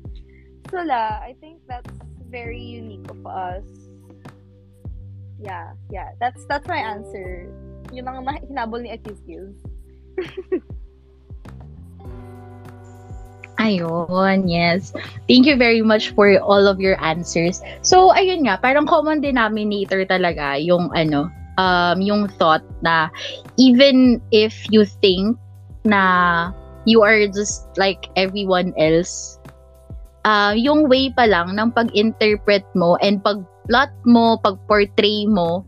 So la I think that's very unique of us yeah, yeah. That's that's my answer. Yun ang hinabol ni Aki's skills. Ayun, yes. Thank you very much for all of your answers. So, ayun nga, parang common denominator talaga yung ano, um, yung thought na even if you think na you are just like everyone else, uh, yung way pa lang ng pag-interpret mo and pag plot mo, pag-portray mo,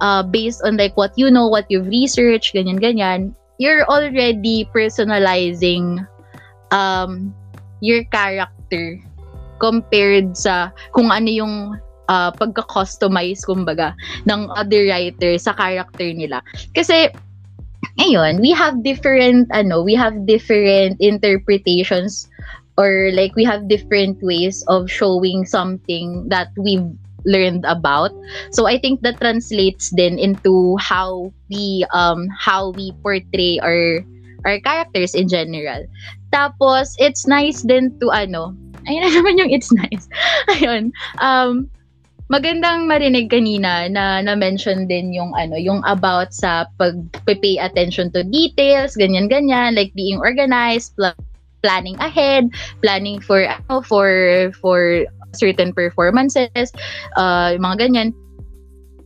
uh, based on like what you know, what you've researched, ganyan-ganyan, you're already personalizing um, your character compared sa kung ano yung uh, pagka-customize, kumbaga, ng other writer sa character nila. Kasi, ngayon, we have different, ano, we have different interpretations or like we have different ways of showing something that we've learned about. So I think that translates then into how we um how we portray our our characters in general. Tapos it's nice then to ano, ayun na naman yung it's nice. ayun. Um magandang marinig kanina na na-mention din yung ano, yung about sa pag-pay attention to details, ganyan ganyan, like being organized, pl- planning ahead, planning for ano, for for certain performances, uh, yung mga ganyan.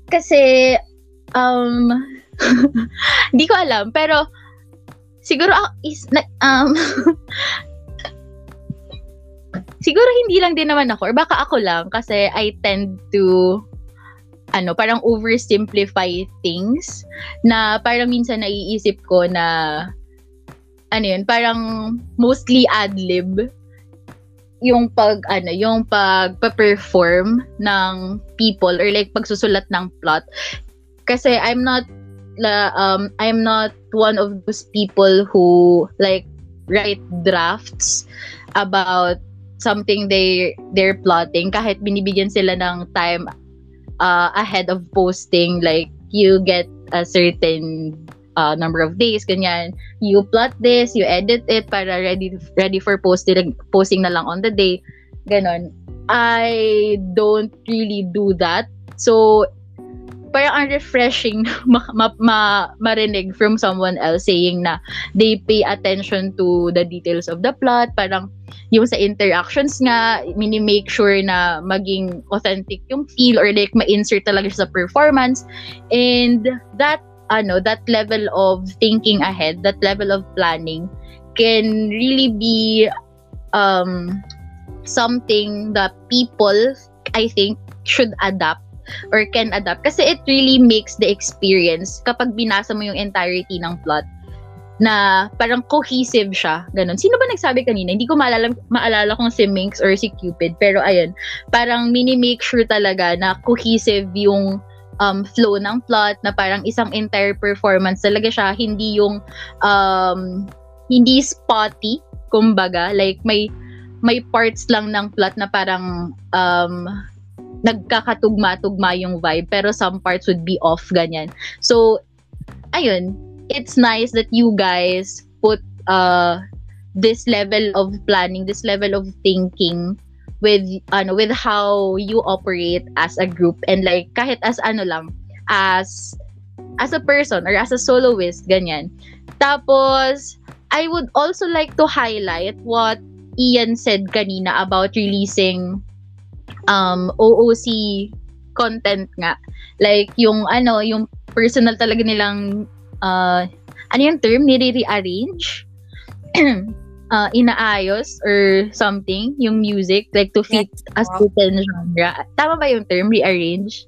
Kasi um hindi ko alam, pero siguro is um siguro hindi lang din naman ako or baka ako lang kasi I tend to ano, parang oversimplify things na parang minsan naiisip ko na ano yun, parang mostly ad-lib yung pag ano yung pag perform ng people or like pagsusulat ng plot. Kasi I'm not la um I'm not one of those people who like write drafts about something they they're plotting. Kahit binibigyan sila ng time uh, ahead of posting like you get a certain uh, number of days, ganyan. You plot this, you edit it para ready ready for posting posting na lang on the day. Ganon. I don't really do that. So, parang ang refreshing ma, ma, ma, marinig from someone else saying na they pay attention to the details of the plot. Parang yung sa interactions nga, mini-make sure na maging authentic yung feel or like ma-insert talaga sa performance. And that ano that level of thinking ahead that level of planning can really be um something that people I think should adapt or can adapt kasi it really makes the experience kapag binasa mo yung entirety ng plot na parang cohesive siya. Ganun. Sino ba nagsabi kanina? Hindi ko maalala, maalala kung si Minx or si Cupid. Pero ayun, parang mini-make sure talaga na cohesive yung um, flow ng plot na parang isang entire performance talaga siya. Hindi yung um, hindi spotty kumbaga. Like may may parts lang ng plot na parang um, nagkakatugma-tugma yung vibe pero some parts would be off ganyan. So ayun. It's nice that you guys put uh this level of planning this level of thinking with ano with how you operate as a group and like kahit as ano lang as as a person or as a soloist ganyan. Tapos I would also like to highlight what Ian said kanina about releasing um OOC content nga. Like yung ano yung personal talaga nilang uh, ano yung term? Nire-rearrange uh, inaayos or something yung music like to fit yes. a certain genre. Tama ba yung term rearrange?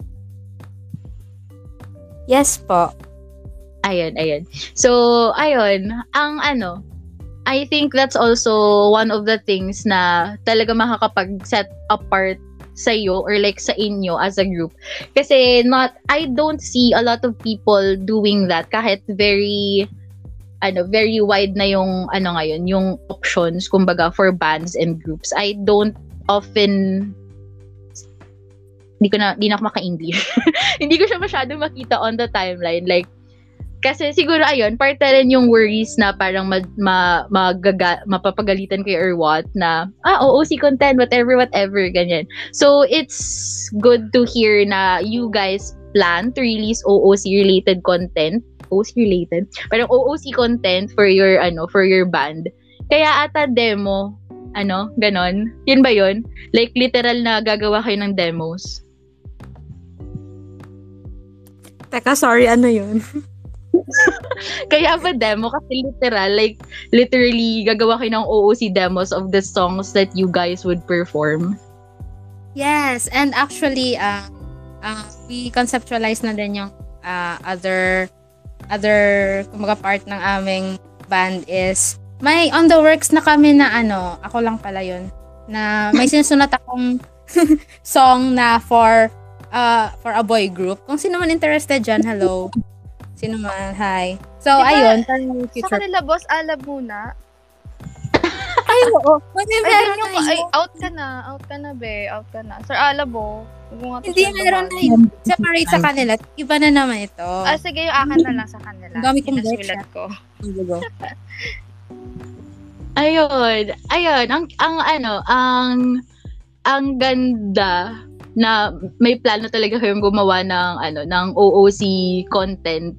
Yes po. Ayun, ayun. So, ayun, ang ano, I think that's also one of the things na talaga makakapag-set apart sa iyo or like sa inyo as a group. Kasi not I don't see a lot of people doing that kahit very ano, very wide na yung ano ngayon, yung options kumbaga for bands and groups. I don't often hindi ko na hindi na ako maka-English. hindi ko siya masyado makita on the timeline like kasi siguro ayun, part na rin yung worries na parang ma, ma, magaga, mapapagalitan kayo or what na, ah, oo, si content, whatever, whatever, ganyan. So, it's good to hear na you guys plan to release OOC-related content OOC related. Parang OOC content for your ano, for your band. Kaya ata demo, ano, ganon. Yun ba yun? Like literal na gagawa kayo ng demos. Teka, sorry, ano yun? Kaya ba demo? Kasi literal, like, literally, gagawa kayo ng OOC demos of the songs that you guys would perform. Yes, and actually, uh, uh, we conceptualize na din yung uh, other other kumaga part ng aming band is may on the works na kami na ano, ako lang pala yun, na may sinusunat akong song na for uh, for a boy group. Kung sino man interested dyan, hello. Sino man, hi. So, Diba, ayun. Sa kanila, boss, alab muna. Ay, oo. Ay, ganun na ka, ay, out ka na. Out ka na, be. Out ka na. Sir Alabo, Hindi, meron na dumali. yun. Separate sa kanila. Iba na naman ito. Ah, sige, yung akin na lang sa kanila. Ang dami kong birth ko. Ayun. Ayun. Ang, ang ano, ang, ang ganda na may plano talaga kayong gumawa ng, ano, ng OOC content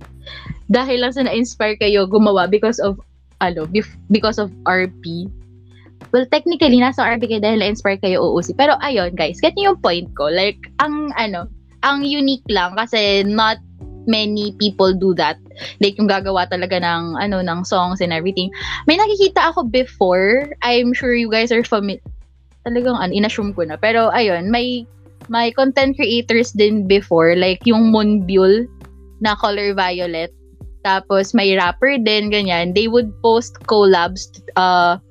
dahil lang sa na-inspire kayo gumawa because of, ano, bef- because of RP. Well, technically, nasa kayo dahil na-inspire kayo OOC. Pero ayun, guys, get niyo yung point ko. Like, ang, ano, ang unique lang kasi not many people do that. Like, yung gagawa talaga ng, ano, ng songs and everything. May nakikita ako before. I'm sure you guys are familiar. Talagang, ano, inassume ko na. Pero, ayun, may, may content creators din before. Like, yung Moonbull na color violet. Tapos, may rapper din, ganyan. They would post collabs. Uh,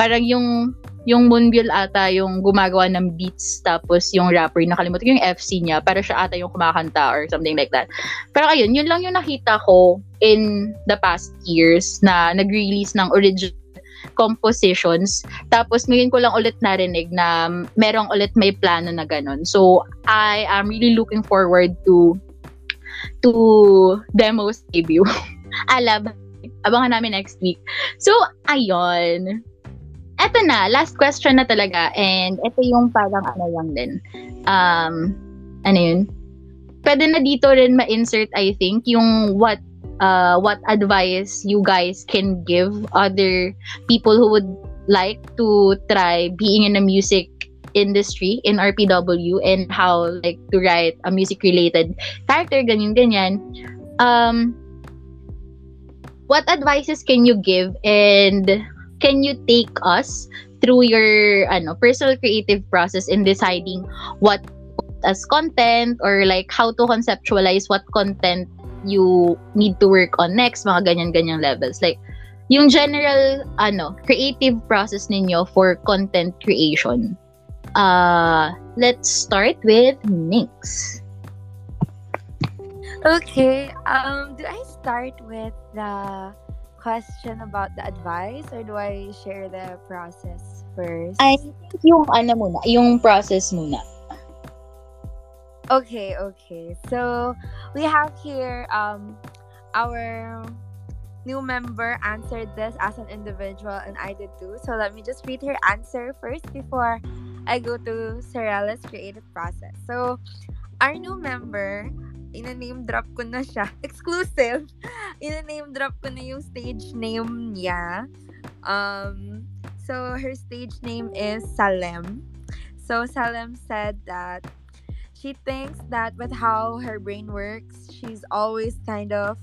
parang yung yung Moonbull ata yung gumagawa ng beats tapos yung rapper nakalimutan ko yung FC niya para siya ata yung kumakanta or something like that. Pero ayun, yun lang yung nakita ko in the past years na nag-release ng original compositions. Tapos ngayon ko lang ulit narinig na merong ulit may plano na ganun. So I am really looking forward to to demos debut. Alab, abangan namin next week. So ayun, eto na, last question na talaga. And ito yung parang ano lang din. Um, ano yun? Pwede na dito rin ma-insert, I think, yung what uh, what advice you guys can give other people who would like to try being in the music industry in RPW and how like to write a music related character ganyan ganyan um what advices can you give and can you take us through your ano personal creative process in deciding what as content or like how to conceptualize what content you need to work on next mga ganyan ganyang levels like yung general ano creative process ninyo for content creation uh let's start with Nix Okay. Um, do I start with the question about the advice or do I share the process first? I think yung ano muna yung process muna Okay, okay. So we have here um our new member answered this as an individual and I did too. So let me just read her answer first before I go to Sarella's creative process. So our new member, ina-name drop ko na siya. Exclusive. ina-name drop ko na yung stage name niya. Um, so her stage name is Salem. So Salem said that she thinks that with how her brain works, she's always kind of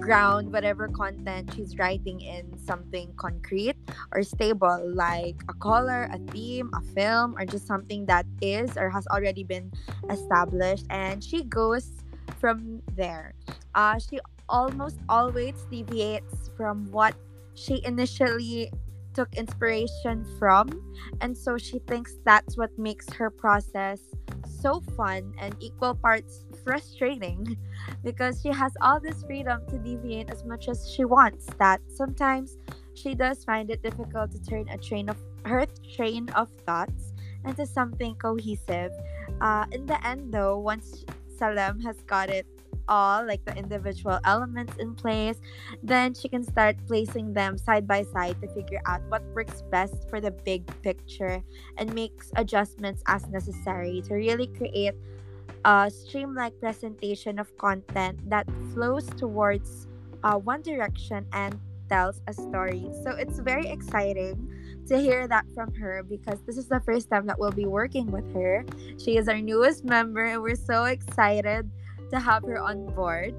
ground whatever content she's writing in something concrete or stable like a color, a theme, a film, or just something that is or has already been established and she goes from there. Uh, she almost always deviates from what she initially took inspiration from and so she thinks that's what makes her process so fun and equal parts frustrating because she has all this freedom to deviate as much as she wants that sometimes she does find it difficult to turn a train of her train of thoughts into something cohesive uh, in the end though once salem has got it all like the individual elements in place then she can start placing them side by side to figure out what works best for the big picture and makes adjustments as necessary to really create a streamlined presentation of content that flows towards uh, one direction and tells a story. So it's very exciting to hear that from her because this is the first time that we'll be working with her. She is our newest member and we're so excited to have her on board.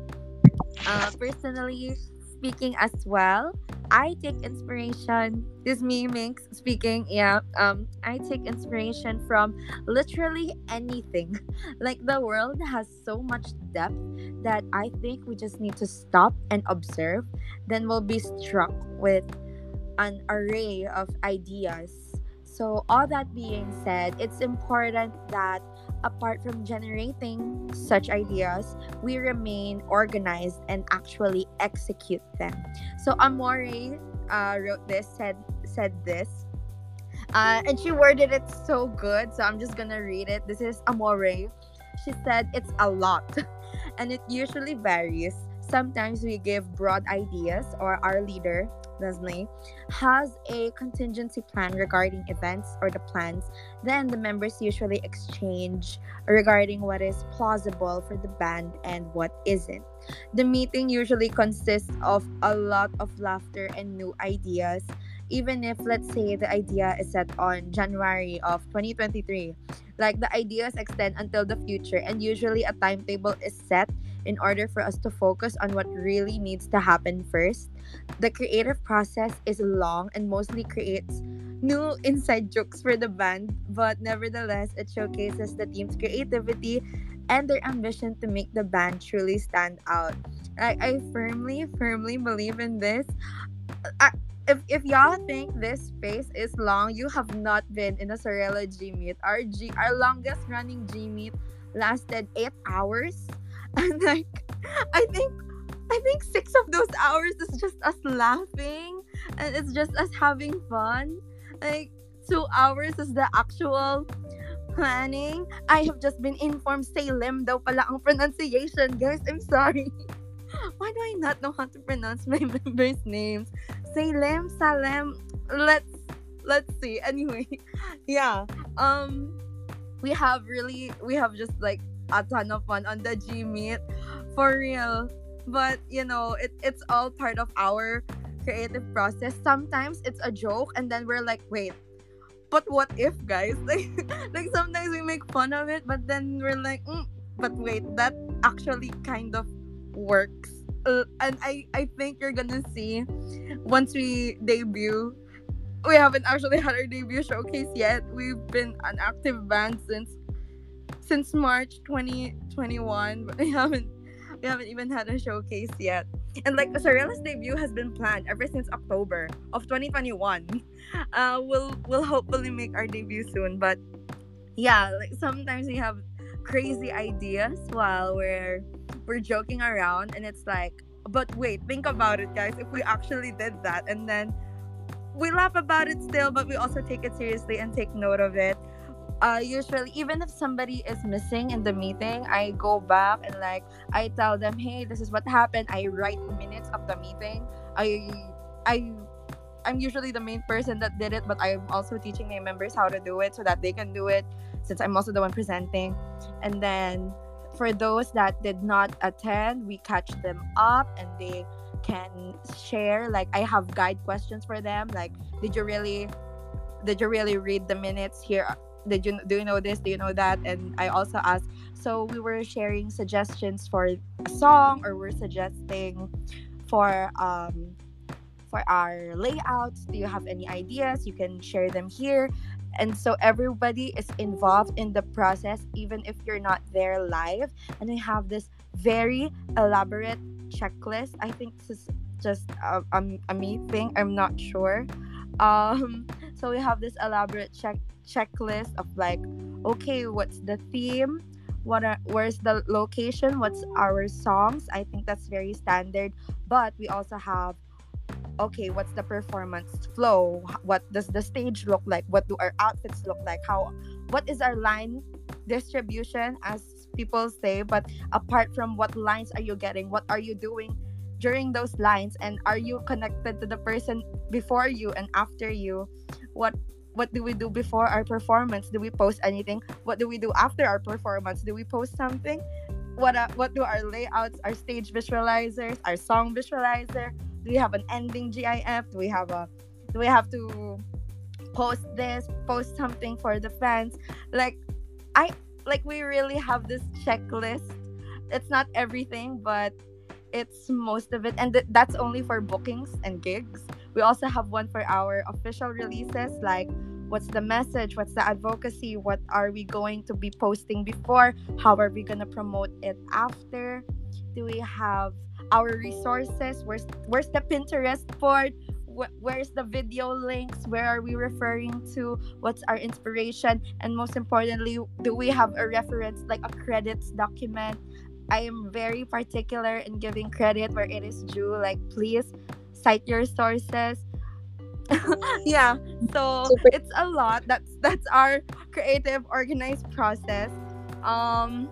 Uh, personally speaking as well, I take inspiration. This is me, Minx, speaking. Yeah, um, I take inspiration from literally anything. Like the world has so much depth that I think we just need to stop and observe. Then we'll be struck with an array of ideas. So, all that being said, it's important that apart from generating such ideas, we remain organized and actually execute them. So, Amore uh, wrote this, said said this, uh, and she worded it so good. So I'm just gonna read it. This is Amore. She said it's a lot, and it usually varies. Sometimes we give broad ideas, or our leader Leslie, has a contingency plan regarding events or the plans, then the members usually exchange regarding what is plausible for the band and what isn't. The meeting usually consists of a lot of laughter and new ideas, even if, let's say, the idea is set on January of 2023. Like the ideas extend until the future, and usually a timetable is set in order for us to focus on what really needs to happen first. The creative process is long and mostly creates new inside jokes for the band, but nevertheless, it showcases the team's creativity and their ambition to make the band truly stand out. I, I firmly, firmly believe in this. I, if, if y'all think this space is long, you have not been in a Sorella G meet. Our G our longest running G meet lasted eight hours. And like I think I think six of those hours is just us laughing and it's just us having fun. Like two hours is the actual planning. I have just been informed Salem daw pala ang pronunciation. Guys, I'm sorry. Why do I not know how to pronounce my members' names? Salem, Salem. Let's let's see. Anyway, yeah. Um we have really we have just like a ton of fun on the G meet for real. But you know, it, it's all part of our creative process. Sometimes it's a joke and then we're like, wait, but what if guys? Like like sometimes we make fun of it, but then we're like, mm, but wait, that actually kind of works. Uh, and I, I think you're gonna see once we debut we haven't actually had our debut showcase yet. We've been an active band since since March 2021, but we haven't we haven't even had a showcase yet. And like Sorella's debut has been planned ever since October of 2021. Uh, we'll we'll hopefully make our debut soon, but yeah, like sometimes we have crazy ideas while we're we're joking around, and it's like, but wait, think about it, guys. If we actually did that, and then we laugh about it still, but we also take it seriously and take note of it uh, usually even if somebody is missing in the meeting i go back and like i tell them hey this is what happened. I write minutes of the meeting. I i i'm usually the main person that did it but i'm also teaching my members how to do it so that they can do it since i'm also the one presenting. And then for those that did not attend we catch them up and they can share like i have guide questions for them like did you really did you really read the minutes here did you do you know this? Do you know that? And i also asked so we were sharing suggestions for a song or we're suggesting for um for our layouts. Do you have any ideas? You can share them here. And so everybody is involved in the process even if you're not there live. And we have this very elaborate checklist. I think this is just a, a, a me thing. I'm not sure. Um so we have this elaborate check checklist of like okay what's the theme? What are where's the location? What's our songs? I think that's very standard. But we also have okay what's the performance flow? What does the stage look like? What do our outfits look like? How what is our line distribution as people say? But apart from what lines are you getting what are you doing during those lines? And are you connected to the person before you and after you? What what do we do before our performance? Do we post anything? What do we do after our performance? Do we post something? What uh, what do our layouts our stage visualizers our song visualizer? Do we have an ending gif do we have a do we have to post this post something for the fans? Like i like we really have this checklist. It's not everything but it's most of it. And th- that's only for bookings and gigs we also have one for our official releases like what's the message? What's the advocacy? What are we going to be posting before? How are we going to promote it after? Do we have our resources? Where's where's the pinterest board? Where's the video links? Where are we referring to? What's our inspiration? And most importantly do we have a reference like a credits document? I am very particular in giving credit where it is due like please cite your sources. Yeah so it's a lot. That's that's our creative organized process. Um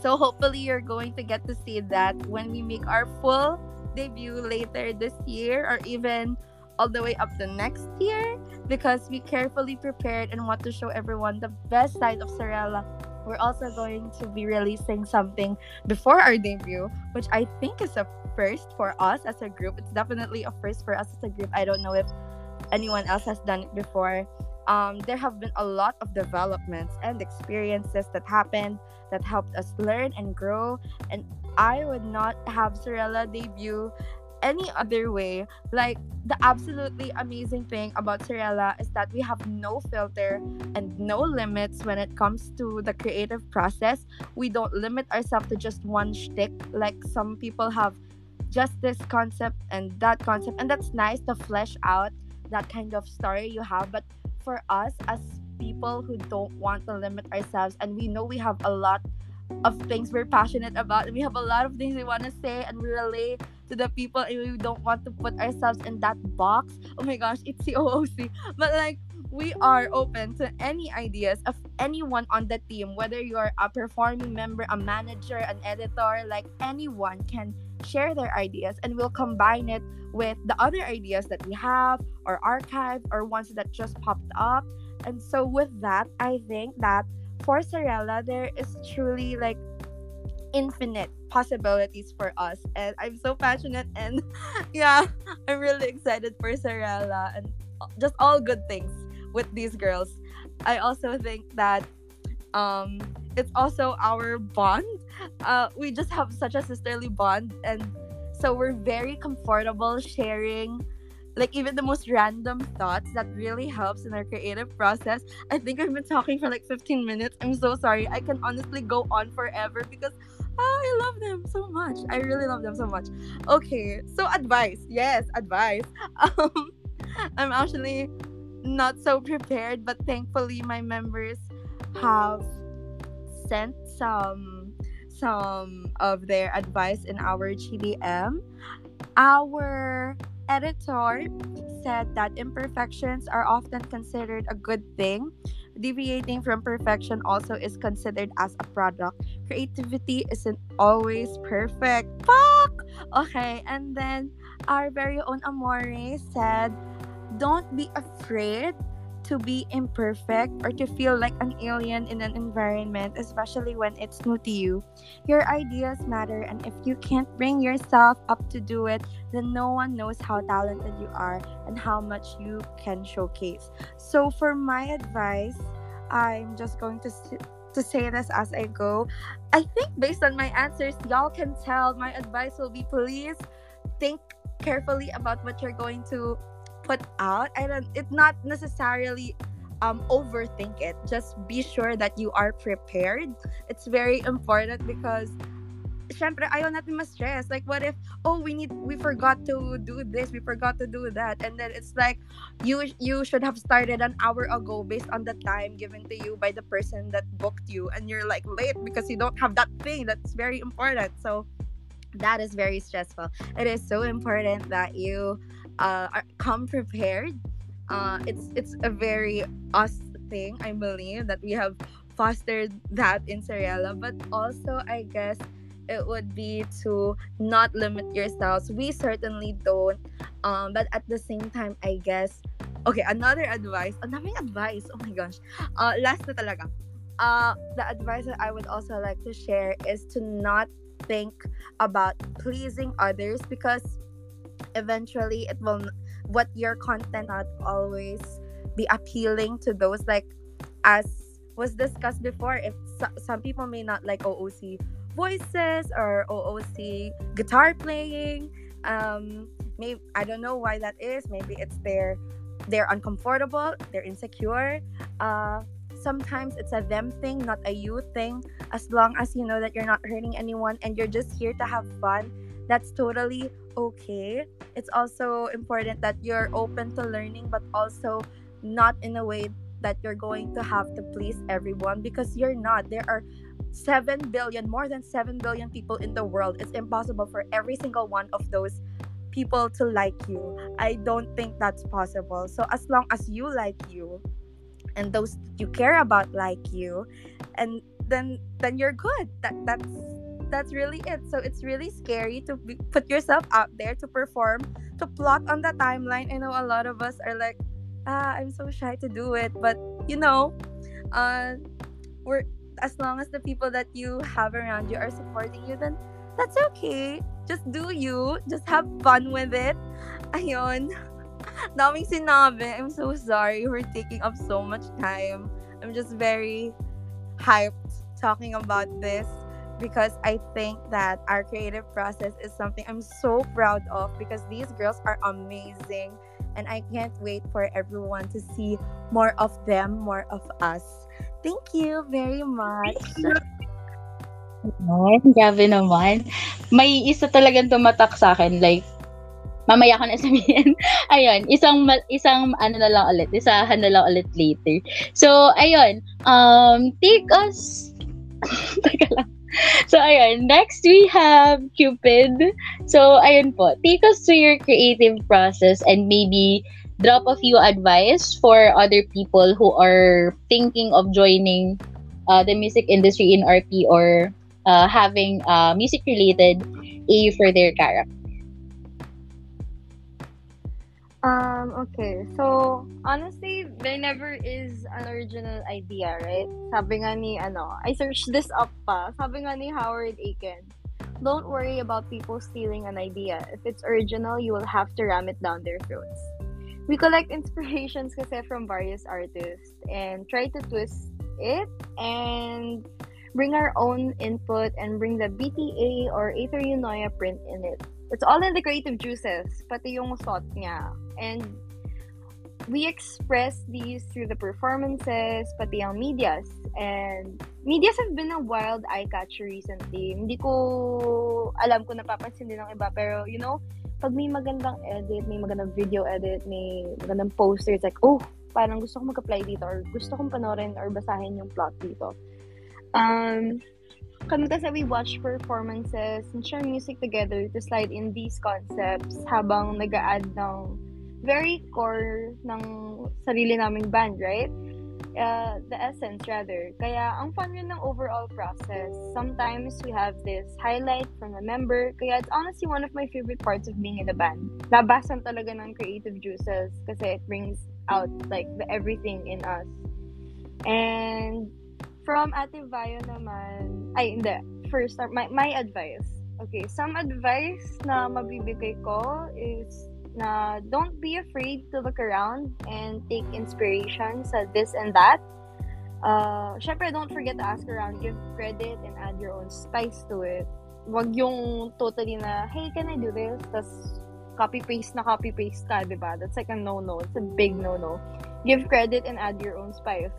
so hopefully you're going to get to see that when we make our full debut later this year or even all the way up the next year because we carefully prepared and want to show everyone the best side of Sorella. We're also going to be releasing something before our debut, which I think is a first for us as a group. It's definitely a first for us as a group. I don't know if anyone else has done it before. Um, there have been a lot of developments and experiences that happened that helped us learn and grow. And I would not have Sorella debut any other way. Like the absolutely amazing thing about Sorella is that we have no filter and no limits when it comes to the creative process. We don't limit ourselves to just one shtick like some people have just this concept and that concept and that's nice to flesh out that kind of story you have but for us as people who don't want to limit ourselves and we know we have a lot of things we're passionate about and we have a lot of things we want to say and we relate to the people and we don't want to put ourselves in that box. Oh my gosh it's the ooc but like we are open to any ideas of anyone on the team whether you're a performing member a manager an editor like anyone can share their ideas and we'll combine it with the other ideas that we have or archive or ones that just popped up. And so with that i think that for Sorella, there is truly like infinite possibilities for us. And I'm so passionate and yeah, I'm really excited for Sorella and just all good things with these girls. I also think that um it's also our bond. Uh we just have such a sisterly bond and so we're very comfortable sharing like even the most random thoughts that really helps in our creative process. I think I've been talking for like 15 minutes. I'm so sorry. I can honestly go on forever because oh, I love them so much. I really love them so much. Okay, so advice. Yes, advice. Um, I'm actually not so prepared, but thankfully my members have sent some some of their advice in our GDM. Our editor said that imperfections are often considered a good thing. Deviating from perfection also is considered as a product. Creativity isn't always perfect. Fuck! Okay, and then our very own Amore said, Don't be afraid to be imperfect or to feel like an alien in an environment, especially when it's new to you. Your ideas matter, and if you can't bring yourself up to do it, then no one knows how talented you are and how much you can showcase. So, for my advice, I'm just going to. to say this as I go. I think based on my answers, y'all can tell my advice will be please think carefully about what you're going to put out. I don't it's not necessarily um overthink it. Just be sure that you are prepared. It's very important because syempre ayaw natin ma-stress. Like what if oh we need we forgot to do this, we forgot to do that and then it's like you you should have started an hour ago based on the time given to you by the person that booked you and you're like late because you don't have that thing that's very important. So that is very stressful. It is so important that you uh, come prepared. Uh, it's it's a very us thing, I believe, that we have fostered that in Sorella. But also, I guess it would be to not limit yourselves. We certainly don't. Um, but at the same time, I guess, okay, another advice. Daming advice. Oh my gosh. Uh, last na talaga. Uh, the advice that I would also like to share is to not think about pleasing others because eventually it will what your content not always be appealing to those like as was discussed before if so- some people may not like OOC voices or OOC guitar playing um maybe I don't know why that is maybe it's their they're uncomfortable they're insecure uh sometimes it's a them thing not a you thing as long as you know that you're not hurting anyone and you're just here to have fun that's totally okay. It's also important that you're open to learning but also not in a way that you're going to have to please everyone because you're not. There are 7 billion more than 7 billion people in the world. It's impossible for every single one of those people to like you. I don't think that's possible. So as long as you like you and those you care about like you and then then you're good. That that's that's really it. So it's really scary to be, put yourself out there to perform to plot on the timeline. I know a lot of us are like ah i'm so shy to do it. But you know uh we're as long as the people that you have around you are supporting you then that's okay. Just do you. Just have fun with it. Ayun. Daming sinabi. I'm so sorry. We're taking up so much time. I'm just very hyped talking about this because I think that our creative process is something I'm so proud of because these girls are amazing and I can't wait for everyone to see more of them, more of us. Thank you very much. Ay, grabe naman. May isa talagang tumatak sa akin, like, mamaya ko na sabihin. ayun, isang, isang, ano na lang ulit, isahan na lang ulit later. So, ayun, um, take us, teka lang. So, ayun, next we have Cupid. So, ayun po, take us to your creative process and maybe drop a few advice for other people who are thinking of joining uh, the music industry in RP or uh, having uh, music related A for their character. Um, okay. So, honestly, there never is an original idea, right? Sabi nga ni, ano, I searched this up pa. Sabi nga ni Howard Aiken, don't worry about people stealing an idea. If it's original, you will have to ram it down their throats. We collect inspirations kasi from various artists and try to twist it and bring our own input and bring the BTA or Aether Eunoia print in it. It's all in the creative juices, pati yung thought niya. And we express these through the performances, pati ang medias. And medias have been a wild eye catcher recently. Hindi ko alam kung napapansin din ng iba, pero you know, pag may magandang edit, may magandang video edit, may magandang poster, it's like, oh, parang gusto ko mag-apply dito or gusto kong panoorin or basahin yung plot dito. Um, kami kasi we watch performances and share music together to slide in these concepts habang nag add ng very core ng sarili naming band, right? Uh, the essence rather. Kaya ang fun yun ng overall process. Sometimes we have this highlight from a member. Kaya it's honestly one of my favorite parts of being in a band. Labasan talaga ng creative juices kasi it brings out like the everything in us. And from Ate Vayo naman, ay hindi, first, my, my advice. Okay, some advice na mabibigay ko is na don't be afraid to look around and take inspiration sa this and that. Uh, Syempre, don't forget to ask around, give credit, and add your own spice to it. Wag yung totally na, hey, can I do this? Tapos, copy-paste na copy-paste ka, di ba? That's like a no-no. It's a big no-no. Give credit and add your own spice.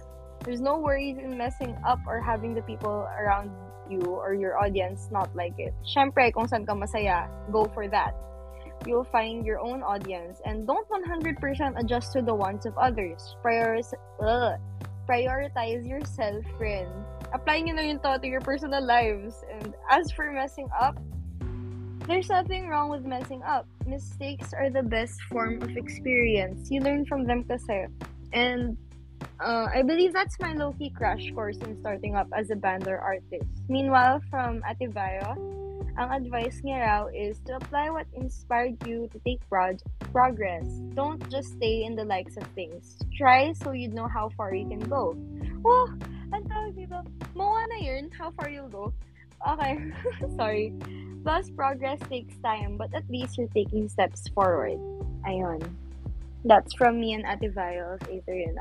There's no worries in messing up or having the people around you or your audience not like it. Syempre, kung saan ka masaya, go for that. You'll find your own audience and don't 100% adjust to the wants of others. Priorize, ugh, prioritize yourself, friend. Apply nyo na yun to to your personal lives. And as for messing up, there's nothing wrong with messing up. Mistakes are the best form of experience. You learn from them kasi. And uh, I believe that's my low-key crash course in starting up as a band or artist. Meanwhile, from Ativayo, ang advice niya raw is to apply what inspired you to take prog- progress. Don't just stay in the likes of things. Try so you know how far you can go. Oh, ang tawag dito. Mawa na yun, how far you'll go. Okay, sorry. Plus, progress takes time, but at least you're taking steps forward. Ayun. That's from me and Ativayo of Aether.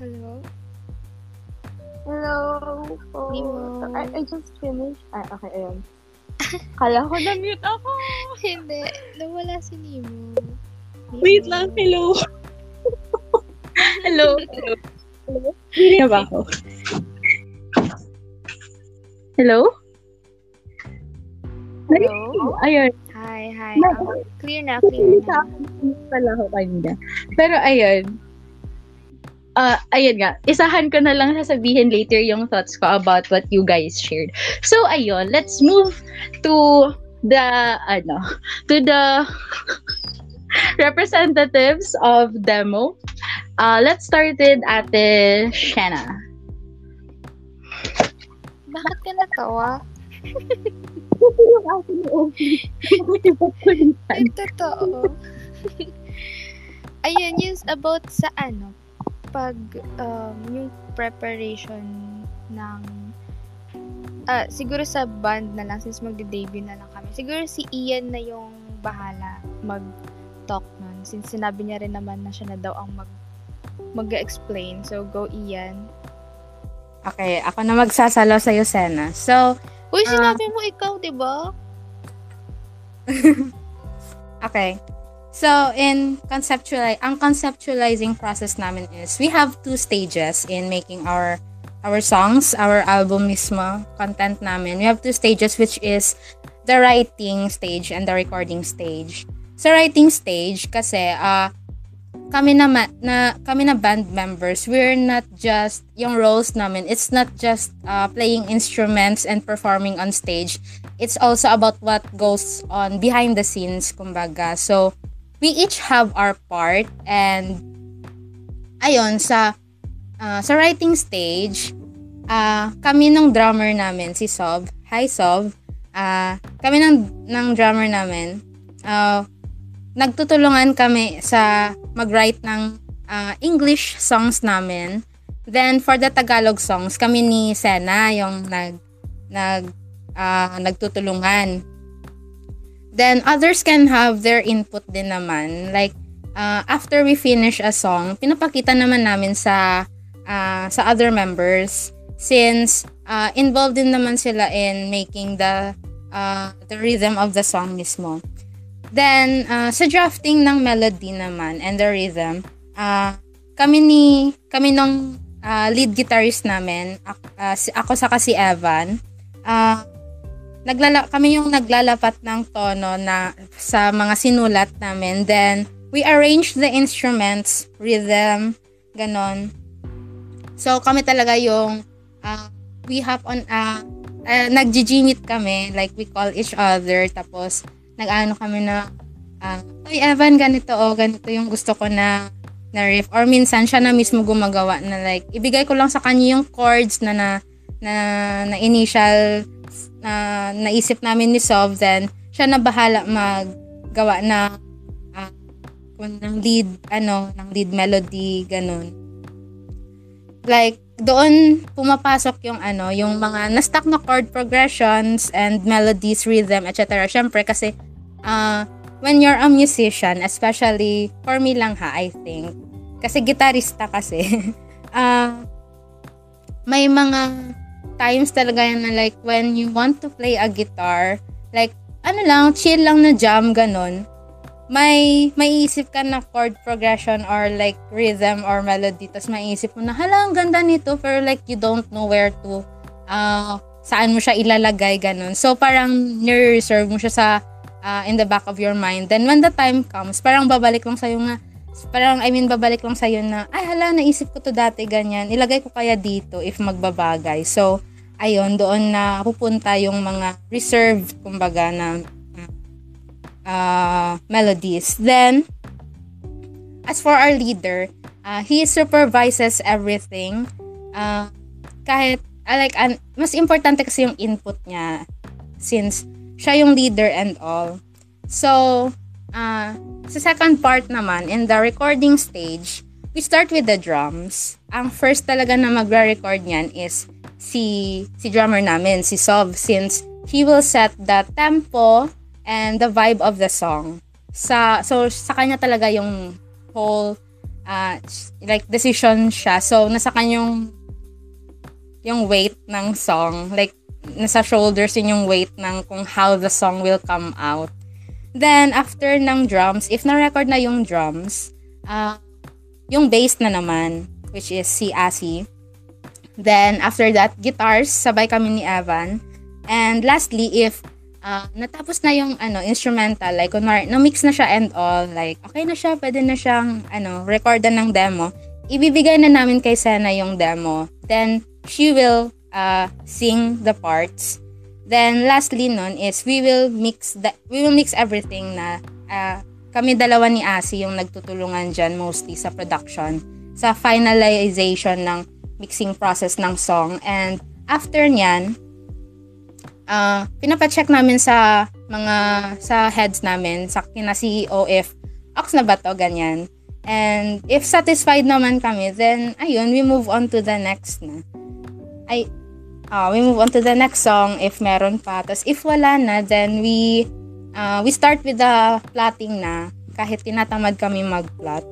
Hello. Hello po. Nemo. I, I just finished. Ah, okay, ayun. Kala ko na-mute ako. Hindi. Nawala si Nemo. Nemo. Wait lang, hello. hello. Hello. Hello. Hindi na ba ako? Hello? Hello? Ayun. Hi, hi. Um, clear na, clear na. pala ako kanina. Pero ayun. Ah, ayun nga. Isahan ko na lang sasabihin later yung thoughts ko about what you guys shared. So ayun, let's move to the ano, to the representatives of demo. Uh, let's start with Ate Shanna. Bakit ka natawa? Ay, totoo. Ayun, yung about sa ano, pag um, yung preparation ng ah, siguro sa band na lang since magde-debut na lang kami. Siguro si Ian na yung bahala mag-talk nun since sinabi niya rin naman na siya na daw ang mag mag-explain. So go Ian. Okay, ako na magsasalo sa'yo, Sena. So, Uy, sinabi mo ikaw, 'di ba? Okay. So, in conceptualize, ang conceptualizing process namin is we have two stages in making our our songs, our album mismo, content namin. We have two stages which is the writing stage and the recording stage. Sa writing stage kasi uh, kami na, ma- na kami na band members, we're not just yung roles namin. It's not just uh, playing instruments and performing on stage it's also about what goes on behind the scenes, kumbaga. So, we each have our part and ayun, sa ah, sa writing stage, ah kami ng drummer namin, si Sob. Hi, Sob. Ah, kami ng, ng drummer namin, ah, nagtutulungan kami sa mag-write ng ah, English songs namin. Then, for the Tagalog songs, kami ni Sena yung nag, nag ah, nagtutulungan. Then others can have their input din naman. Like ah, after we finish a song, pinapakita naman namin sa ah, sa other members since ah, involved din naman sila in making the ah, the rhythm of the song mismo. Then ah, sa drafting ng melody naman and the rhythm, ah, kami ni kami nung ah, lead guitarist namin, si- ako sa si Evan, ah naglala kami yung naglalapat ng tono na sa mga sinulat namin. Then, we arrange the instruments, rhythm, ganon. So, kami talaga yung ah, we have on, uh, uh, nagjijingit kami, like we call each other, tapos nag-ano kami na, uh, Uy, Evan, ganito, oh, ganito yung gusto ko na na riff. Or minsan, siya na mismo gumagawa na like, ibigay ko lang sa kanya yung chords na na, na, na initial na naisip namin ni Sov, then siya na bahala maggawa na kung ng lead, ano, ng lead melody, ganun. Like, doon pumapasok yung ano, yung mga na-stuck na chord progressions and melodies, rhythm, etc. Syempre, kasi ah, when you're a musician, especially for me lang ha, I think, kasi gitarista kasi, ah, may mga times talaga yan na like when you want to play a guitar, like ano lang, chill lang na jam, ganun. May, may isip ka na chord progression or like rhythm or melody. Tapos maiisip mo na, hala, ang ganda nito. Pero like you don't know where to, uh, saan mo siya ilalagay, ganun. So parang nire-reserve mo siya sa, uh, in the back of your mind. Then when the time comes, parang babalik lang sa'yo nga, parang I mean babalik lang sa'yo na, ay hala, naisip ko to dati, ganyan. Ilagay ko kaya dito if magbabagay. So, ayun, doon na pupunta yung mga reserved, kumbaga, na uh, melodies. Then, as for our leader, uh, he supervises everything. Uh, kahit, uh, like, an, mas importante kasi yung input niya since siya yung leader and all. So, uh, sa second part naman, in the recording stage, we start with the drums. Ang first talaga na magre-record niyan is si si drummer namin, si Sov, since he will set the tempo and the vibe of the song. Sa so sa kanya talaga yung whole uh, like decision siya. So nasa kanyang yung weight ng song. Like, nasa shoulders yun yung weight ng kung how the song will come out. Then, after ng drums, if na-record na yung drums, uh, yung bass na naman, which is si Asi. Then, after that, guitars, sabay kami ni Evan. And lastly, if uh, natapos na yung ano instrumental like kunwari na-mix na siya and all like okay na siya pwede na siyang ano recordan ng demo ibibigay na namin kay Sena yung demo then she will uh, sing the parts then lastly nun is we will mix the, we will mix everything na uh, kami dalawa ni Asi yung nagtutulungan dyan mostly sa production sa finalization ng mixing process ng song. And after nyan uh, pinapacheck namin sa mga sa heads namin sa kina CEO if ox na ba to? Ganyan. And if satisfied naman kami then ayun we move on to the next na. Ay uh, we move on to the next song if meron pa. Tapos if wala na then we uh, we start with the plotting na kahit tinatamad kami mag-plot.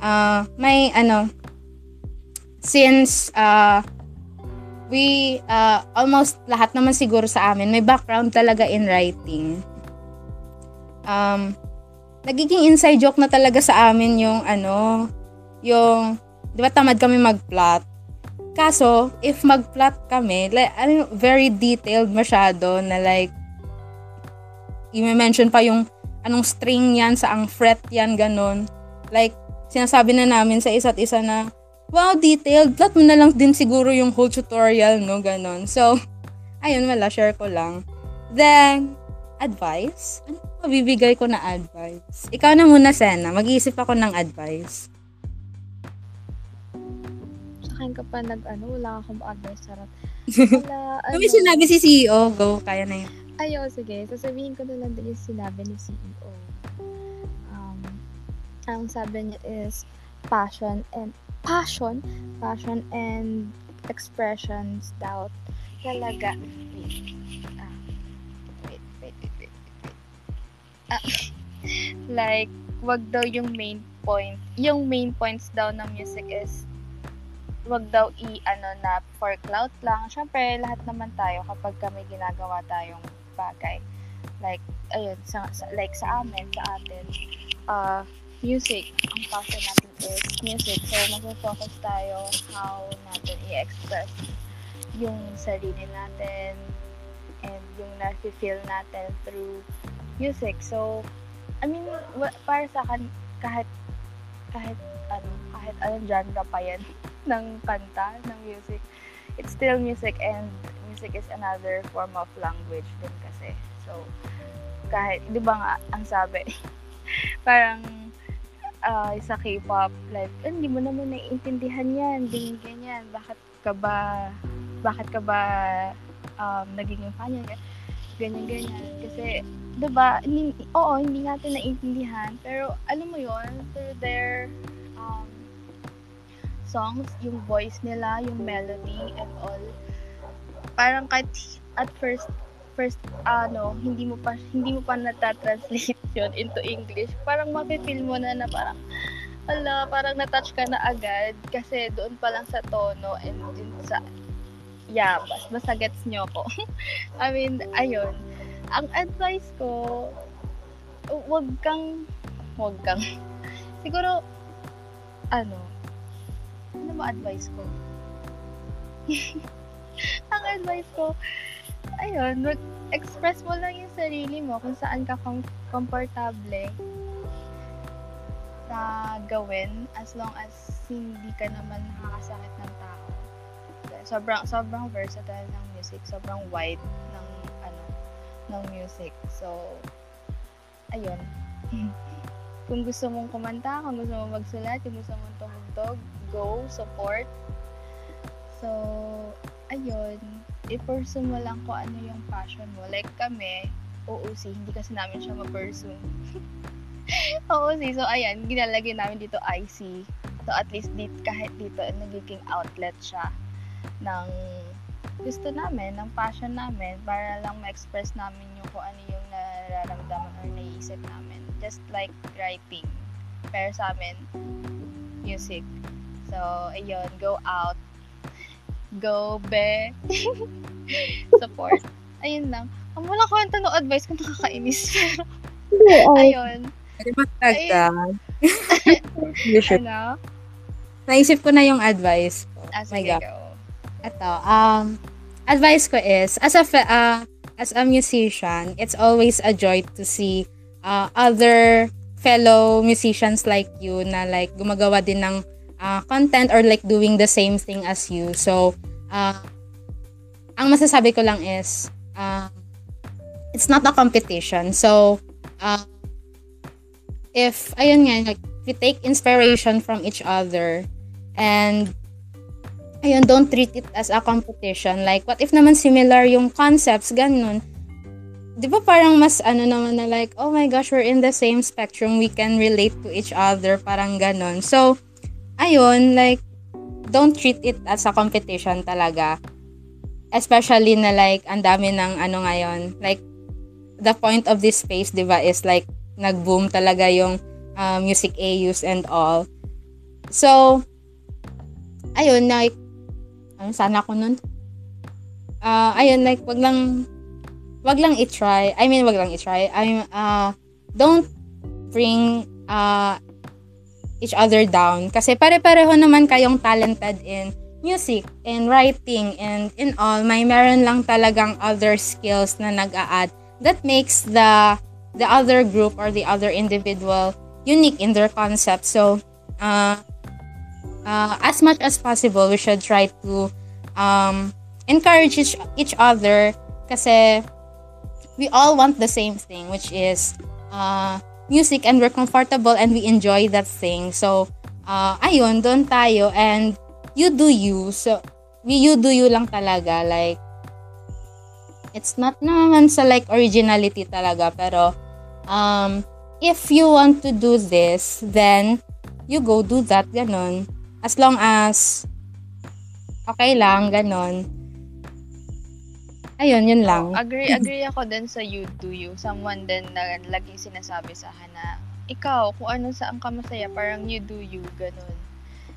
Uh, may ano since uh, we, uh, almost lahat naman siguro sa amin, may background talaga in writing. Um, nagiging inside joke na talaga sa amin yung ano, yung, di ba tamad kami mag-plot? Kaso, if mag-plot kami, like, ano, very detailed masyado na like, i-mention pa yung anong string yan, sa ang fret yan, ganun. Like, sinasabi na namin sa isa't isa na, wow, detailed. Plot mo na lang din siguro yung whole tutorial, no? Ganon. So, ayun, wala. Share ko lang. Then, advice? Ano mabibigay ko na advice? Ikaw na muna, Sena. Mag-iisip ako ng advice. Sa akin ka pa nag, ano, wala akong advice. Sarap. Wala, Kami sinabi si CEO. Go, kaya na yun. Ayo, sige. Sasabihin ko na lang din yung sinabi ni CEO. Um, ang sabi niya is passion and passion, passion and expressions daw talaga. Wait. Ah. Wait, wait, wait, wait, wait. Ah. like, wag daw yung main point. Yung main points daw ng music is wag daw i ano na for clout lang. Syempre, lahat naman tayo kapag kami ginagawa tayong bagay. Like, ayun, sa, sa, like sa amin, sa atin, uh, music. Ang passion natin is music. So, mag-focus tayo how natin i-express yung sarili natin and yung na-feel natin through music. So, I mean, para sa akin, kahit kahit ano, kahit anong genre pa yan ng kanta, ng music, it's still music and music is another form of language din kasi. So, kahit, di ba nga, ang sabi, parang uh, sa K-pop, like, eh, hindi mo naman naiintindihan yan, ganyan, ganyan, bakit ka ba, bakit ka ba um, naging fan yan, ganyan, ganyan. Kasi, di ba, hindi, oo, hindi natin naiintindihan, pero alam mo yon through their um, songs, yung voice nila, yung melody and all, parang kahit at first first ano hindi mo pa hindi mo pa nata-translate yun into English. Parang mafe-feel mo na na parang ala parang na-touch ka na agad kasi doon pa lang sa tono and din sa yeah bas basta gets nyo ko. I mean ayun. Ang advice ko wag kang wag kang siguro ano ano mo advice ko? Ang advice ko ayun, mag-express mo lang yung sarili mo kung saan ka com- komportable na gawin as long as hindi ka naman nakakasakit ng tao. Sobrang sobrang versatile ng music, sobrang wide ng ano ng music. So ayun. kung gusto mong kumanta, kung gusto mong magsulat, kung gusto mong tumugtog, go, support. So, ayun i-pursue mo lang kung ano yung passion mo. Like kami, OOC, hindi kasi namin siya ma-pursue. OOC, so ayan, ginalagay namin dito IC. So at least dito, kahit dito, nagiging outlet siya ng gusto namin, ng passion namin, para lang ma-express namin yung kung ano yung nararamdaman or naiisip namin. Just like writing. Pero sa amin, music. So, ayun, go out, Go, be. Support. Ayun lang. Ang wala ko yung tanong advice kung nakakainis. Pero, ayun. Pwede magdagdag. You should. Ano? Naisip ko na yung advice ko. Ah, my sige, God. go. Ito, um, advice ko is, as a, uh, as a musician, it's always a joy to see uh, other fellow musicians like you na like gumagawa din ng uh, content or like doing the same thing as you. So, uh, ang masasabi ko lang is, uh, it's not a competition. So, uh, if, ayun nga, like, we take inspiration from each other and ayun, don't treat it as a competition. Like, what if naman similar yung concepts, ganun. Di ba parang mas ano naman na like, oh my gosh, we're in the same spectrum, we can relate to each other, parang ganun. So, ayun, like, don't treat it as a competition talaga. Especially na like, ang dami ng ano ngayon, like, the point of this space, di ba, is like, nag-boom talaga yung uh, music AUs and all. So, ayun, like, ano sana ko nun? Ah, ayun, like, wag lang, wag lang i-try. I mean, wag lang i-try. I mean, uh, don't bring uh, each other down. Kasi pare-pareho naman kayong talented in music, in writing, and in all. May meron lang talagang other skills na nag-a-add that makes the the other group or the other individual unique in their concept. So, uh, uh, as much as possible, we should try to um, encourage each, each other kasi we all want the same thing, which is uh, music and we're comfortable and we enjoy that thing. So, uh, ayun, doon tayo and you do you. So, you do you lang talaga. Like, it's not naman sa like originality talaga, pero um, if you want to do this, then you go do that, ganon. As long as okay lang, ganon. Ayun, yun lang. Agree, agree ako din sa you do you. Someone din na laging sinasabi sa akin na ikaw, kung ano saan ka masaya, parang you do you, ganun.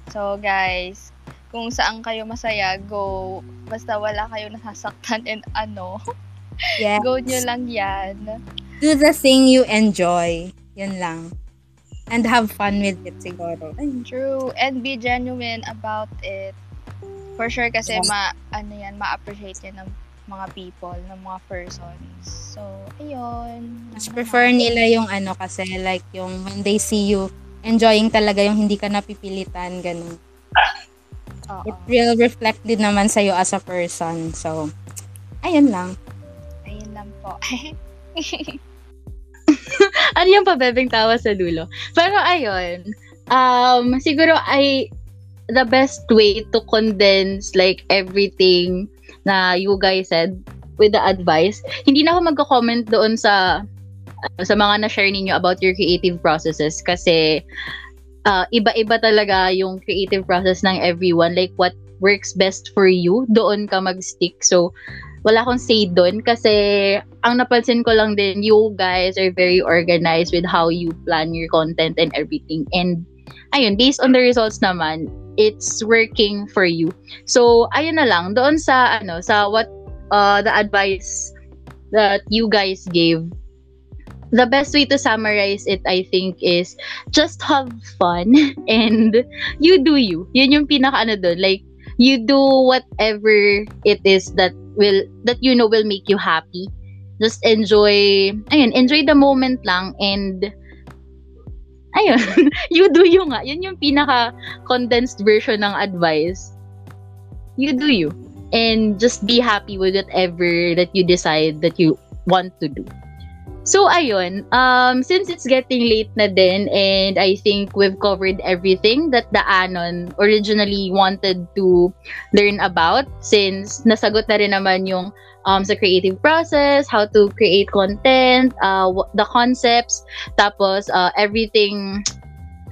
So, guys, kung saan kayo masaya, go. Basta wala kayo nasasaktan and ano, Yes. go nyo lang yan. Do the thing you enjoy. Yun lang. And have fun with it siguro. True. And be genuine about it. For sure kasi Yeah. ma, ano yan, ma-appreciate yan ng mga people, ng mga persons. So, ayun. Mas prefer nila yung ano kasi like yung when they see you enjoying talaga yung hindi ka napipilitan, ganun. Oo. It will reflect din naman sa'yo as a person. So, ayun lang. Ayun lang po. ano yung pabebeng tawa sa dulo. Pero ayun, um, siguro ay the best way to condense like everything na you guys said with the advice. Hindi na ako magko-comment doon sa sa mga na-share ninyo about your creative processes kasi uh, iba-iba talaga yung creative process ng everyone. Like what works best for you, doon ka mag-stick. So, wala akong say doon kasi ang napansin ko lang din, you guys are very organized with how you plan your content and everything. And ayun, based on the results naman, it's working for you. So, ayun na lang, doon sa, ano, sa what, uh, the advice that you guys gave, the best way to summarize it, I think, is just have fun and you do you. Yun yung pinaka ano doon. Like, you do whatever it is that will that you know will make you happy just enjoy ayun enjoy the moment lang and ayun. You do you nga. Yun yung pinaka condensed version ng advice. You do you. And just be happy with whatever that you decide that you want to do. So ayun, um since it's getting late na din and I think we've covered everything that the Anon originally wanted to learn about since nasagot na rin naman yung um sa creative process, how to create content, uh the concepts, tapos uh, everything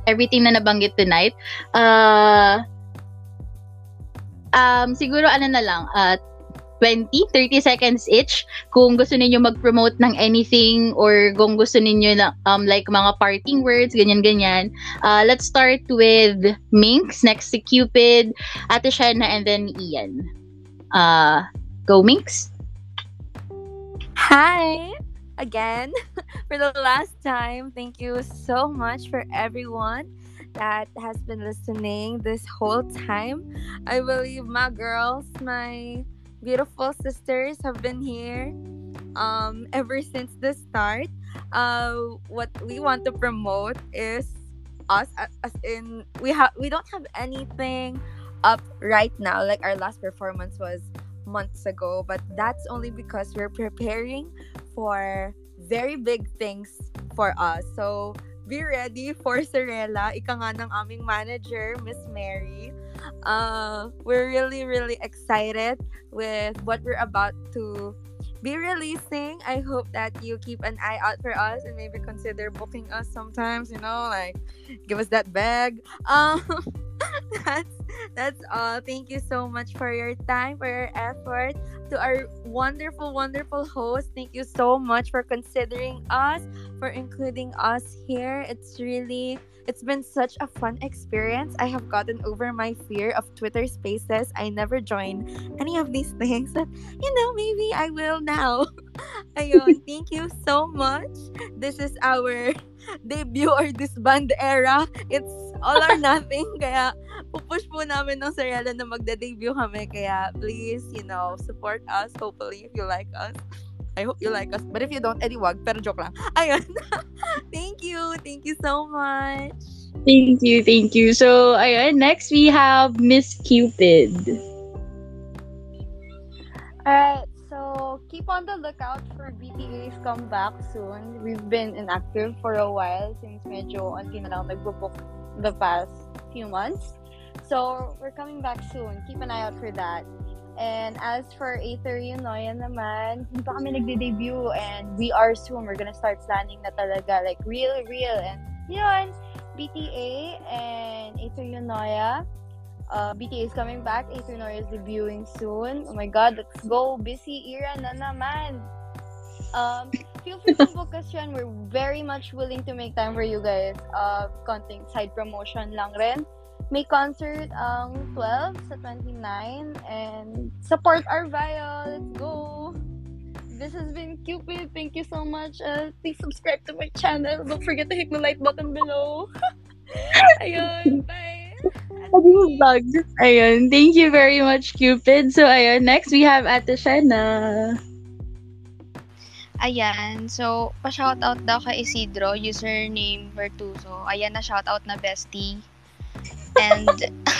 everything na nabanggit tonight. Uh um siguro ano na lang, uh 20, 30 seconds each kung gusto ninyo mag-promote ng anything or kung gusto ninyo na um like mga parting words, ganyan-ganyan. Uh, let's start with Minx, next to Cupid, Ate Shana, and then Ian. Uh, go Minx. Hi again for the last time. Thank you so much for everyone that has been listening this whole time. I believe my girls, my beautiful sisters have been here um ever since the start. Uh what we want to promote is us as in we have we don't have anything up right now like our last performance was months ago but that's only because we're preparing for very big things for us. So be ready for Sorella. Ika nga ng aming manager Miss Mary. Uh we're really really excited with what we're about to be releasing. I hope that you keep an eye out for us and maybe consider booking us sometimes you know like give us that bag. Um that's that's all. Thank you so much for your time, for your effort. To our wonderful, wonderful host, thank you so much for considering us, for including us here. It's really, it's been such a fun experience. I have gotten over my fear of Twitter spaces. I never joined any of these things, but you know, maybe I will now. Ayun, thank you so much. This is our debut or disband era. It's all or nothing. Kaya, pupush po namin ng Sarela na magde-debut kami. Kaya, please, you know, support us. Hopefully, if you like us. I hope you like us. But if you don't, edi wag. Pero joke lang. Ayun. thank you. Thank you so much. Thank you, thank you. So, ayun, next we have Miss Cupid. Alright, so keep on the lookout for BTA's comeback soon. We've been inactive for a while since medyo unti na lang nagbo-book the past few months. So, we're coming back soon. Keep an eye out for that. And as for Aether Yunoya naman, hindi kami nagde-debut and we are soon. We're gonna start planning na talaga, like real, real. And yun, BTA and Aether Yunoya. Uh, BTA is coming back. Yunoya is debuting soon. Oh my God, let's go. Busy era na naman. Um, feel free to book us yan. We're very much willing to make time for you guys. Uh, konting side promotion lang rin. May concert ang 12 sa 29 and support our Vio. Let's go! This has been Cupid. Thank you so much. Uh, please subscribe to my channel. Don't forget to hit the like button below. Ayun, bye! Vlog. Ayun, thank you very much, Cupid. So, ayun, next we have Ate Shana. Ayan. So, pa-shoutout daw kay Isidro, username Vertuso. Ayan na shoutout na bestie. And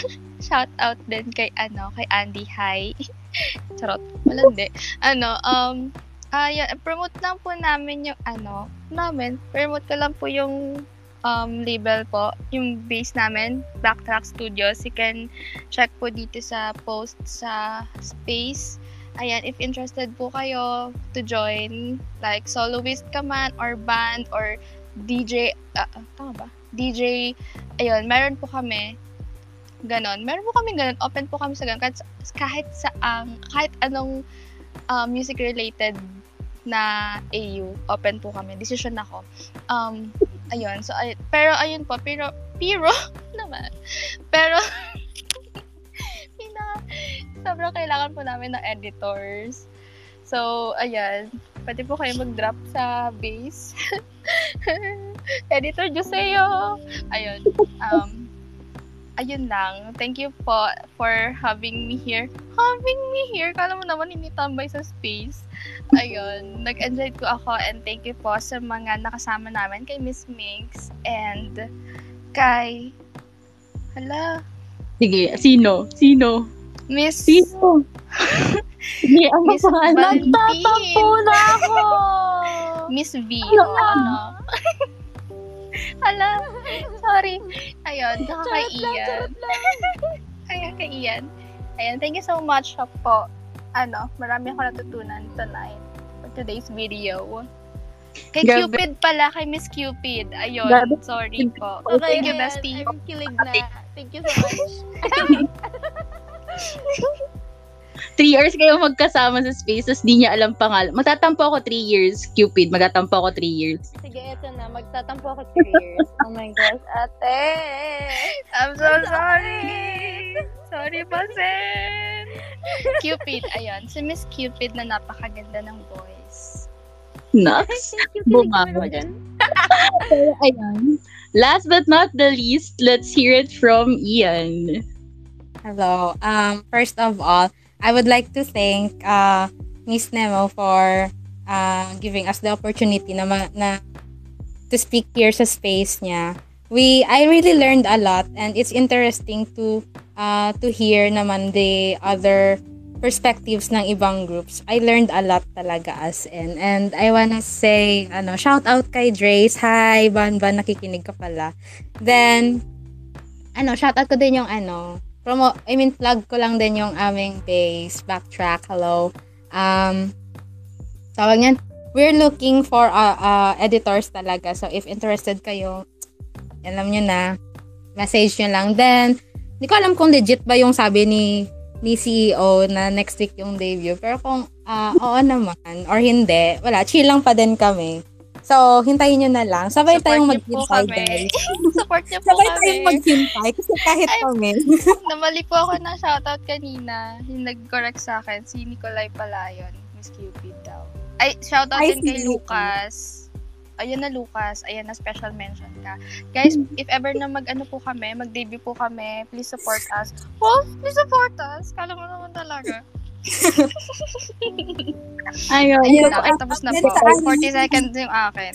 shoutout din kay ano, kay Andy Hi. Charot. Malandi. Ano, um ayan, promote lang po namin yung ano, namin. Promote ko lang po yung um, label po, yung base namin, Backtrack Studios. You can check po dito sa post sa space. Ayan, if interested po kayo to join, like soloist ka man, or band, or DJ, ah, ah, tama ba? DJ, ayun, meron po kami, ganon. Meron po kami ganon, open po kami sa ganon, kahit, kahit sa, um, kahit anong um, music related na AU, open po kami. Decision ako. Um, ayun, so, ay, pero ayun po, pero, pero, naman, pero, pina, sobrang kailangan po namin ng editors. So, ayan, pwede po kayo mag-drop sa base. Editor Joseo! Ayun, um, ayun lang. Thank you po for having me here. Having me here? Kala mo naman hindi tambay sa space. Ayun, nag-enjoy ko ako and thank you po sa mga nakasama namin kay Miss Minx and kay hala, Sige, sino? Sino? Miss Sino? Sige, ano Miss? Valentine. na ako! Miss V. Ano? Ano? Hala, sorry. Ayun, saka kay Ian. Ayan, kay Ian. Ayan, thank you so much po. Ano, marami ako natutunan tonight for today's video. Kay Grabe. Cupid pala, kay Miss Cupid. Ayun, Grabe. sorry po. Okay, Thank you, bestie. I'm kilig na. Thank you so much. three years kayo magkasama sa space, tapos di niya alam pangalan. Magtatampo ako three years, Cupid. Magtatampo ako three years. Sige, ito na. Magtatampo ako 3 years. Oh my gosh, ate! I'm so sorry! Sorry po, Sen! Cupid, ayun. Si Miss Cupid na napakaganda ng voice. Kilig ko dyan. Pero ayan. Last but not the least, let's hear it from Ian. Hello. Um, first of all, I would like to thank uh, Miss Nemo for uh, giving us the opportunity na, ma- na to speak here sa space niya. We I really learned a lot and it's interesting to uh, to hear naman the other perspectives ng ibang groups. I learned a lot talaga as in. And I wanna say, ano, shout out kay Drace. Hi, Ban Ban, nakikinig ka pala. Then, ano, shout out ko din yung ano, promo, I mean, plug ko lang din yung aming base, backtrack, hello. Um, tawag niyan, we're looking for uh, uh, editors talaga. So, if interested kayo, alam nyo na, message nyo lang. Then, hindi ko alam kung legit ba yung sabi ni ni CEO na next week yung debut. Pero kung ah, oo naman, or hindi, wala, chill lang pa din kami. So, hintayin nyo na lang. Sabay Support tayong maghintay, guys. Support niyo po Sabay kami. tayong maghintay. Kasi kahit Ay, kami. Namali po ako ng shoutout kanina. Yung nag-correct sa akin, si Nicolay pala yun. Miss Cupid daw. Ay, shoutout Ay, din kay si Lucas. Ayun na Lucas, ayan na special mention ka. Guys, if ever na mag-ano po kami, mag-debut po kami, please support us. Oh, please support us. Kala mo naman talaga. Ayun. Ayun. Okay, tapos na po. 40 seconds yung akin.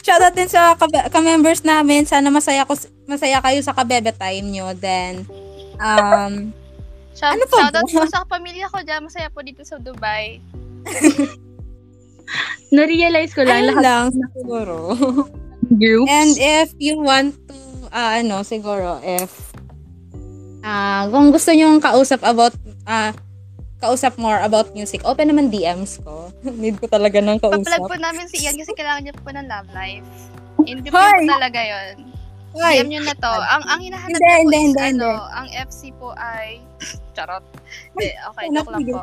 Shoutout din sa kabe- ka-members namin. Sana masaya ko masaya kayo sa kabebe time nyo. Then, um, Shout, Ano pa shoutout po sa pamilya ko dyan. Masaya po dito sa Dubai. Na-realize ko lang ayun lahat lang siguro. groups. And if you want to, ah, ano, siguro, if, ah, kung gusto nyo kausap about, ah, kausap more about music, open naman DMs ko. Need ko talaga ng Paplug kausap. po namin si Ian kasi kailangan niya po ng love life. Hindi po talaga yon. Hoy! DM nyo na to. Ang ang hinahanap Hindi, po hindi, is hindi, ano, hindi. ang FC po ay charot. Hindi, okay, Anak, joke lang po.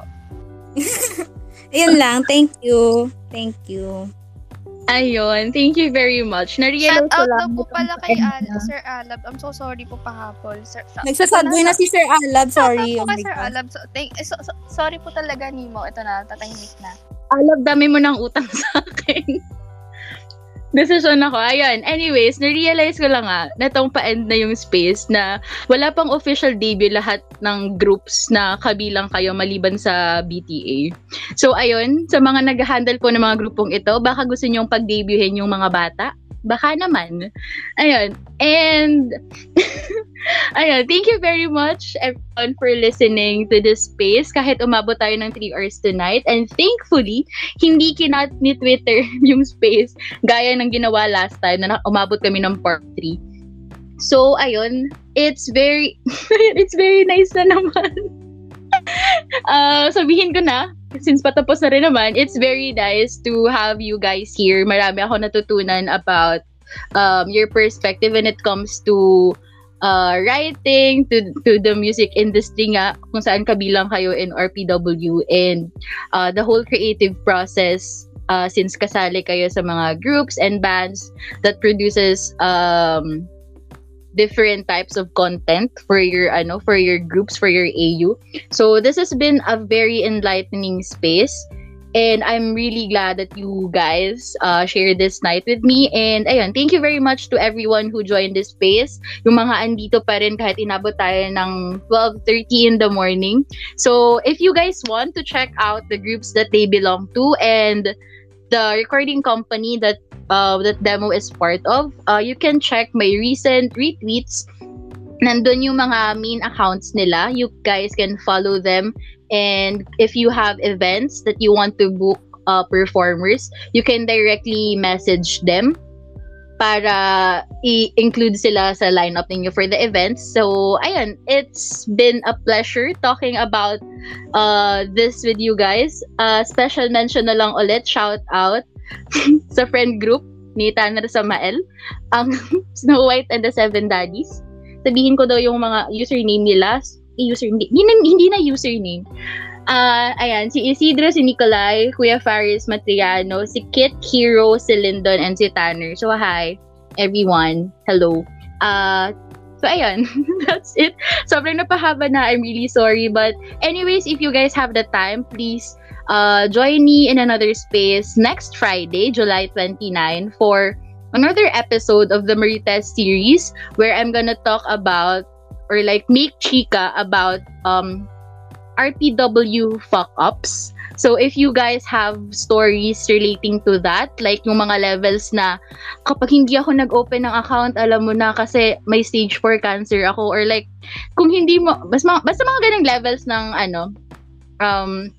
Ayun lang. Thank you. Thank you. Ayun. Thank you very much. Shout Na-realize ko out lang. daw po pala kay Al- na- Sir Alab. I'm so sorry po pahapon. Sir, shout- Nagsasadboy na si Sir Alab. Sorry. Shout out Oh po kay my Sir. Alab. So, thank, so- so- sorry po talaga, Nemo. Ito na, tatahimik na. Alab, dami mo ng utang sa akin. Desisyon ako. Ayun. Anyways, na-realize ko lang nga na itong pa-end na yung space na wala pang official debut lahat ng groups na kabilang kayo maliban sa BTA. So, ayun. Sa mga nag-handle po ng mga grupong ito, baka gusto nyong pag-debutin yung mga bata? Baka naman. Ayun. And, ayun. Thank you very much, everyone, for listening to this space. Kahit umabot tayo ng 3 hours tonight. And thankfully, hindi kinat ni Twitter yung space gaya ng ginawa last time na umabot kami ng part 3. So, ayun, it's very, it's very nice na naman. Uh, sabihin ko na, since patapos na rin naman, it's very nice to have you guys here. Marami ako natutunan about um, your perspective when it comes to uh, writing, to, to the music industry nga, kung saan kabilang kayo in RPW, and uh, the whole creative process uh, since kasali kayo sa mga groups and bands that produces um, different types of content for your ano for your groups for your AU. So this has been a very enlightening space and I'm really glad that you guys uh, shared this night with me and ayun thank you very much to everyone who joined this space. Yung mga andito pa rin kahit inabot tayo ng 12:30 in the morning. So if you guys want to check out the groups that they belong to and the recording company that uh, that demo is part of, uh, you can check my recent retweets. Nandun yung mga main accounts nila. You guys can follow them. And if you have events that you want to book uh, performers, you can directly message them para i-include sila sa lineup ninyo for the events. So, ayun, it's been a pleasure talking about uh, this with you guys. Uh, special mention na lang ulit, shout out sa friend group ni Tanner Samael, ang Snow White and the Seven Daddies. Sabihin ko daw yung mga username nila. Username, hindi, hindi na username. Ah, ayan, si Isidro, si Nicolay, Kuya Faris Matriano, si Kit Hero, si Lyndon, and si Tanner. So, hi, everyone. Hello. Uh, so, ayun. That's it. Sobrang napahaba na. I'm really sorry. But, anyways, if you guys have the time, please uh, join me in another space next Friday, July 29, for another episode of the Marites series where I'm gonna talk about or like make chika about um RPW fuck ups. So if you guys have stories relating to that, like yung mga levels na kapag hindi ako nag-open ng account, alam mo na kasi may stage 4 cancer ako or like kung hindi mo basta, basta mga ganang levels ng ano um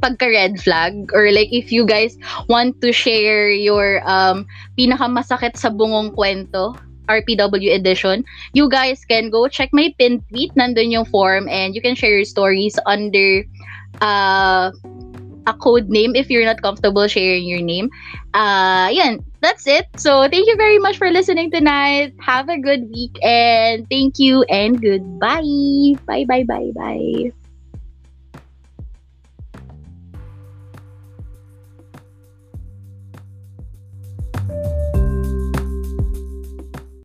pagka red flag or like if you guys want to share your um pinakamasakit sa bungong kwento RPW edition, you guys can go check my pinned tweet. Nandun yung form and you can share your stories under uh, a code name if you're not comfortable sharing your name. Uh, yan, that's it. So thank you very much for listening tonight. Have a good week and thank you and goodbye. Bye, bye, bye, bye.